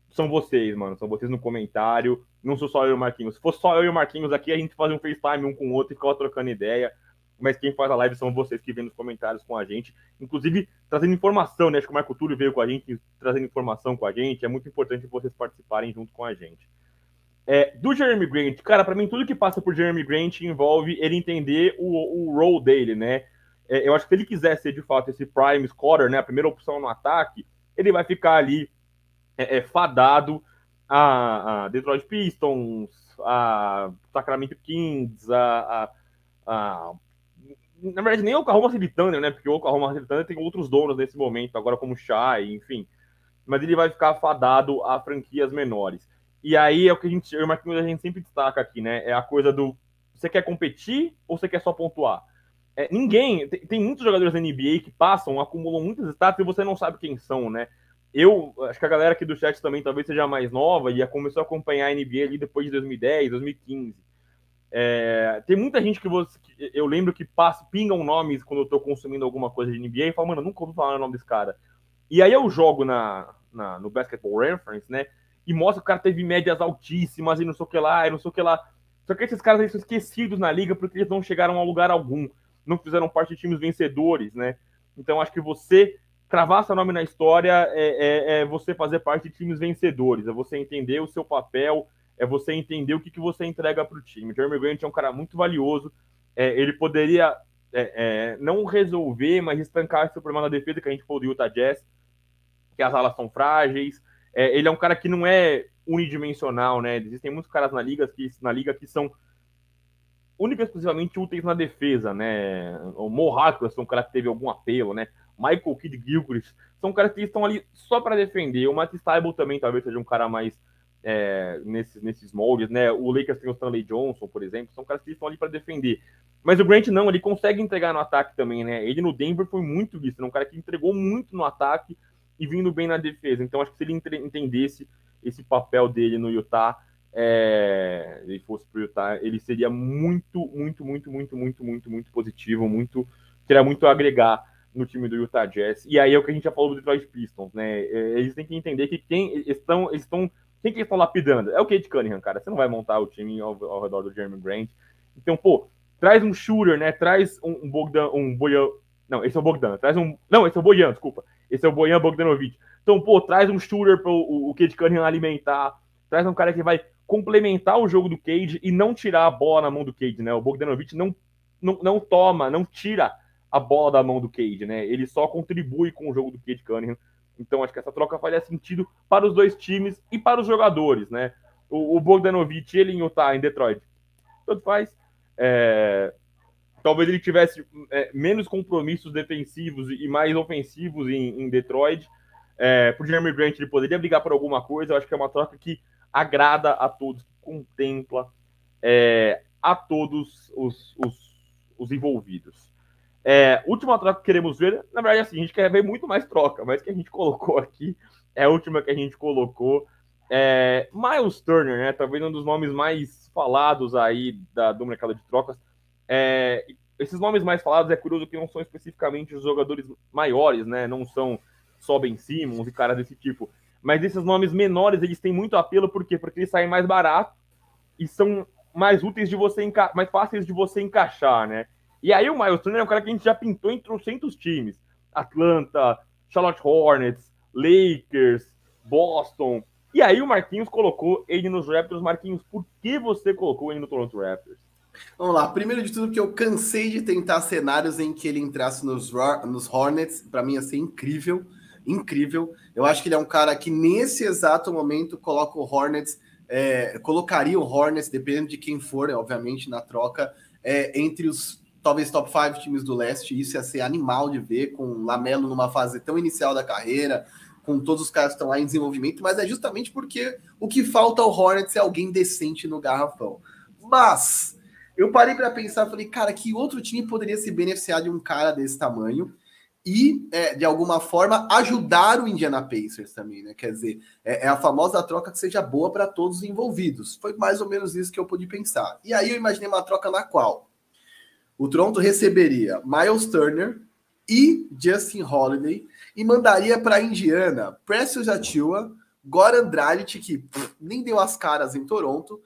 são vocês, mano. São vocês no comentário. Não sou só eu e o Marquinhos. Se fosse só eu e o Marquinhos aqui, a gente fazia um FaceTime um com o outro e ficava trocando ideia. Mas quem faz a live são vocês que vêm nos comentários com a gente. Inclusive, trazendo informação, né? Acho que o Marco Túlio veio com a gente, trazendo informação com a gente. É muito importante vocês participarem junto com a gente. É, do Jeremy Grant, cara, para mim tudo que passa por Jeremy Grant envolve ele entender o, o role dele, né? É, eu acho que se ele quiser ser de fato esse prime scorer, né, a primeira opção no ataque, ele vai ficar ali é, é, fadado a, a, Detroit Pistons, a Sacramento Kings, a, a, a na verdade, nem o Oklahoma City Thunder, né? Porque o Oklahoma City Thunder tem outros donos nesse momento, agora como Shai, enfim. Mas ele vai ficar fadado a franquias menores. E aí é o que a gente, eu a gente sempre destaca aqui, né? É a coisa do você quer competir ou você quer só pontuar? É, ninguém. Tem, tem, muitos jogadores da NBA que passam, acumulam muitas estatas e você não sabe quem são, né? Eu acho que a galera aqui do chat também talvez seja mais nova e começou a acompanhar a NBA ali depois de 2010, 2015. É, tem muita gente que, você, que eu lembro que passa, pingam nomes quando eu tô consumindo alguma coisa de NBA e falam, mano, nunca ouvi falar o nome desse cara. E aí eu jogo na, na, no Basketball Reference, né? E mostra que o cara teve médias altíssimas e não sei o que lá, e não sei o que lá. Só que esses caras eles são esquecidos na liga porque eles não chegaram a lugar algum não fizeram parte de times vencedores, né? Então acho que você travar seu nome na história é, é, é, você fazer parte de times vencedores, é você entender o seu papel, é você entender o que, que você entrega para o time. Jeremy Grant é um cara muito valioso, é, ele poderia é, é, não resolver, mas estancar esse problema na defesa que a gente falou do Utah Jazz, que as alas são frágeis. ele é um cara que não é unidimensional, né? Existem muitos caras na liga que, na liga que são única e exclusivamente úteis na defesa, né? O Mo é um cara que teve algum apelo, né? Michael Kidd Gilchrist são caras que estão ali só para defender. O Matt Stiebel também talvez seja um cara mais é, nesses, nesses moldes, né? O Lakers tem o Stanley Johnson, por exemplo, são caras que estão ali para defender. Mas o Grant não, ele consegue entregar no ataque também, né? Ele no Denver foi muito visto, é um cara que entregou muito no ataque e vindo bem na defesa. Então acho que se ele entendesse esse papel dele no Utah, é, ele fosse para o Utah, ele seria muito, muito, muito, muito, muito, muito, muito positivo, muito, teria muito a agregar no time do Utah Jazz. E aí é o que a gente já falou do Detroit Pistons, né? É, eles têm que entender que quem estão, estão, quem que estão lapidando é o Kate Cunningham, cara. Você não vai montar o time ao, ao redor do Jeremy Grant. Então, pô, traz um shooter, né? Traz um, um Bogdan, um Boyan. Não, esse é o Bogdan. Traz um. Não, esse é o Boyan, desculpa. Esse é o Boyan Bogdanovic. Então, pô, traz um shooter para o, o Kate Cunningham alimentar. Traz um cara que vai complementar o jogo do Cade e não tirar a bola na mão do Cade, né? O Bogdanovich não, não, não toma, não tira a bola da mão do Cade, né? Ele só contribui com o jogo do Cade Cunningham. Então acho que essa troca faria sentido para os dois times e para os jogadores, né? O, o Bogdanovich, ele em Utah, em Detroit, tanto faz. É, talvez ele tivesse é, menos compromissos defensivos e mais ofensivos em, em Detroit. É, pro Jeremy Grant ele poderia brigar por alguma coisa. Eu acho que é uma troca que agrada a todos, contempla é, a todos os, os, os envolvidos. É, última troca que queremos ver, na verdade, assim, a gente quer ver muito mais troca, mas que a gente (laughs) colocou aqui é a última que a gente colocou. É, Miles Turner, né? Talvez um dos nomes mais falados aí da, do mercado de trocas. É, esses nomes mais falados é curioso que não são especificamente os jogadores maiores, né? Não são só Ben Simmons e caras desse tipo. Mas esses nomes menores, eles têm muito apelo, por quê? Porque eles saem mais barato e são mais úteis de você mais fáceis de você encaixar, né? E aí o Miles Turner é um cara que a gente já pintou em trocentos times. Atlanta, Charlotte Hornets, Lakers, Boston. E aí o Marquinhos colocou ele nos Raptors. Marquinhos, por que você colocou ele no Toronto Raptors? Vamos lá. Primeiro de tudo, que eu cansei de tentar cenários em que ele entrasse nos, nos Hornets. Para mim ia ser incrível. Incrível. Eu acho que ele é um cara que, nesse exato momento, coloca o Hornets. É, colocaria o Hornets, dependendo de quem for, obviamente, na troca, é, entre os talvez top 5 times do leste. Isso ia ser animal de ver, com o Lamelo numa fase tão inicial da carreira, com todos os caras que estão lá em desenvolvimento, mas é justamente porque o que falta ao Hornets é alguém decente no garrafão. Mas eu parei para pensar, falei, cara, que outro time poderia se beneficiar de um cara desse tamanho? E, é, de alguma forma, ajudar o Indiana Pacers também, né? Quer dizer, é, é a famosa troca que seja boa para todos os envolvidos. Foi mais ou menos isso que eu pude pensar. E aí eu imaginei uma troca na qual o Toronto receberia Miles Turner e Justin Holiday e mandaria para Indiana Precious Achiuwa, Goran Dragic, que pff, nem deu as caras em Toronto,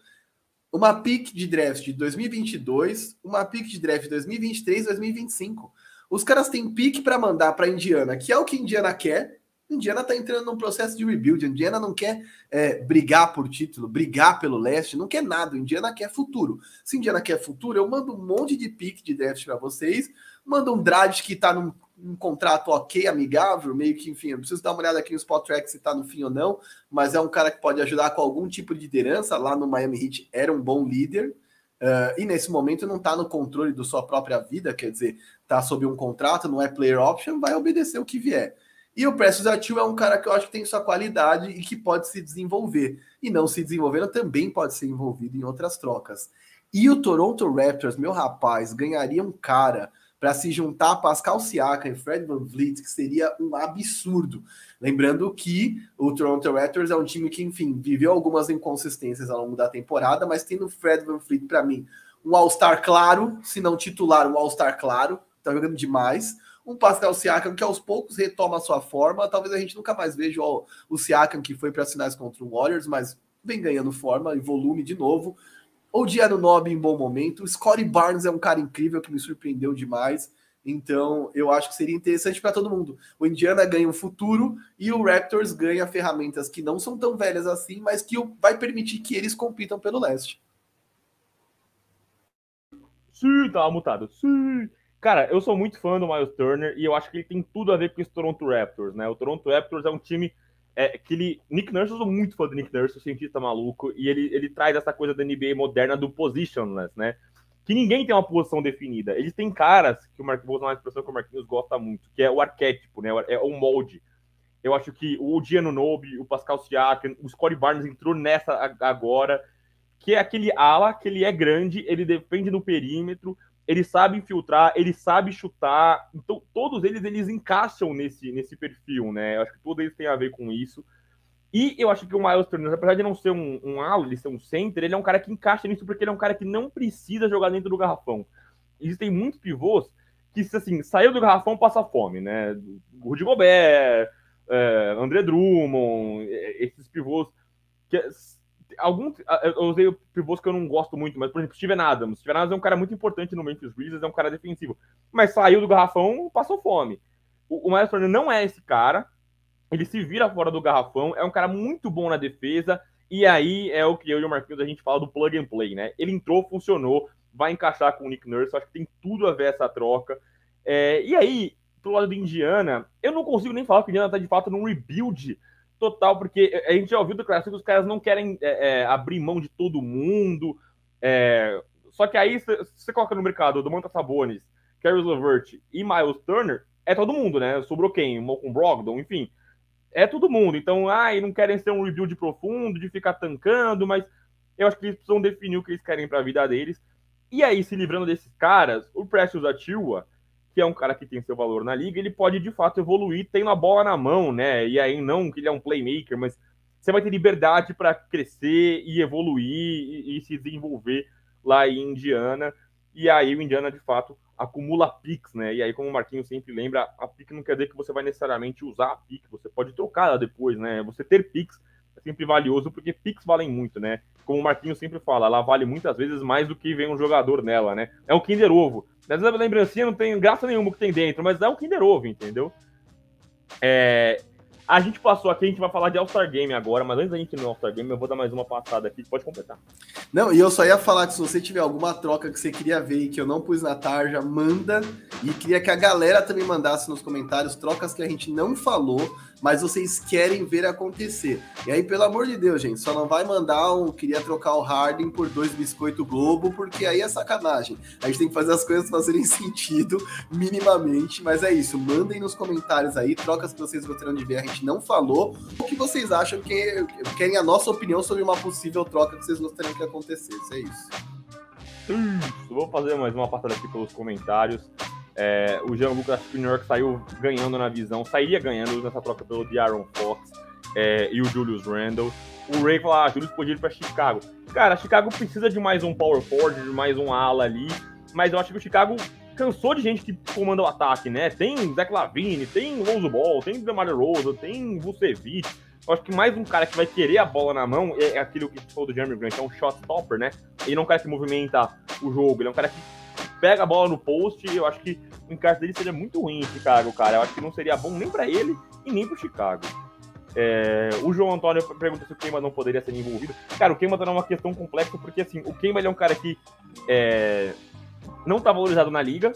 uma pick de draft de 2022, uma pick de draft de 2023 2025. Os caras têm pick para mandar para Indiana, que é o que Indiana quer, Indiana está entrando num processo de rebuild. Indiana não quer é, brigar por título, brigar pelo leste, não quer nada. Indiana quer futuro. Se Indiana quer futuro, eu mando um monte de pique de draft para vocês, mando um draft que está num, num, contrato ok, amigável, meio que, enfim, eu preciso dar uma olhada aqui no Spot Track se está no fim ou não, mas é um cara que pode ajudar com algum tipo de liderança. Lá no Miami Heat era um bom líder. Uh, e nesse momento não está no controle da sua própria vida, quer dizer, está sob um contrato, não é player option, vai obedecer o que vier. E o Precious Atil é um cara que eu acho que tem sua qualidade e que pode se desenvolver. E não se desenvolvendo também pode ser envolvido em outras trocas. E o Toronto Raptors, meu rapaz, ganharia um cara para se juntar a Pascal Siakam e Fred Van Vliet, que seria um absurdo. Lembrando que o Toronto Raptors é um time que, enfim, viveu algumas inconsistências ao longo da temporada, mas tem no Fred Van Vliet, para mim, um All-Star claro, se não titular, um All-Star claro, tá jogando demais um Pascal Siakam que aos poucos retoma a sua forma. Talvez a gente nunca mais veja o, o Siakam que foi para as finais contra o Warriors, mas vem ganhando forma e volume de novo. O Diano Nob em bom momento. Scottie Barnes é um cara incrível que me surpreendeu demais. Então, eu acho que seria interessante para todo mundo. O Indiana ganha um futuro e o Raptors ganha ferramentas que não são tão velhas assim, mas que vai permitir que eles compitam pelo leste. Sim, tá mutado. Sim. Cara, eu sou muito fã do Miles Turner e eu acho que ele tem tudo a ver com esse Toronto Raptors, né? O Toronto Raptors é um time é, que ele. Nick Nurse, eu sou muito fã do Nick Nurse, o cientista maluco, e ele, ele traz essa coisa da NBA moderna do positionless, né? Que ninguém tem uma posição definida. Eles têm caras, que o vou usar uma expressão que o Marquinhos gosta muito, que é o arquétipo, né? É o molde. Eu acho que o Diano Nobe, o Pascal Siakam, o Scottie Barnes entrou nessa agora, que é aquele ala que ele é grande, ele defende no perímetro, ele sabe infiltrar, ele sabe chutar. Então, todos eles eles encaixam nesse, nesse perfil, né? Eu acho que todos eles têm a ver com isso. E eu acho que o Miles Turner, apesar de não ser um, um ala, ele ser um center, ele é um cara que encaixa nisso porque ele é um cara que não precisa jogar dentro do garrafão. Existem muitos pivôs que, assim, saiu do garrafão, passa fome, né? Rudy Gobert, é, André Drummond, esses pivôs que alguns. Eu usei pivôs que eu não gosto muito, mas, por exemplo, Steven Adams. Steven Adams é um cara muito importante no Memphis Grizzlies, é um cara defensivo. Mas saiu do garrafão, passou fome. O, o Miles Turner não é esse cara. Ele se vira fora do garrafão, é um cara muito bom na defesa. E aí é o que eu e o Marquinhos a gente fala do plug and play, né? Ele entrou, funcionou, vai encaixar com o Nick Nurse. Acho que tem tudo a ver essa troca. É, e aí, pro lado de Indiana, eu não consigo nem falar que Indiana tá de fato num rebuild total, porque a gente já ouviu do Classic que os caras não querem é, é, abrir mão de todo mundo. É, só que aí você coloca no mercado do Manta Sabonis, Caris LeVert e Miles Turner, é todo mundo, né? Sobrou quem? Malcolm Brogdon, enfim. É todo mundo. Então, ai, não querem ser um rebuild profundo, de ficar tancando, mas eu acho que eles precisam definir o que eles querem para a vida deles. E aí, se livrando desses caras, o Precious Achiuwa, que é um cara que tem seu valor na liga, ele pode de fato evoluir tendo a bola na mão, né? E aí, não que ele é um playmaker, mas você vai ter liberdade para crescer e evoluir e, e, se desenvolver lá em Indiana. E aí, o Indiana de fato acumula picks, né? E aí, como o Marquinhos sempre lembra, a pick não quer dizer que você vai necessariamente usar a pick, você pode trocar ela depois, né? Você ter picks sempre valioso, porque picks valem muito, né? Como o Marquinhos sempre fala, ela vale muitas vezes mais do que vem um jogador nela, né? É um Kinder Ovo. Vezes a lembrancinha não tem graça nenhuma que tem dentro, mas é um Kinder Ovo, entendeu? É, a gente passou aqui, a gente vai falar de All-Star Game agora, mas antes da gente ir no All-Star Game, eu vou dar mais uma passada aqui, pode completar. Não, e eu só ia falar que se você tiver alguma troca que você queria ver e que eu não pus na tarja, manda. E queria que a galera também mandasse nos comentários trocas que a gente não falou, mas vocês querem ver acontecer. E aí, pelo amor de Deus, gente, só não vai mandar um queria trocar o Harden por dois biscoito Globo, porque aí é sacanagem. A gente tem que fazer as coisas fazerem (laughs) sentido minimamente, mas é isso. Mandem nos comentários aí trocas que vocês gostariam de ver, a gente não falou. O que vocês acham que querem a nossa opinião sobre uma possível troca que vocês gostariam que acontecesse? É isso. Isso, vou fazer mais uma passada aqui pelos comentários. É, o Jean Lucas New York saiu ganhando na visão, sairia ganhando nessa troca pelo De'Aaron Fox é, e o Julius Randle. O Ray falou, ah, Julius podia ir para Chicago. Cara, Chicago precisa de mais um power forward, de mais um ala ali, mas eu acho que o Chicago cansou de gente que comanda o ataque, né? Tem Zach Lavine, tem Lonzo Ball, tem DeMar Rosa, tem Vucevic. Eu acho que mais um cara que vai querer a bola na mão é aquilo que falou do Jeremy Grant, é um shot stopper, né? Ele não é um cara que movimenta o jogo, ele é um cara que pega a bola no post, eu acho que o encaixe dele seria muito ruim em Chicago, cara. Eu acho que não seria bom nem para ele e nem para Chicago. É, o João Antônio pergunta se o Keima não poderia ser envolvido. Cara, o Keima tá numa questão complexa, porque assim, o Keima é um cara que é, não tá valorizado na liga.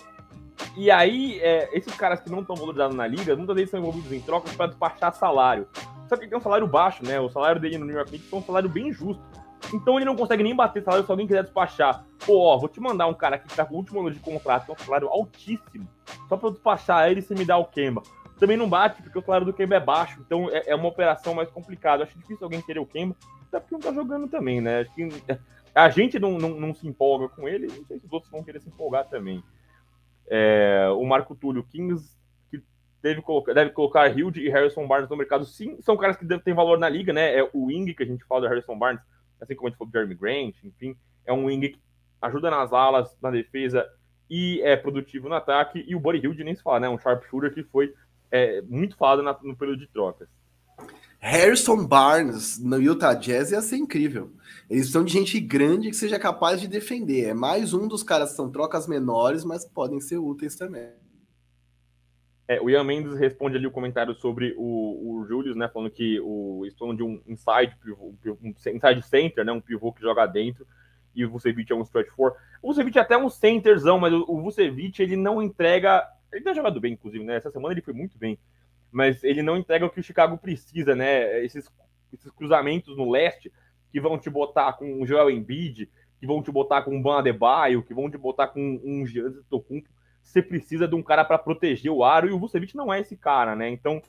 E aí, é, esses caras que não estão valorizados na liga, muitas vezes são envolvidos em trocas para despachar salário. Só que ele tem um salário baixo, né? O salário dele no New York Knicks é um salário bem justo. Então ele não consegue nem bater salário se alguém quiser despachar. Pô, ó, vou te mandar um cara que tá com o último ano de contrato, um salário altíssimo, só pra eu despachar ele e você me dá o Kemba. Também não bate, porque o salário do Kemba é baixo, então é, é uma operação mais complicada. Acho difícil alguém querer o Kemba, até porque não tá jogando também, né? Acho que (laughs) a gente não, não, não se empolga com ele, não sei se os outros vão querer se empolgar também. É, o Marco Túlio Kings, que deve colocar, deve colocar Hilde e Harrison Barnes no mercado, sim, são caras que têm valor na liga, né? É o Wing, que a gente fala do Harrison Barnes, assim como a gente falou do Jeremy Grant, enfim, é um wing que ajuda nas alas, na defesa e é produtivo no ataque. E o Buddy Hilde nem se fala, né? Um sharpshooter que foi é, muito falado na, no período de trocas. Harrison Barnes no Utah Jazz ia ser incrível. Eles são de gente grande que seja capaz de defender. É mais um dos caras que são trocas menores, mas podem ser úteis também. É, o Ian Mendes responde ali o comentário sobre o, o Julius, né? Falando que o estão de um inside, um inside center, né? Um pivô que joga dentro. E o Vucevic é um stretch four. O Vucevic é até um centerzão, mas o, o Vucevic ele não entrega. Ele tem jogado bem, inclusive, né? Essa semana ele foi muito bem. Mas ele não entrega o que o Chicago precisa, né? Esses, esses cruzamentos no leste que vão te botar com o Joel Embiid, que vão te botar com o Ban Adebayo, que vão te botar com um Giannis Tocumpo você precisa de um cara para proteger o aro, e o Vucevic não é esse cara, né? Então,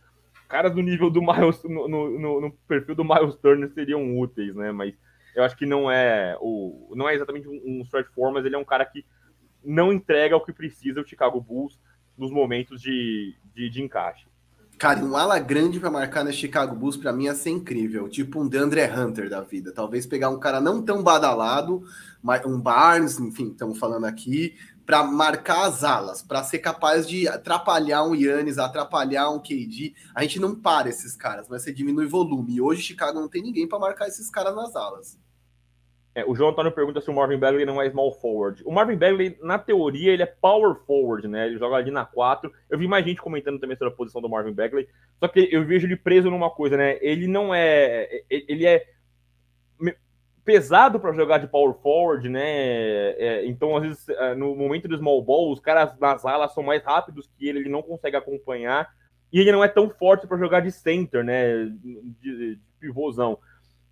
caras do nível do (laughs) Miles, no, no, no, perfil do Miles Turner seriam úteis, né? Mas eu acho que não é o não é exatamente um, stretch four, mas ele é um cara que não entrega o que precisa o Chicago Bulls nos momentos de, de, de encaixe. Cara, um ala grande para marcar no Chicago Bulls para mim ia ser incrível, tipo um DeAndre Hunter da vida. Talvez pegar um cara não tão badalado, um Barnes, enfim, estamos falando aqui, para marcar as alas, para ser capaz de atrapalhar um Yannis, atrapalhar um KD. A gente não para esses caras, mas você diminui volume. E hoje Chicago não tem ninguém para marcar esses caras nas alas. É, o João Antônio pergunta se o Marvin Bagley não é small forward. O Marvin Bagley, na teoria, ele é power forward, né? Ele joga ali na 4. Eu vi mais gente comentando também sobre a posição do Marvin Bagley. Só que eu vejo ele preso numa coisa, né? Ele não é. Ele é pesado para jogar de power forward, né? É, então, às vezes, é, no momento do small ball, os caras nas alas são mais rápidos que ele, ele não consegue acompanhar. E ele não é tão forte para jogar de center, né? De, de pivôzão.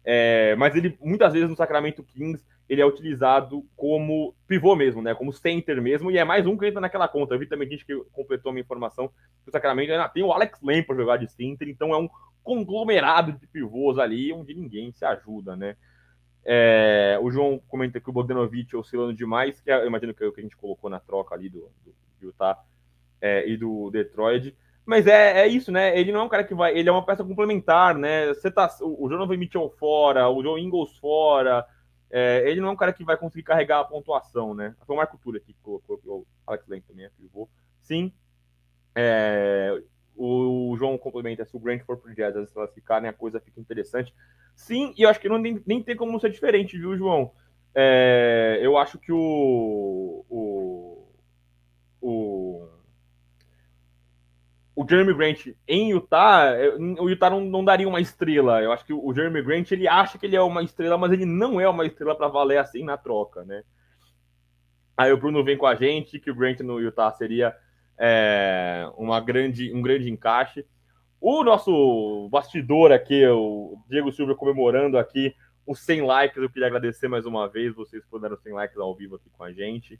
É, mas ele, muitas vezes, no Sacramento Kings, ele é utilizado como pivô mesmo, né? Como center mesmo, e é mais um que entra naquela conta. Eu vi também gente que completou a minha informação que o Sacramento ainda tem o Alex Len para jogar de center, então é um conglomerado de pivôs ali onde ninguém se ajuda, né? É, o João comenta que o Bogdanovic oscilando demais, que é, eu imagino que é o que a gente colocou na troca ali do, do Utah é, e do Detroit. Mas é, é isso, né? Ele não é um cara que vai. Ele é uma peça complementar, né? Você tá, o, o Jonathan Mitchell fora, o Joe Ingles fora. É, ele não é um cara que vai conseguir carregar a pontuação, né? Foi o Marco Túlio aqui que colocou, o Alex Lane também é pivô. Sim. É, o João complementa, se o Grant for pro Jazz se classificarem, a coisa fica interessante. Sim, e eu acho que não nem, nem tem como ser diferente, viu, João? É, eu acho que o, o, o, o Jeremy Grant em Utah, o Utah não, não daria uma estrela. Eu acho que o Jeremy Grant ele acha que ele é uma estrela, mas ele não é uma estrela para valer assim na troca, né? Aí o Bruno vem com a gente que o Grant no Utah seria é, uma grande, um grande encaixe. O nosso bastidor aqui, o Diego Silva comemorando aqui os 100 likes. Eu queria agradecer mais uma vez. Vocês puderam 100 likes ao vivo aqui com a gente.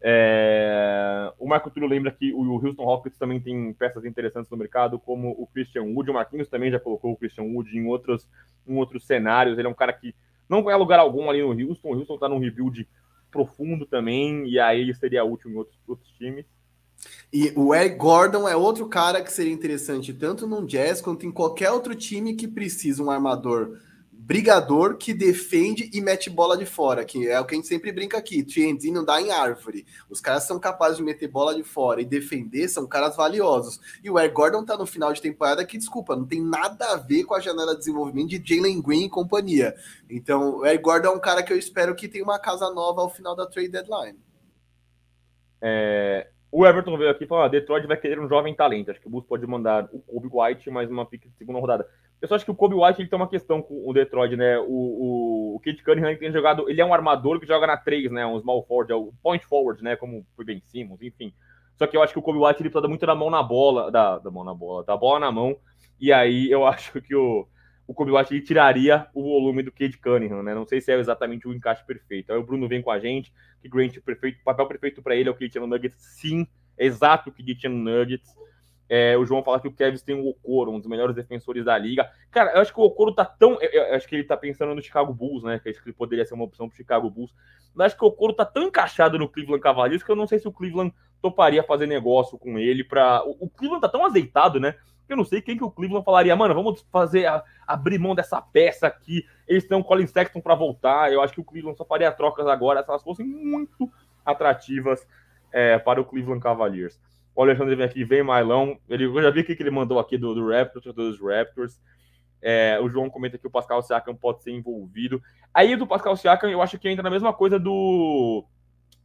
É... O Marco Túlio lembra que o Houston Rockets também tem peças interessantes no mercado, como o Christian Wood. O Marquinhos também já colocou o Christian Wood em outros, em outros cenários. Ele é um cara que não vai lugar algum ali no Houston. O Houston está num rebuild profundo também, e aí ele seria útil em outros, outros times. E o Eric Gordon é outro cara que seria interessante tanto no Jazz quanto em qualquer outro time que precisa um armador brigador que defende e mete bola de fora, que é o que a gente sempre brinca aqui. TND não dá em árvore. Os caras são capazes de meter bola de fora e defender, são caras valiosos. E o Eric Gordon tá no final de temporada que, desculpa, não tem nada a ver com a janela de desenvolvimento de Jalen Green e companhia. Então, o Eric Gordon é um cara que eu espero que tenha uma casa nova ao final da trade deadline. É, o Everton veio aqui e falou: ah, Detroit vai querer um jovem talento. Acho que o Bulls pode mandar o Kobe White mais uma pick de segunda rodada. Eu só acho que o Kobe White ele tem uma questão com o Detroit, né? O, o, o Kate Cunningham ele tem jogado. Ele é um armador que joga na 3, né? Um small forward, é o point forward, né? Como foi bem Simmons, enfim. Só que eu acho que o Kobe White ele precisa muito da mão na bola, da, da mão na bola, da bola na mão. E aí eu (laughs) acho que o, o Kobe White ele tiraria o volume do Cade Cunningham, né? Não sei se é exatamente o encaixe perfeito. Aí o Bruno vem com a gente, que Grant perfeito, papel perfeito para ele é o que ele tinha no Nuggets, sim, é exato o que ele tinha no Nuggets. É, o João fala que o Kevin tem o Okoro, um dos melhores defensores da liga. Cara, eu acho que o Okoro tá tão. Eu acho que ele tá pensando no Chicago Bulls, né? Que acho que ele poderia ser uma opção pro Chicago Bulls. Mas acho que o Okoro tá tão encaixado no Cleveland Cavaliers que eu não sei se o Cleveland toparia fazer negócio com ele para o, o Cleveland tá tão azeitado, né? Eu não sei quem que o Cleveland falaria, mano, vamos fazer a, abrir mão dessa peça aqui. Eles têm um Colin Sexton para voltar. Eu acho que o Cleveland só faria trocas agora se elas fossem muito atrativas é, para o Cleveland Cavaliers. O Alexandre vem aqui, vem Mailão. Ele, eu já vi o que ele mandou aqui do, do Raptors, dos Raptors. É, o João comenta que o Pascal Siakam pode ser envolvido. Aí do Pascal Siakam, eu acho que entra na mesma coisa do,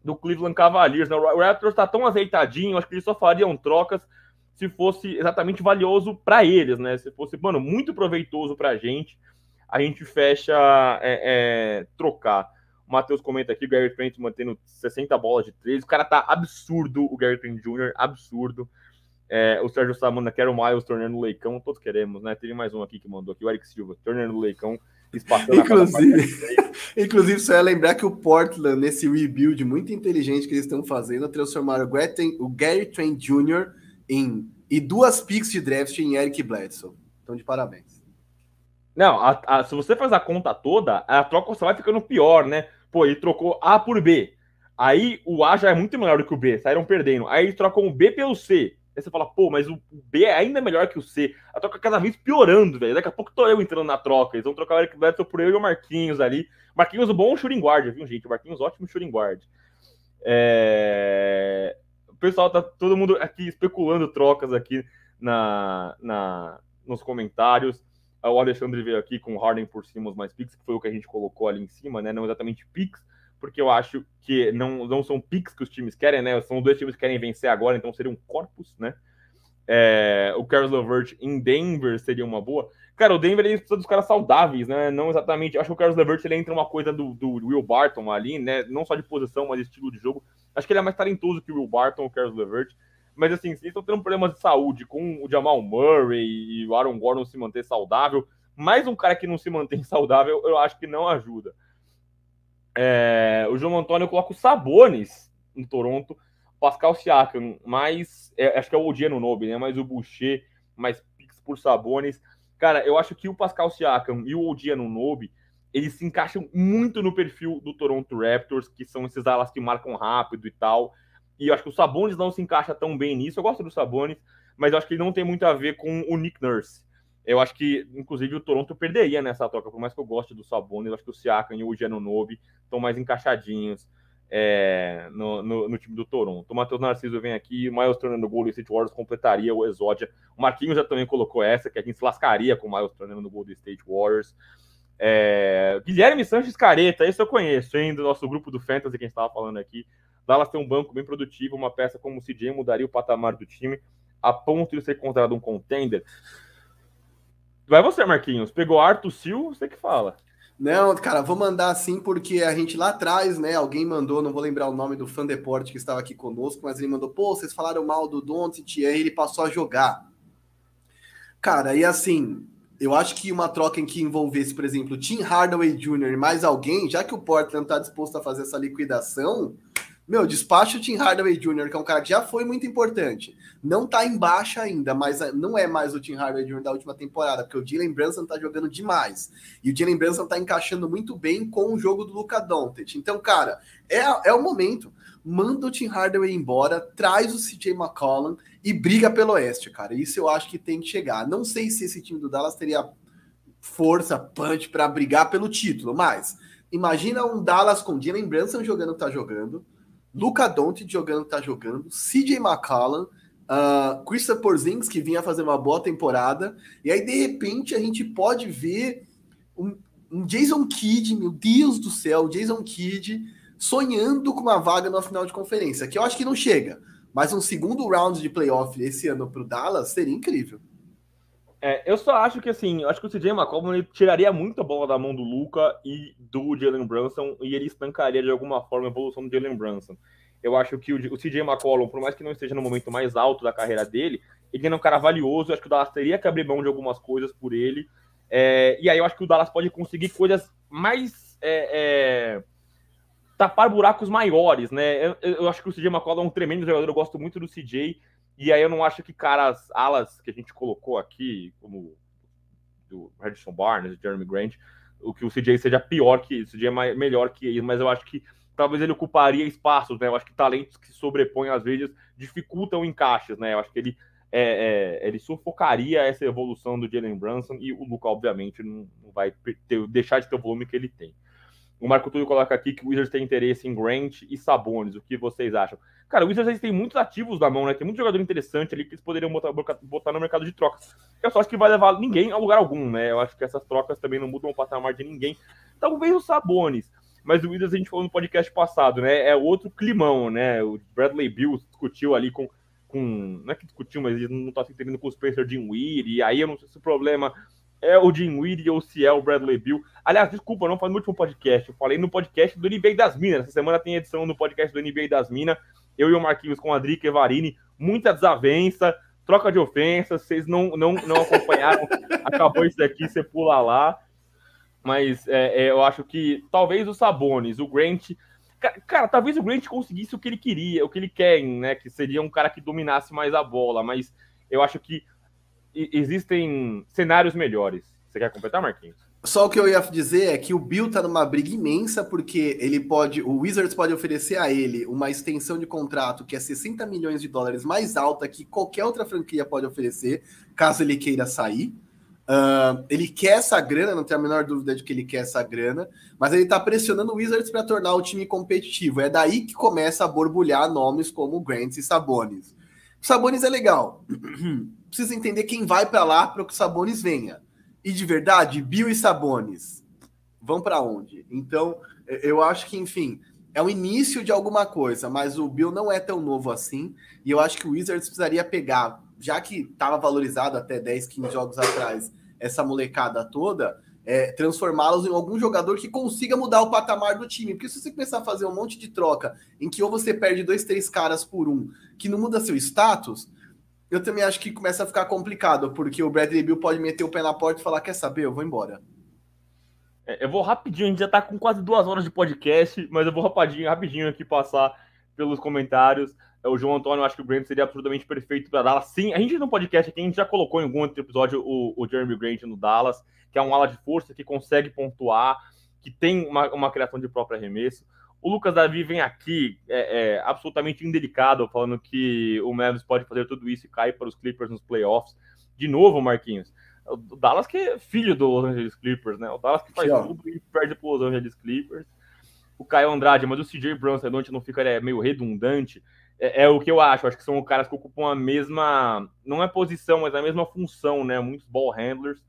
do Cleveland Cavaliers. Né? O Raptors está tão azeitadinho, acho que eles só fariam trocas se fosse exatamente valioso para eles, né? Se fosse, mano, muito proveitoso para a gente, a gente fecha é, é, trocar. O Matheus comenta aqui, o Gary Trent mantendo 60 bolas de 3. O cara tá absurdo, o Gary Trent Jr., absurdo. É, o Sérgio Samanda quer o Miles tornando o Leicão, todos queremos, né? Teve mais um aqui que mandou aqui, o Eric Silva, tornando o Leicão, inclusive, (laughs) inclusive, só é lembrar que o Portland, nesse rebuild muito inteligente que eles estão fazendo, transformaram o Gary Trent Jr. em e duas picks de draft em Eric Bledsoe. Então, de parabéns. Não, a, a, se você faz a conta toda, a troca só vai ficando pior, né? Pô, ele trocou A por B. Aí o A já é muito melhor do que o B, saíram perdendo. Aí eles trocam o B pelo C. Aí você fala, pô, mas o B é ainda melhor que o C. A troca cada vez piorando, velho. Daqui a pouco tô eu entrando na troca. Eles vão trocar o Eric Bledsoe por eu e o Marquinhos ali. Marquinhos, o bom shooting guard, viu, gente? O Marquinhos, ótimo shooting guard. É... Pessoal tá todo mundo aqui especulando trocas aqui na, na, nos comentários. O Alexandre veio aqui com Harden por cima, os mais picks, que foi o que a gente colocou ali em cima, né? Não exatamente picks, porque eu acho que não, não são picks que os times querem, né? São dois times que querem vencer agora, então seria um corpus, né? É, o Carlos Levert em Denver seria uma boa. Cara, o Denver ele precisa dos caras saudáveis, né? Não exatamente. Acho que o Carlos Levert ele entra uma coisa do, do Will Barton ali, né? Não só de posição, mas de estilo de jogo. Acho que ele é mais talentoso que o Will Barton, o Carlos Levert. Mas assim, se eles estão tendo problemas de saúde com o Jamal Murray e o Aaron Gordon se manter saudável, mais um cara que não se mantém (laughs) saudável, eu acho que não ajuda. É, o João Antônio coloca o Sabones em Toronto, Pascal Siakam, mais é, acho que é o Odiano Nobe, né? Mais o Boucher, mais Pix por Sabones. Cara, eu acho que o Pascal Siakam e o Odiano Nobe, eles se encaixam muito no perfil do Toronto Raptors, que são esses alas que marcam rápido e tal. E eu acho que o Sabonis não se encaixa tão bem nisso. Eu gosto do Sabonis, mas eu acho que ele não tem muito a ver com o Nick Nurse. Eu acho que, inclusive, o Toronto perderia nessa troca, por mais que eu goste do Sabonis, eu acho que o Siakam e o Giannonobi estão mais encaixadinhos é, no, no, no, time do Toronto. O Matheus Narciso vem aqui, o Miles Turner no Golden State Warriors completaria o Exódia. O Marquinhos já também colocou essa, que a gente se lascaria com o Miles Turner no Golden State Warriors. É, Guilherme Sanches Careta, esse eu conheço, hein, do nosso grupo do Fantasy, que a gente estava falando aqui. Dallas tem um banco bem produtivo, uma peça como o CJ mudaria o patamar do time a ponto de ser considerado um contender. Vai você, Marquinhos. Pegou Arthur Sil, você que fala. Não, cara, vou mandar assim porque a gente lá atrás, né? Alguém mandou, não vou lembrar o nome do fã deporte que estava aqui conosco, mas ele mandou, pô, vocês falaram mal do Doncic e ele passou a jogar. Cara, e assim, eu acho que uma troca em que envolvesse, por exemplo, Tim Hardaway Jr. e mais alguém, já que o Portland está disposto a fazer essa liquidação, meu, despacha o Tim Hardaway Jr., que é um cara que já foi muito importante. Não tá em baixa ainda, mas eh, não é mais o Tim Hardaway Jr. da última temporada, porque o Jalen Brunson tá jogando demais. E o Jalen Brunson tá encaixando muito bem com o jogo do Luca Doncic. Então, cara, é, é o momento. Manda o Tim Hardaway embora, traz o CJ McCollum e briga pelo Oeste, cara. Isso eu acho que tem que chegar. Não sei se esse time do Dallas teria força, punch para brigar pelo título, mas imagina um Dallas com Jalen Brunson jogando tá jogando, Luca Doncic jogando tá jogando, CJ McCollum, uh, Christopher Porzingis, que vinha fazer uma boa temporada, e aí de repente a gente pode ver um, um Jason Kidd, meu Deus do céu, Jason Kidd sonhando com uma vaga na final de conferência, que eu acho que não chega, mas um segundo round de playoff esse ano para o Dallas seria incrível. É, eu só acho que assim, eu acho que o CJ McCollum tiraria muito a bola da mão do Luca e do Jalen Brunson e ele estancaria de alguma forma a evolução do Jalen Brunson. Eu acho que o, o CJ McCollum, por mais que não esteja no momento mais alto da carreira dele, ele é um cara valioso. Eu acho que o Dallas teria que abrir mão de algumas coisas por ele. É, e aí eu acho que o Dallas pode conseguir coisas mais. É, é tapar buracos maiores, né? Eu, eu, acho que o CJ McCollum é um tremendo jogador, eu gosto muito do CJ. E aí eu não acho que caras, alas que a gente colocou aqui, como o Harrison Barnes, o Jeremy Grant, o que o CJ seja pior que isso, o CJ é melhor que ele, mas eu acho que talvez ele ocuparia espaços, né? Eu acho que talentos que se sobrepõem às vezes dificultam encaixes, né? Eu acho que ele é, é, ele sufocaria essa evolução do Jalen Brunson e o Luca, obviamente, não, não vai ter, deixar de ter o volume que ele tem. O Marco Túlio coloca aqui que o Wizards tem interesse em Grant e Sabonis. O que vocês acham? Cara, o Wizards tem muitos ativos na mão, né? Tem muito jogador interessante ali que eles poderiam botar, botar no mercado de trocas. Eu só acho que vai levar ninguém a lugar algum, né? Eu acho que essas trocas também não mudam o patamar de ninguém. Talvez o Sabonis. Mas o Wizards a gente falou no podcast passado, né? É outro climão, né? O Bradley Bill discutiu ali com. com não é que discutiu, mas ele não tá se entendendo com o Spencer Dinwiddie. E aí eu não sei se o problema é o Jim Weed ou se é o Bradley Bill. Aliás, desculpa, não falei no último podcast. Eu falei no podcast do NBA das Minas. Essa semana tem edição no podcast do NBA das Minas. Eu e o Marquinhos com a Drica Evarini. Muita desavença, troca de ofensas. Vocês não, não, não acompanharam. (laughs) Acabou isso daqui, você pula lá. Mas é, é, eu acho que talvez o Sabonis, o Grant. Cara, cara, talvez o Grant conseguisse o que ele queria, o que ele quer, né? Que seria um cara que dominasse mais a bola. Mas eu acho que existem cenários melhores. Você quer completar, Marquinhos? Só o que eu ia dizer é que o Bill tá numa briga imensa, porque ele pode. O Wizards pode oferecer a ele uma extensão de contrato que é 60 milhões de dólares mais alta que qualquer outra franquia pode oferecer, caso ele queira sair. Uh, ele quer essa grana, não tem a menor dúvida de que ele quer essa grana, mas ele tá pressionando o Wizards para tornar o time competitivo. É daí que começa a borbulhar nomes como Grant e Sabonis. Sabonis é legal. (clears throat) precisa entender quem vai para lá para que o Sabonis venha. E de verdade, Bill e Sabonis vão para onde? Então, eu acho que, enfim, é o início de alguma coisa, mas o Bill não é tão novo assim. E eu acho que o Wizards precisaria pegar, já que estava valorizado até 10, 15 jogos atrás, essa molecada toda, é, transformá-los em algum jogador que consiga mudar o patamar do time. Porque se você começar a fazer um monte de troca em que ou você perde dois, três caras por um, que não muda seu status, eu também acho que começa a ficar complicado, porque o Bradley Bill pode meter o pé na porta e falar: quer saber, eu vou embora. É, eu vou rapidinho, a gente já tá com quase duas horas de podcast, mas eu vou rapidinho, rapidinho aqui passar pelos comentários. É, o João Antônio, acho que o Grant seria absolutamente perfeito para Dallas. Sim, a gente no podcast aqui, a gente já colocou em algum outro episódio o, o Jeremy Grant no Dallas, que é um ala de força que consegue pontuar, que tem uma, uma criação de próprio arremesso. O Lucas Davi vem aqui é, é, absolutamente indelicado, falando que o Mavis pode fazer tudo isso e cair para os Clippers nos playoffs. De novo, Marquinhos. O Dallas que é filho do Los Angeles Clippers, né? O Dallas que faz tudo e perde para os Los Angeles Clippers. O Caio Andrade, mas o CJ Brunson, não fica é meio redundante. É, é, o que eu acho. Acho que são caras que ocupam a mesma. Não é posição, mas a mesma função, né? Muitos ball handlers.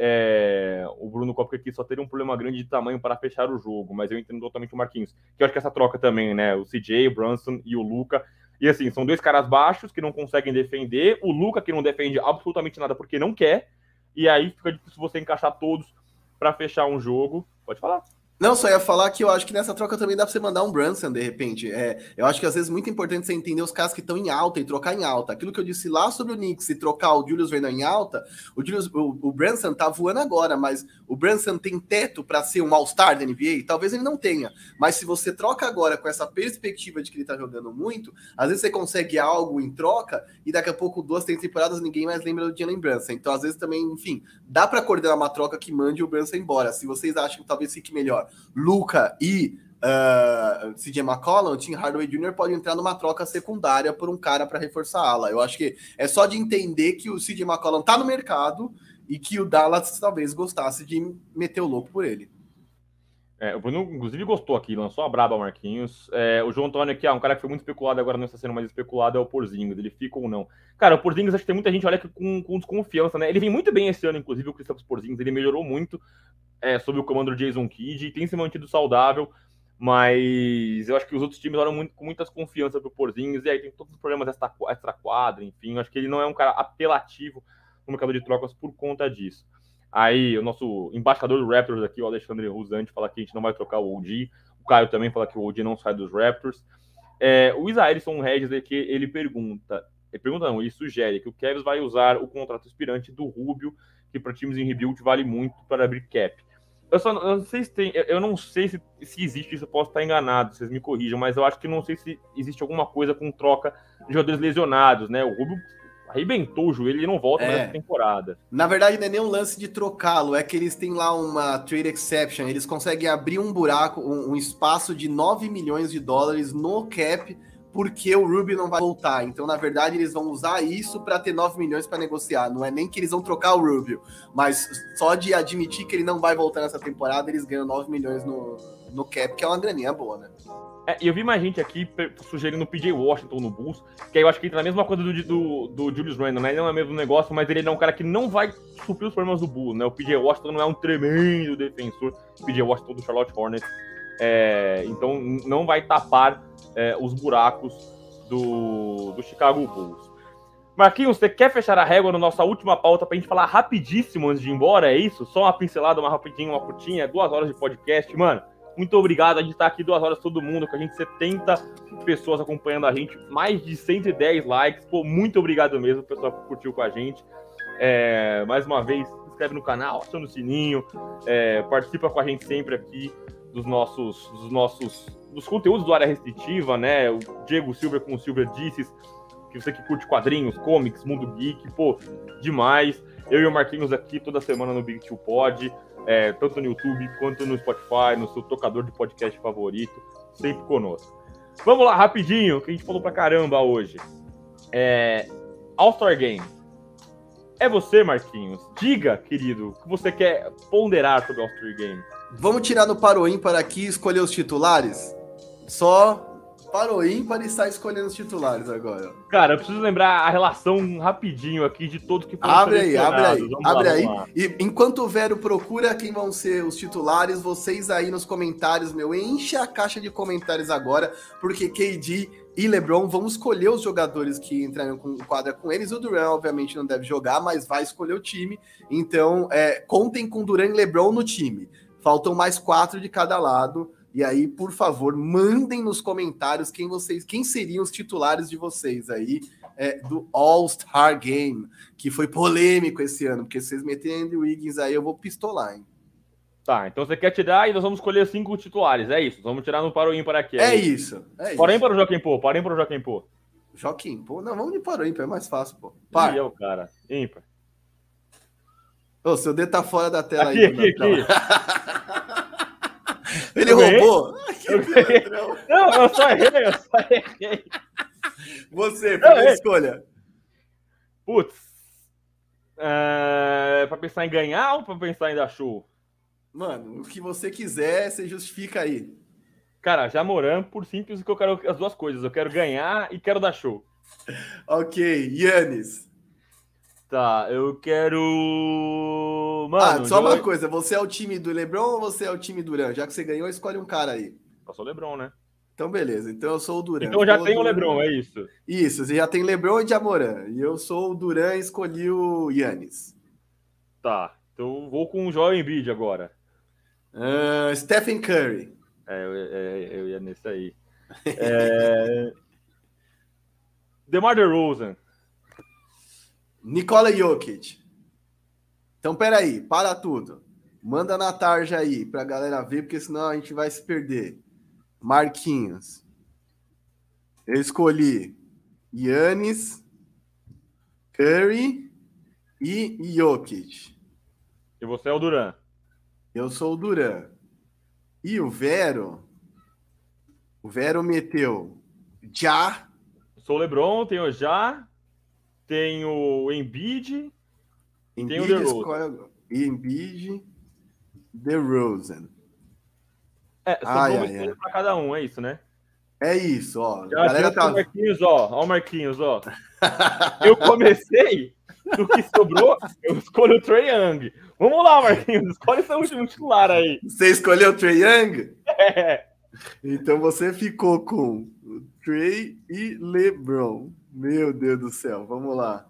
É, o Bruno Copa aqui só teria um problema grande de tamanho para fechar o jogo, mas eu entendo totalmente o Marquinhos. Que eu acho que essa troca também, né? O CJ, o Brunson e o Luca. E assim, são dois caras baixos que não conseguem defender. O Luca, que não defende absolutamente nada porque não quer. E aí fica difícil você encaixar todos para fechar um jogo. Pode falar. Não, só ia falar que eu acho que nessa troca também dá pra você mandar um Brunson, de repente. É, eu acho que às vezes é muito importante você entender os caras que estão em alta e trocar em alta. Aquilo que eu disse lá sobre o Knicks e trocar o Julius Randle em alta, o, Julius, o, o Brunson tá voando agora, mas o Brunson tem teto para ser um All-Star da NBA? Talvez ele não tenha. Mas se você troca agora com essa perspectiva de que ele tá jogando muito, às vezes você consegue algo em troca e daqui a pouco, duas, três temporadas, ninguém mais lembra do Jalen Brunson. Então, às vezes também, enfim, dá para coordenar uma troca que mande o Brunson embora. Se vocês acham que talvez fique melhor Luca e uh, CJ McCollum, o Tim Hardaway Jr. pode entrar numa troca secundária por um cara para reforçar a ala. Eu acho que é só de entender que o CJ McCollum tá no mercado e que o Dallas talvez gostasse de meter o louco por ele. É, o Bruno, inclusive, gostou aqui, lançou a braba Marquinhos. É, o João Antônio aqui, ah, um cara que foi muito especulado, agora não está sendo mais especulado, é o Porzingis. Ele fica ou não? Cara, o Porzingis, acho que tem muita gente olha com, com desconfiança, né? Ele vem muito bem esse ano, inclusive, o Christopher Porzingis. Ele melhorou muito é, sob o comando do Jason Kidd e tem se mantido saudável, mas eu acho que os outros times olham muito, com muitas confianças pro Porzingis, e aí tem todos os problemas extra-quadra, enfim. Eu acho que ele não é um cara apelativo no mercado de trocas por conta disso. Aí o nosso embaixador do Raptors aqui, o Alexandre Rusante, fala que a gente não vai trocar o OG. O Caio também fala que o OG não sai dos Raptors. É, o Isaelson Regis aqui, ele pergunta, ele pergunta não, ele sugere que o Kevs vai usar o contrato aspirante do Rubio, que para times em rebuild vale muito para abrir cap. Eu só eu não sei se tem, eu não sei se, se existe isso, eu posso estar enganado, vocês me corrijam, mas eu acho que não sei se existe alguma coisa com troca de jogadores lesionados, né? O Rubio arrebentou o joelho e não volta é. nessa temporada. Na verdade, não é nem um lance de trocá-lo, é que eles têm lá uma trade exception, eles conseguem abrir um buraco, um, um espaço de 9 milhões de dólares no cap, porque o Ruby não vai voltar. Então, na verdade, eles vão usar isso para ter 9 milhões para negociar. Não é nem que eles vão trocar o Rubio, mas só de admitir que ele não vai voltar nessa temporada, eles ganham 9 milhões no, no cap, que é uma graninha boa, né? É, eu vi mais gente aqui sugerindo o PJ Washington no Bulls, que aí eu acho que entra na mesma coisa do, do, do Julius Randle, né? Ele não é o mesmo negócio, mas ele é um cara que não vai suprir os problemas do Bulls, né? O PJ Washington não é um tremendo defensor, o PJ Washington do Charlotte Hornets, é, então não vai tapar é, os buracos do, do Chicago Bulls. Marquinhos, você quer fechar a régua na nossa última pauta para a gente falar rapidíssimo antes de ir embora? É isso? Só uma pincelada, uma rapidinha, uma curtinha, duas horas de podcast, mano. Muito obrigado. A gente está aqui duas horas todo mundo, com a gente 70 pessoas acompanhando a gente, mais de 110 likes. Pô, muito obrigado mesmo, pessoal que curtiu com a gente. É, mais uma vez, se inscreve no canal, aciona o sininho, é, participa com a gente sempre aqui dos nossos, dos nossos dos conteúdos do área restritiva, né? O Diego Silva com o Silva disse que você que curte quadrinhos, comics, mundo geek, pô, demais. Eu e o Marquinhos aqui toda semana no Big Two Pod é, tanto no YouTube quanto no Spotify, no seu tocador de podcast favorito, sempre conosco. Vamos lá, rapidinho, que a gente falou pra caramba hoje. É, All-Star Game. É você, Marquinhos. Diga, querido, o que você quer ponderar sobre o All-Star Game. Vamos tirar no Paro Ímpar aqui e escolher os titulares? Só Parou ímpar e está escolhendo os titulares agora. Cara, eu preciso lembrar a relação rapidinho aqui de todos que foram Abre aí, abre aí, vamos abre lá, aí. E enquanto o Vero procura quem vão ser os titulares, vocês aí nos comentários, meu, enche a caixa de comentários agora, porque KD e LeBron vão escolher os jogadores que entrarão com quadra com eles. O Duran, obviamente, não deve jogar, mas vai escolher o time. Então, é, contem com Duran e LeBron no time. Faltam mais quatro de cada lado. E aí, por favor, mandem nos comentários quem vocês, quem seriam os titulares de vocês aí é, do All-Star Game, que foi polêmico esse ano, porque se vocês meterem Andrew Wiggins aí, eu vou pistolar, hein? Tá, então você quer tirar e nós vamos escolher cinco titulares, é isso? Vamos tirar no para o ímpar aqui. É, é isso. É para o ímpar Joaquim Pô? Para ímpar ou Joaquim Pô? Joaquim Pô? Não, vamos de para o ímpar, é mais fácil, pô. Par. E eu, cara? Ímpar. Ô, seu dedo tá fora da tela aqui, aí. Aqui, aqui, (laughs) Ele roubou? não, eu só errei, eu só errei. Você, primeira escolha. Putz. É, pra pensar em ganhar ou pra pensar em dar show? Mano, o que você quiser, você justifica aí. Cara, Jamoran, por simples, que eu quero as duas coisas. Eu quero ganhar e quero dar show. ok, Yannis. Tá, eu quero. Mano, ah, só uma coisa, você é o time do Lebron ou você é o time Duran? Já que você ganhou, escolhe um cara aí. Eu sou o Lebron, né? Então, beleza. Então eu sou o Duran. Então já tem o Lebron, é isso? Isso, você já tem Lebron e Jamoran. E eu sou o Duran e escolhi o Yannis. Tá, então vou com o Joel Embiid agora. Uh, Stephen Curry. É, eu, é, eu ia nesse aí. (laughs) é... DeMar DeRozan. Nikola Jokic. Então, peraí, para tudo. Manda na tarja aí pra galera ver, porque senão a gente vai se perder. Marquinhos. Eu escolhi Yannis, Curry e Jokic. E você é o Duran? Eu sou o Duran. E o Vero? O Vero meteu Já. Sou o Lebron, tenho Já, tem o Embiid, Embiid tem o DeRozan. Embiid, DeRozan. É, são ai, ai, ai. para cada um, é isso, né? É isso, ó. Já galera tá... o Marquinhos, ó. Ó o Marquinhos, ó. (laughs) eu comecei, do que sobrou, eu escolho o Trey Young. Vamos lá, Marquinhos, escolhe seu último titular aí. Você escolheu o Trey Young? (laughs) É. Então você ficou com Trey e LeBron. Meu Deus do céu, vamos lá.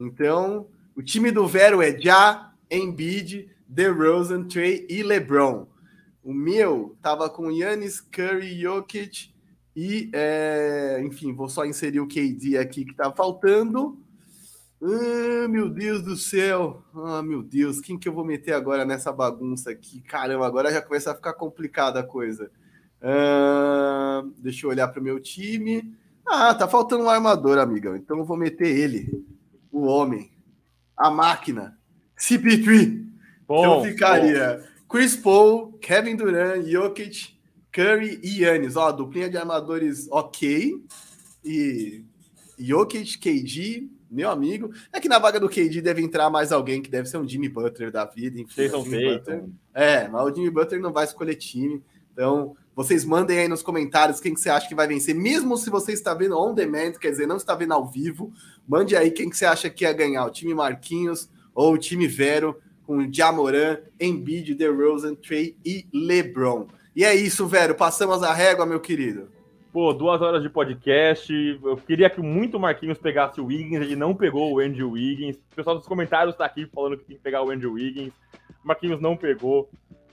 Então, o time do Vero é Já, Embiid, DeRozan, Trey e LeBron. O meu tava com Yannis, Curry, Jokic e, é, enfim, vou só inserir o KD aqui que tá faltando. Ah, meu Deus do céu. Ah, meu Deus, quem que eu vou meter agora nessa bagunça aqui? Caramba, agora já começa a ficar complicada a coisa. Ah, deixa eu olhar para o meu time. Ah, tá faltando um armador, amigão. Então eu vou meter ele, o homem, a máquina, CP3. Bom, então ficaria bom. Chris Paul, Kevin Durant, Jokic, Curry e Yannis. Ó, duplinha de armadores ok. E Jokic, KG, meu amigo. É que na vaga do KD deve entrar mais alguém que deve ser um Jimmy Butler da vida. Enfim, Butler. É, mas o Jimmy Butler não vai escolher time. Então, vocês mandem aí nos comentários quem que você acha que vai vencer, mesmo se você está vendo on demand, quer dizer, não está vendo ao vivo. Mande aí quem que você acha que ia ganhar, o time Marquinhos ou o time Vero, com Jamoran, Embiid, DeRozan, Trey e LeBron. E é isso, Vero, passamos a régua, meu querido. Pô, duas horas de podcast. Eu queria que muito Marquinhos pegasse o Wiggins, ele não pegou o Andrew Wiggins. O pessoal dos comentários está aqui falando que tem que pegar o Andrew Wiggins. Marquinhos não pegou.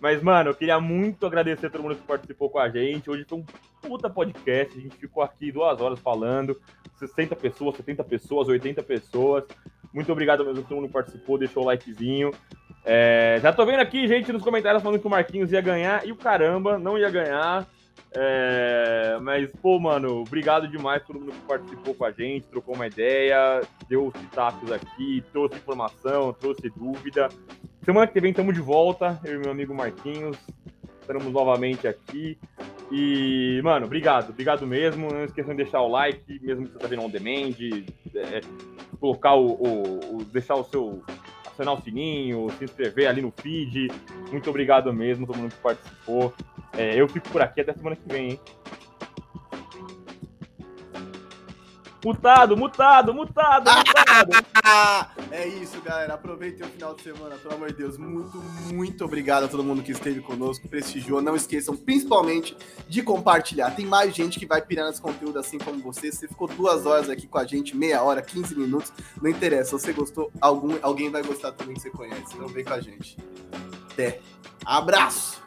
Mas, mano, eu queria muito agradecer a todo mundo que participou com a gente. Hoje foi um puta podcast. A gente ficou aqui duas horas falando. 60 pessoas, 70 pessoas, 80 pessoas. Muito obrigado mesmo todo mundo que participou, deixou o likezinho. É, já tô vendo aqui, gente, nos comentários falando que o Marquinhos ia ganhar. E o caramba, não ia ganhar. É, mas, pô, mano, obrigado demais todo mundo que participou com a gente, trocou uma ideia, deu os pitacos aqui, trouxe informação, trouxe dúvida. Semana que vem estamos de volta, eu e meu amigo Marquinhos. Estaremos novamente aqui. E, mano, obrigado, obrigado mesmo. Não esqueçam de deixar o like, mesmo que você tá vendo on demand, é, colocar o, o, o, deixar o seu. acionar o sininho, se inscrever ali no feed. Muito obrigado mesmo, todo mundo que participou. É, eu fico por aqui até semana que vem, hein? Mutado, mutado, mutado, mutado. (laughs) é isso, galera. Aproveitem o final de semana, pelo amor de Deus. Muito, muito obrigado a todo mundo que esteve conosco, prestigiou. Não esqueçam, principalmente, de compartilhar. Tem mais gente que vai pirar nesse conteúdo assim como você. Você ficou duas horas aqui com a gente, meia hora, 15 minutos. Não interessa. Se você gostou, algum, alguém vai gostar também que você conhece. Então vem com a gente. Até. Abraço!